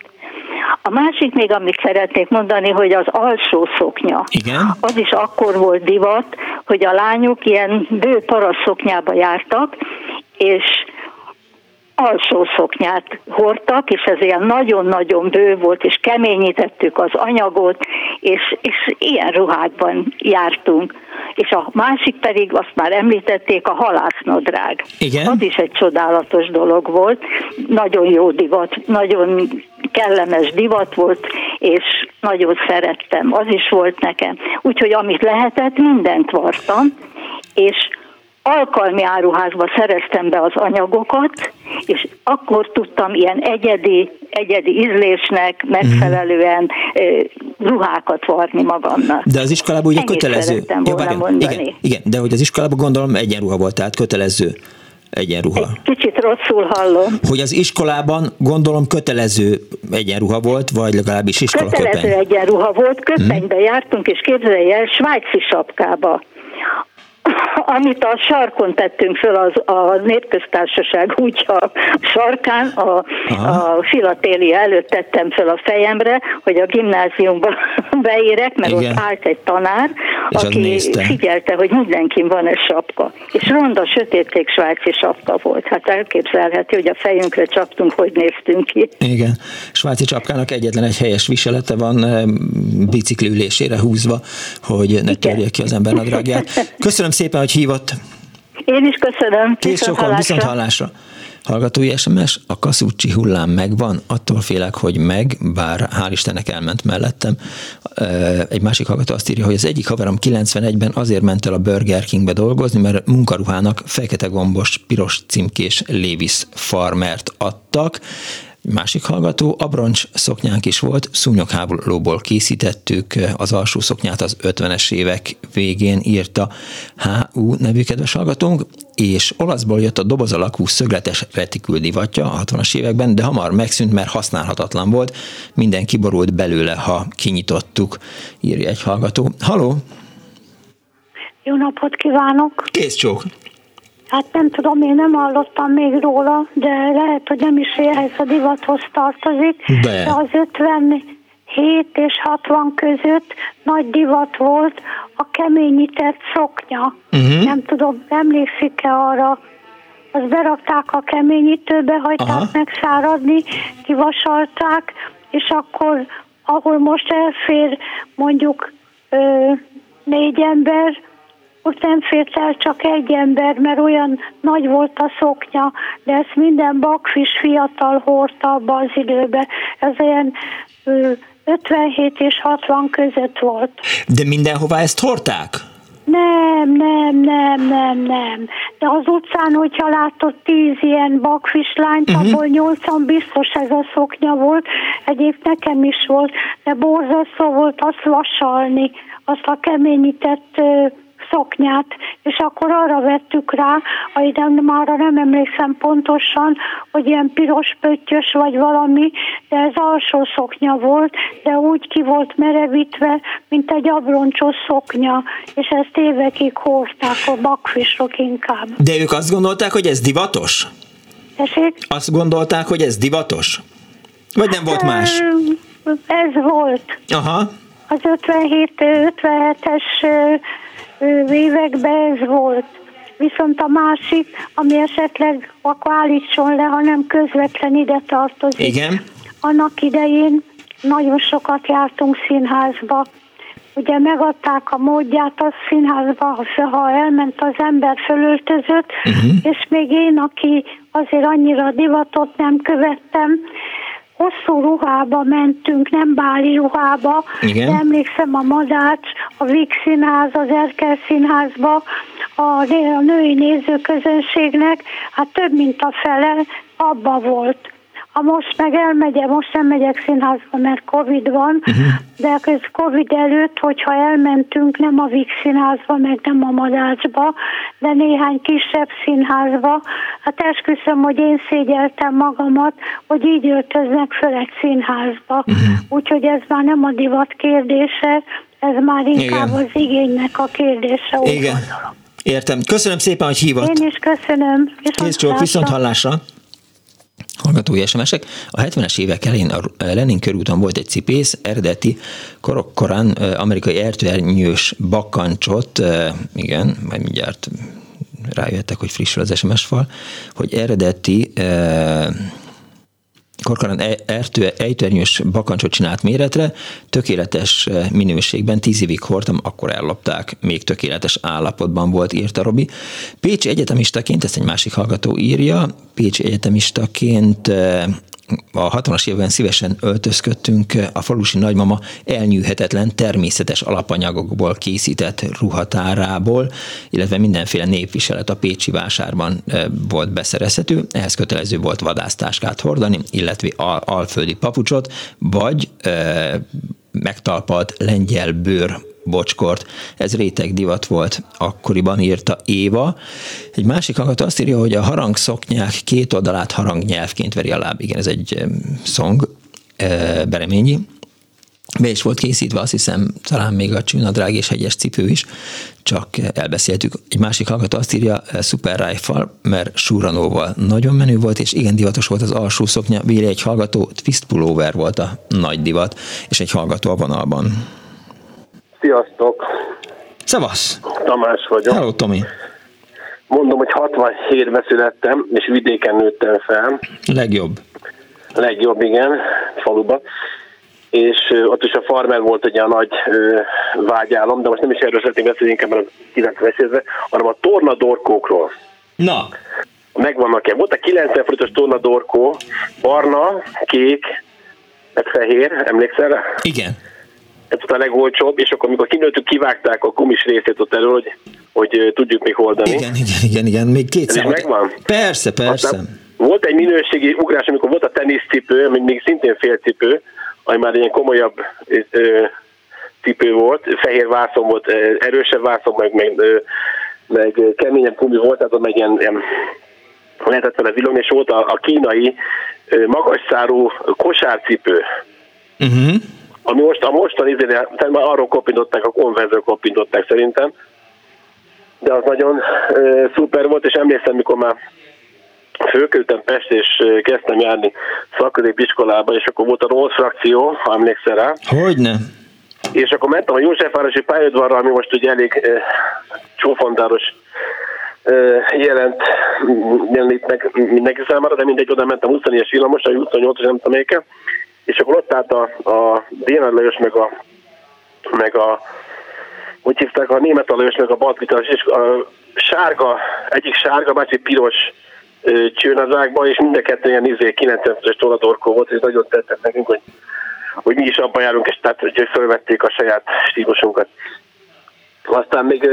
A másik még, amit szeretnék mondani, hogy az alsó szoknya. Igen. Az is akkor volt divat, hogy a lányok ilyen bő paraszoknyába jártak, és alsó szoknyát hordtak, és ez ilyen nagyon-nagyon bő volt, és keményítettük az anyagot, és, és ilyen ruhákban jártunk. És a másik pedig, azt már említették, a halásznodrág. Igen. Az is egy csodálatos dolog volt, nagyon jó divat, nagyon kellemes divat volt, és nagyon szerettem, az is volt nekem. Úgyhogy amit lehetett, mindent vartam, és alkalmi áruházba szereztem be az anyagokat, és akkor tudtam ilyen egyedi, egyedi ízlésnek megfelelően mm. ruhákat varni magamnak. De az iskolában ugye Ennyit kötelező. Ja, várján, igen, igen, de hogy az iskolában gondolom egyenruha volt, tehát kötelező egyenruha. Egy kicsit rosszul hallom. Hogy az iskolában gondolom kötelező egyenruha volt, vagy legalábbis iskola Kötelező köpeny. egyenruha volt, köpenybe hmm. jártunk, és képzelj el, svájci sapkába amit a sarkon tettünk föl az, a népköztársaság útja sarkán, a, a filatélia előtt tettem föl a fejemre, hogy a gimnáziumba beérek, mert Igen. ott állt egy tanár, és aki figyelte, hogy mindenkin van egy sapka. És ronda, sötétkék svájci sapka volt. Hát elképzelhető, hogy a fejünkre csaptunk, hogy néztünk ki. Igen. Svájci csapkának egyetlen egy helyes viselete van, eh, bicikliülésére húzva, hogy ne törje ki az ember nadrágját. Köszönöm szépen, hogy hívott. Én is köszönöm. Kész viszont viszont hallásra. Hallgatói SMS, a kaszúcsi hullám megvan, attól félek, hogy meg, bár hál' Istennek elment mellettem. Egy másik hallgató azt írja, hogy az egyik haverom 91-ben azért ment el a Burger Kingbe dolgozni, mert munkaruhának fekete gombos, piros címkés Levis farmert adtak. Másik hallgató, abroncs szoknyánk is volt, szúnyogháborúból készítettük az alsó szoknyát az 50-es évek végén, írta HU nevű kedves hallgatónk, és olaszból jött a doboz alakú szögletes retikül divatja a 60-as években, de hamar megszűnt, mert használhatatlan volt, minden kiborult belőle, ha kinyitottuk, írja egy hallgató. Haló! Jó napot kívánok! Kész csók! Hát nem tudom, én nem hallottam még róla, de lehet, hogy nem is ehhez a divathoz tartozik. De. de az 57 és 60 között nagy divat volt a keményített szoknya. Uh-huh. Nem tudom, emlékszik-e arra, azt berakták a keményítőbe, hagyták Aha. megszáradni, kivasalták, és akkor, ahol most elfér mondjuk ö, négy ember, ott nem fért el csak egy ember, mert olyan nagy volt a szoknya, de ezt minden bakfis fiatal hordta abba az időbe. Ez ilyen 57 és 60 között volt. De mindenhová ezt hordták? Nem, nem, nem, nem, nem. De az utcán, hogyha látott tíz ilyen bakfislányt, uh-huh. abból nyolcan biztos ez a szoknya volt. Egyébként nekem is volt, de borzasztó volt azt vasalni, azt a keményített szoknyát, és akkor arra vettük rá, ide már nem emlékszem pontosan, hogy ilyen piros pöttyös vagy valami, de ez alsó szoknya volt, de úgy ki volt merevítve, mint egy abroncsos szoknya, és ezt évekig hordták a bakfisok inkább. De ők azt gondolták, hogy ez divatos? Tessék? Azt gondolták, hogy ez divatos? Vagy nem volt más? Ez volt. Aha. az 57-57-es években ez volt. Viszont a másik, ami esetleg akkor állítson le, ha nem közvetlen ide tartozik. Igen. Annak idején nagyon sokat jártunk színházba. Ugye megadták a módját a színházba, ha elment az ember fölöltözött, uh-huh. és még én, aki azért annyira divatot nem követtem, hosszú ruhába mentünk, nem báli ruhába. Igen. De emlékszem a Madács, a Vix Színház, az Erkel Színházba, a, a női nézőközönségnek, hát több mint a fele abba volt. Ha most meg elmegyek, most nem megyek színházba, mert Covid van, uh-huh. de ez Covid előtt, hogyha elmentünk nem a Vix színházba, meg nem a Madácsba, de néhány kisebb színházba, hát esküszöm, hogy én szégyeltem magamat, hogy így öltöznek föl egy színházba. Uh-huh. Úgyhogy ez már nem a divat kérdése, ez már inkább Igen. az igénynek a kérdése. Igen. Értem. Köszönöm szépen, hogy hívott. Én is köszönöm. Kész csók, viszont hallásra. Hallgatói SMS-ek. A 70-es évek elején a Lenin körúton volt egy cipész, eredeti korokkorán amerikai ertőernyős bakkancsot, igen, majd mindjárt rájöttek, hogy frissül az SMS fal, hogy eredeti Korkaran ejtőernyős bakancsot csinált méretre, tökéletes eh, minőségben, tíz évig hordtam, akkor ellopták, még tökéletes állapotban volt, írta Robi. Pécsi egyetemistaként, ezt egy másik hallgató írja, Pécsi egyetemistaként eh, a 60-as évben szívesen öltözködtünk a falusi nagymama elnyűhetetlen természetes alapanyagokból készített ruhatárából, illetve mindenféle népviselet a Pécsi vásárban volt beszerezhető, ehhez kötelező volt vadásztáskát hordani, illetve alföldi papucsot, vagy megtalpalt lengyel bőr bocskort. Ez réteg divat volt akkoriban, írta Éva. Egy másik hallgató azt írja, hogy a harangszoknyák két oldalát harangnyelvként veri a láb. Igen, ez egy szong, e, Bereményi. Be is volt készítve, azt hiszem, talán még a csűnadrág és hegyes cipő is, csak elbeszéltük. Egy másik hallgató azt írja, Super Rifle, mert Suranóval nagyon menő volt, és igen divatos volt az alsó szoknya. Véle egy hallgató, Twist Pullover volt a nagy divat, és egy hallgató a vonalban. Sziasztok! Szevasz! Tamás vagyok. Hello, Tomi! Mondom, hogy 67-ben születtem, és vidéken nőttem fel. Legjobb. Legjobb, igen, faluba. És ott is a farmer volt egy olyan nagy ö, vágyálom, de most nem is erről szeretnék beszélni, inkább a 90 évben, hanem a tornadorkókról. Na! Megvannak-e? Volt a 90 forintos tornadorkó, barna, kék, meg fehér, emlékszel? Igen ez volt a legolcsóbb, és akkor amikor kinőttük, kivágták a kumis részét ott elő, hogy, hogy tudjuk még hordani. Igen, igen, igen, igen, még két Ez megvan? Persze, persze. Aztán volt egy minőségi ugrás, amikor volt a teniszcipő, ami még szintén félcipő, ami már ilyen komolyabb ö, cipő volt, fehér vászon volt, erősebb vászon, meg, meg, meg keményebb gumi volt, tehát ott meg ilyen, ilyen lehetett vele villogni, és volt a, a kínai magas szárú kosárcipő. Uh-huh ami most, a mostani izére, már arról kopintották, a konverzről kopintották szerintem, de az nagyon e, szuper volt, és emlékszem, mikor már fölköltem Pest, és kezdtem járni szakközépiskolába, és akkor volt a Rolls frakció, ha emlékszel rá. Hogyne. És akkor mentem a Józsefvárosi pályaudvarra, ami most ugye elég e, csófontáros e, jelent, jelenít meg mindenki számára, de mindegy, oda mentem 20-es villamos, a 28 nem tudom melyiken, és akkor ott állt a, a Dénár Lajos, meg a, meg a hogy hívták, a német Lajos, meg a Baltvitas, és a sárga, egyik sárga, másik piros csőnadrágban, és mind a kettő ilyen izé 90-es toladorkó volt, és nagyon tettek nekünk, hogy, hogy mi is abban járunk, és tehát hogy felvették a saját stílusunkat. Aztán még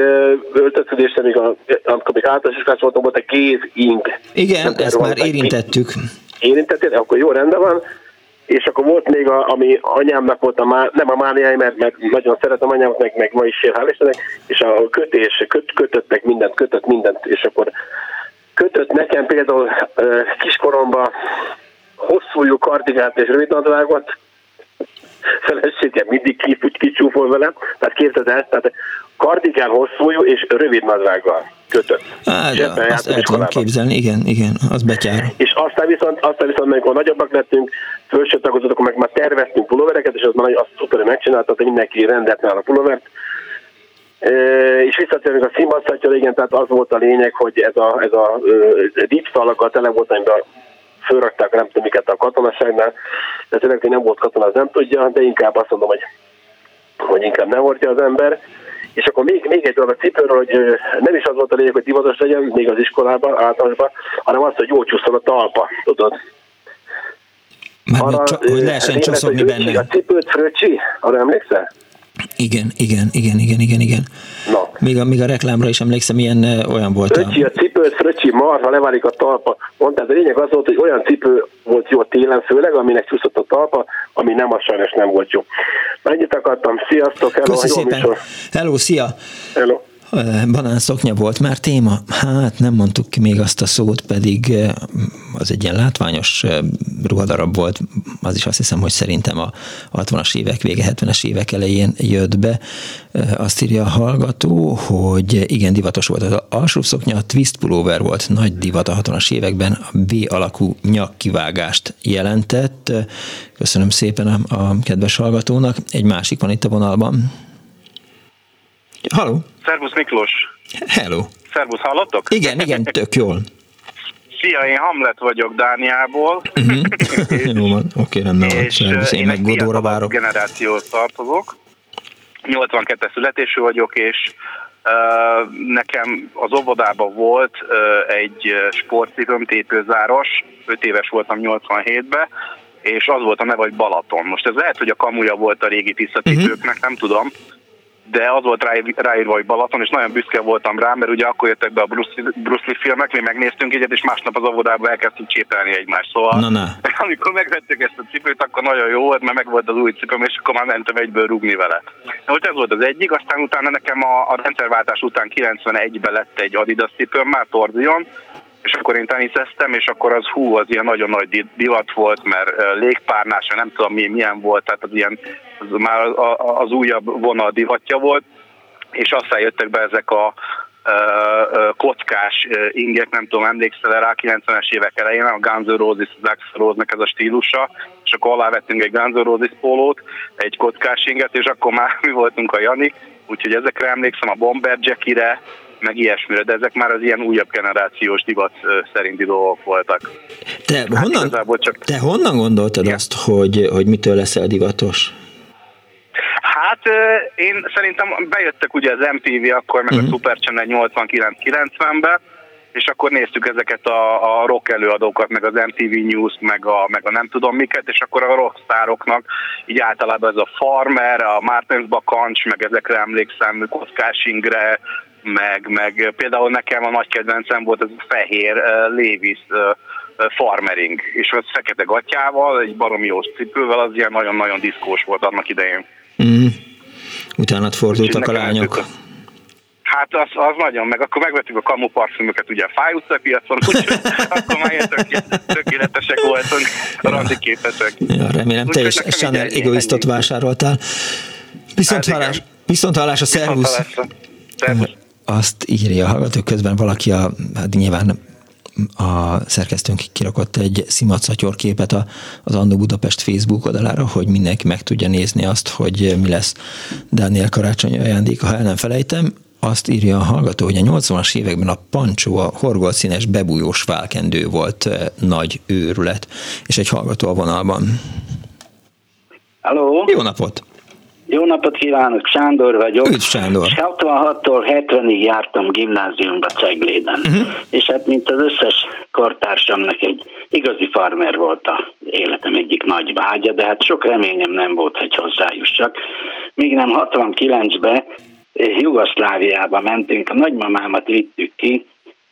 öltözködésre, még a, amikor még általános iskolás voltam, volt a Géz Ink. Igen, ezt már érintettük. Érintettél? Akkor jó, rendben van és akkor volt még, a, ami anyámnak volt, a má, nem a mániáj, mert meg nagyon szeretem anyámat, meg, meg ma is hál' Istennek, és a kötés, köt, kötöttek mindent, kötött mindent, és akkor kötött nekem például kiskoromban hosszújú kardigát és rövidnadrágot, felesége mindig kifut, kicsúfol vele, tehát képzeld el, tehát kardigán hosszú és rövid nadrággal kötött. Á, de azt el tudom képzelni, igen, igen, az betyár. És aztán viszont, aztán viszont, amikor nagyobbak lettünk, felső tagozottak, akkor meg már terveztünk pulóvereket, és az már azt szuper megcsinálta, hogy mindenki rendelt a pulóvert, és visszatérünk a színbasszatja, igen, tehát az volt a lényeg, hogy ez a, ez a dipszalakkal tele volt, amiben fölrakták nem tudom miket a katonaságnál, de tényleg, hogy nem volt katona, az nem tudja, de inkább azt mondom, hogy, hogy inkább ne hordja az ember. És akkor még, még egy dolog a cipőről, hogy nem is az volt a lényeg, hogy divatos legyen, még az iskolában, általánosban, hanem az, hogy jól csúszol a talpa, tudod. Már Arra, csak, hogy lehessen csoszogni benne. A cipőt fröcsi, arra emlékszel? Igen, igen, igen, igen, igen, igen. Na. Még a, még a reklámra is emlékszem, ilyen olyan volt. Fröcsi, a, cipőt, fröcsi, marha, leválik a talpa. Mondtad, a lényeg az volt, hogy olyan cipő volt jó télen főleg, aminek csúszott a talpa, ami nem, a sajnos nem volt jó. Mennyit akartam, sziasztok, hello, Köszi szépen. Hello, szia. Hello banán szoknya volt már téma? Hát nem mondtuk ki még azt a szót, pedig az egy ilyen látványos ruhadarab volt, az is azt hiszem, hogy szerintem a 60-as évek vége, 70-es évek elején jött be. Azt írja a hallgató, hogy igen, divatos volt az alsó szoknya, a twist pullover volt nagy divat a 60-as években, a B alakú nyakkivágást jelentett. Köszönöm szépen a, a kedves hallgatónak. Egy másik van itt a vonalban. Halló! Szervusz Miklós! Hello! Szervusz, hallottok? Igen, igen, tök jól. Szia, én Hamlet vagyok Dániából. Uh-huh. Jó van, oké, rendben van. És Szervusz, én, én meg Godóra várok. generációhoz tartozok. 82-es születésű vagyok, és uh, nekem az óvodában volt uh, egy sportcipőm, tépőzáros, 5 éves voltam 87-ben, és az volt a neve, hogy Balaton. Most ez lehet, hogy a kamuja volt a régi tisztatépőknek, uh-huh. nem tudom, de az volt rá, ráírva, hogy Balaton, és nagyon büszke voltam rá, mert ugye akkor jöttek be a Bruce, Bruce Lee filmek, mi megnéztünk egyet, és másnap az óvodában elkezdtünk csépelni egymást. Szóval na, na. amikor megvettük ezt a cipőt, akkor nagyon jó volt, mert meg volt az új cipőm, és akkor már mentem egyből rúgni vele. Most ez volt az egyik, aztán utána nekem a, a rendszerváltás után 91-ben lett egy Adidas cipőm, már Torzion, és akkor én teniszeztem, és akkor az hú, az ilyen nagyon nagy divat volt, mert légpárnás, nem tudom mi, milyen volt, tehát az ilyen, az már az újabb vonal divatja volt, és aztán jöttek be ezek a kockás ingek, nem tudom, emlékszel rá 90-es évek elején, a Guns N' Roses, Rose-nek ez a stílusa, és akkor alávettünk egy Guns N' Roses pólót, egy kockás inget, és akkor már mi voltunk a Janik, úgyhogy ezekre emlékszem, a Bomber Jackire, meg ilyesmire, de ezek már az ilyen újabb generációs divat szerinti dolgok voltak. Te, hát honnan, csak... te honnan gondoltad Igen. azt, hogy, hogy mitől leszel divatos? Hát én szerintem bejöttek ugye az MTV akkor, meg uh-huh. a. Super Channel 89-90-ben, és akkor néztük ezeket a, a rock előadókat, meg az MTV News, meg a, meg a nem tudom miket, és akkor a rockstároknak így általában ez a Farmer, a Martins Bakancs, meg ezekre emlékszem, Kockás Ingre, meg, meg például nekem a nagy kedvencem volt ez a fehér uh, Levis uh, farmering, és az fekete gatyával, egy baromi jó cipővel, az ilyen nagyon-nagyon diszkós volt annak idején. Mm. Utána fordultak a lányok. Hát az, az nagyon, meg akkor megvettük a kamu parfümöket ugye a Fáj utca piacon, úgyhogy akkor már ilyen tökéletesek voltunk, randi képesek. Ja, remélem úgy, te is Chanel egoistot vásároltál. Viszont hát hallás, viszont hallás a szervusz. Azt írja a hallgató közben valaki, a, hát nyilván a szerkesztőnk kirakott egy szimatszatyor képet az Andó Budapest Facebook oldalára, hogy mindenki meg tudja nézni azt, hogy mi lesz Dániel karácsonyi ajándéka, ha el nem felejtem azt írja a hallgató, hogy a 80-as években a pancsó, a horgolszínes bebújós válkendő volt eh, nagy őrület, és egy hallgató a vonalban. Halló! Jó napot! Jó napot kívánok, Sándor vagyok. Üdv Sándor. 66-tól 70-ig jártam gimnáziumba Cegléden. Uh-huh. És hát mint az összes kortársamnak egy igazi farmer volt a életem egyik nagy vágya, de hát sok reményem nem volt, hogy hozzájussak. Míg nem 69-ben Jugoszláviába mentünk, a nagymamámat vittük ki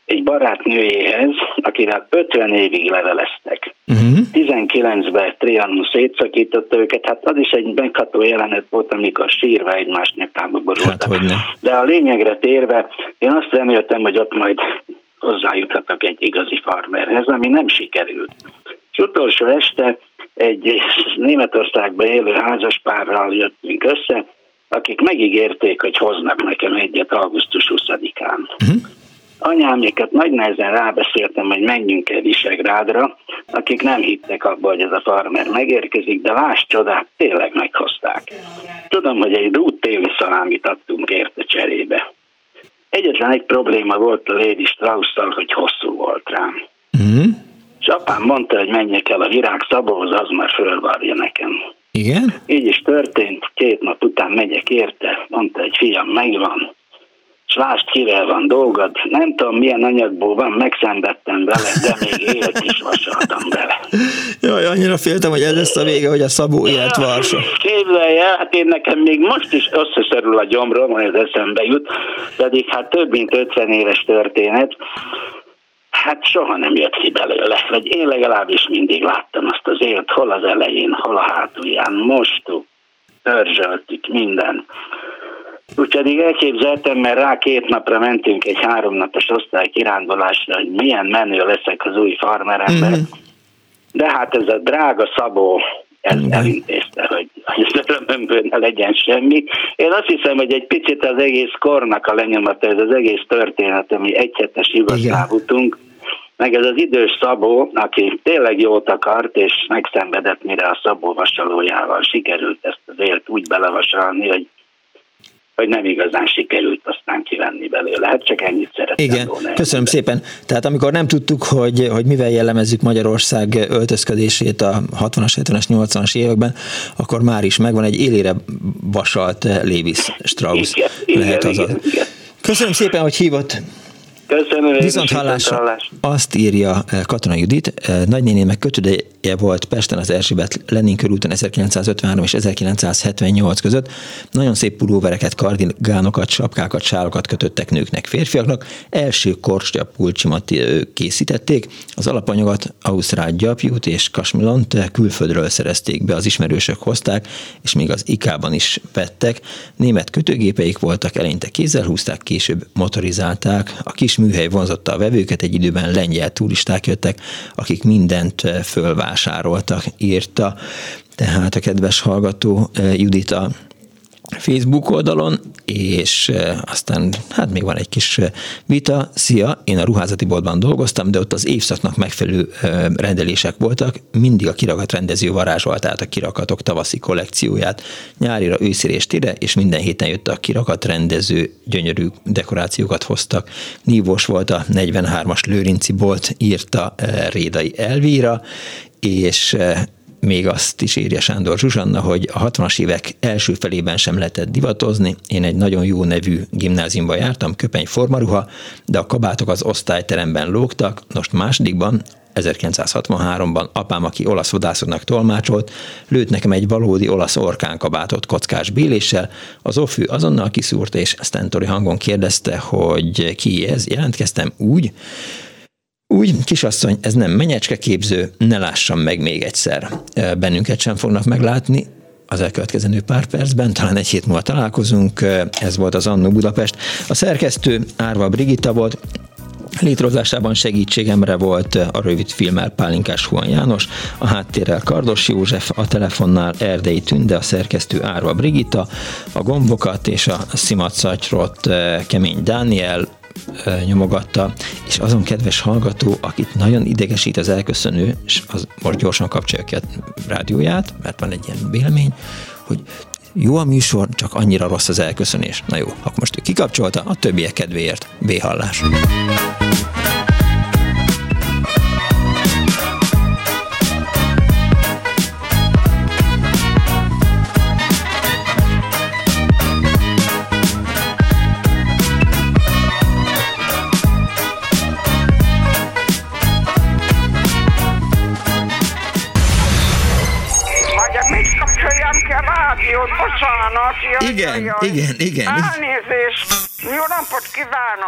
egy barátnőjéhez, akivel 50 évig leveleztek. Uh-huh. 19-ben Trianon szétszakította őket, hát az is egy megható jelenet volt, amikor sírva egymás nyakába borultak. Hát, De a lényegre térve, én azt reméltem, hogy ott majd hozzájuthatok egy igazi farmerhez, ami nem sikerült. És utolsó este egy Németországban élő házaspárral jöttünk össze, akik megígérték, hogy hoznak nekem egyet augusztus 20-án. Uh-huh. Anyáméket nagy nehezen rábeszéltem, hogy menjünk el Visegrádra, akik nem hittek abba, hogy ez a farmer megérkezik, de láss csodát, tényleg meghozták. Tudom, hogy egy rút téli szalámit adtunk érte cserébe. Egyetlen egy probléma volt a Lady strauss hogy hosszú volt rám. Mm. És apám mondta, hogy menjek el a virág szabóhoz, az már fölvarja nekem. Igen? Így is történt, két nap után megyek érte, mondta, egy fiam megvan, és lásd, kivel van dolgod. Nem tudom, milyen anyagból van, megszenvedtem vele, de még élet is vasaltam vele. Jaj, annyira féltem, hogy ez lesz a vége, hogy a Szabó élt varsa. Képzelj el, hát én nekem még most is összeszerül a gyomrom, hogy ez eszembe jut, pedig hát több mint 50 éves történet. Hát soha nem jött ki belőle, vagy én legalábbis mindig láttam azt az élt, hol az elején, hol a hátulján, mostuk, törzsöltük, minden. Úgyhogy elképzeltem, mert rá két napra mentünk egy háromnapos osztály kirándulásra, hogy milyen menő leszek az új farmerember. Mm-hmm. De hát ez a drága Szabó ezt elintézte, hogy, hogy örömömből ne legyen semmi. Én azt hiszem, hogy egy picit az egész kornak a lenyomata, ez az egész történet, ami egyhetes jugoszlávutunk, meg ez az idős Szabó, aki tényleg jót akart, és megszenvedett, mire a Szabó vasalójával sikerült ezt az élt úgy belevasalni, hogy hogy nem igazán sikerült aztán kivenni belőle. Hát csak ennyit szerettem Igen, volna. köszönöm szépen. Tehát amikor nem tudtuk, hogy, hogy mivel jellemezzük Magyarország öltözködését a 60-as, 70-es, 80-as években, akkor már is megvan egy élére vasalt Lévis Strauss. Igen, lehet igen, az igen, igen. Köszönöm szépen, hogy hívott. Köszönöm. Viszont hallásra. Azt írja eh, Katona Judit, eh, nagynénémek kötődője volt Pesten az Erzsébet Lenin körúton 1953 és 1978 között. Nagyon szép pulóvereket, kardigánokat, sapkákat, sálokat kötöttek nőknek, férfiaknak. Első korstya pulcsimat eh, készítették. Az alapanyagot Ausztrál gyapjút és kasmilont külföldről szerezték be, az ismerősök hozták, és még az IK-ban is vettek. Német kötőgépeik voltak, eleinte kézzel húzták, később motorizálták. A kis műhely vonzotta a vevőket, egy időben lengyel turisták jöttek, akik mindent eh, fölvásároltak, írta. Tehát a kedves hallgató eh, Judita Facebook oldalon, és aztán hát még van egy kis vita. Szia, én a ruházati boltban dolgoztam, de ott az évszaknak megfelelő rendelések voltak. Mindig a kirakat rendező varázsolt át a kirakatok tavaszi kollekcióját. Nyárira, őszire és tire, és minden héten jött a kirakat rendező, gyönyörű dekorációkat hoztak. Nívós volt a 43-as Lőrinci bolt, írta Rédai Elvíra, és még azt is írja Sándor Zsuzsanna, hogy a 60-as évek első felében sem lehetett divatozni. Én egy nagyon jó nevű gimnáziumba jártam, köpeny formaruha, de a kabátok az osztályteremben lógtak. Most másodikban 1963-ban apám, aki olasz vadászoknak tolmácsolt, lőtt nekem egy valódi olasz orkánkabátot kockás béléssel. Az ofű azonnal kiszúrt, és stentori hangon kérdezte, hogy ki ez. Jelentkeztem úgy, úgy, kisasszony, ez nem menyecske képző, ne lássam meg még egyszer. Bennünket sem fognak meglátni, az elkövetkezendő pár percben, talán egy hét múlva találkozunk, ez volt az Annó Budapest. A szerkesztő Árva Brigitta volt, Létrehozásában segítségemre volt a rövid filmmel Pálinkás Juan János, a háttérrel Kardos József, a telefonnál Erdei Tünde, a szerkesztő Árva Brigitta, a gombokat és a szimatszatyrot Kemény Dániel, nyomogatta, és azon kedves hallgató, akit nagyon idegesít az elköszönő, és az most gyorsan kapcsolja ki a rádióját, mert van egy ilyen vélemény, hogy jó a műsor, csak annyira rossz az elköszönés. Na jó, akkor most ő kikapcsolta, a többiek kedvéért. B-hallás. Bocsánat. Jaj, igen, jaj. igen, igen. Elnézést. Jó napot kívánok.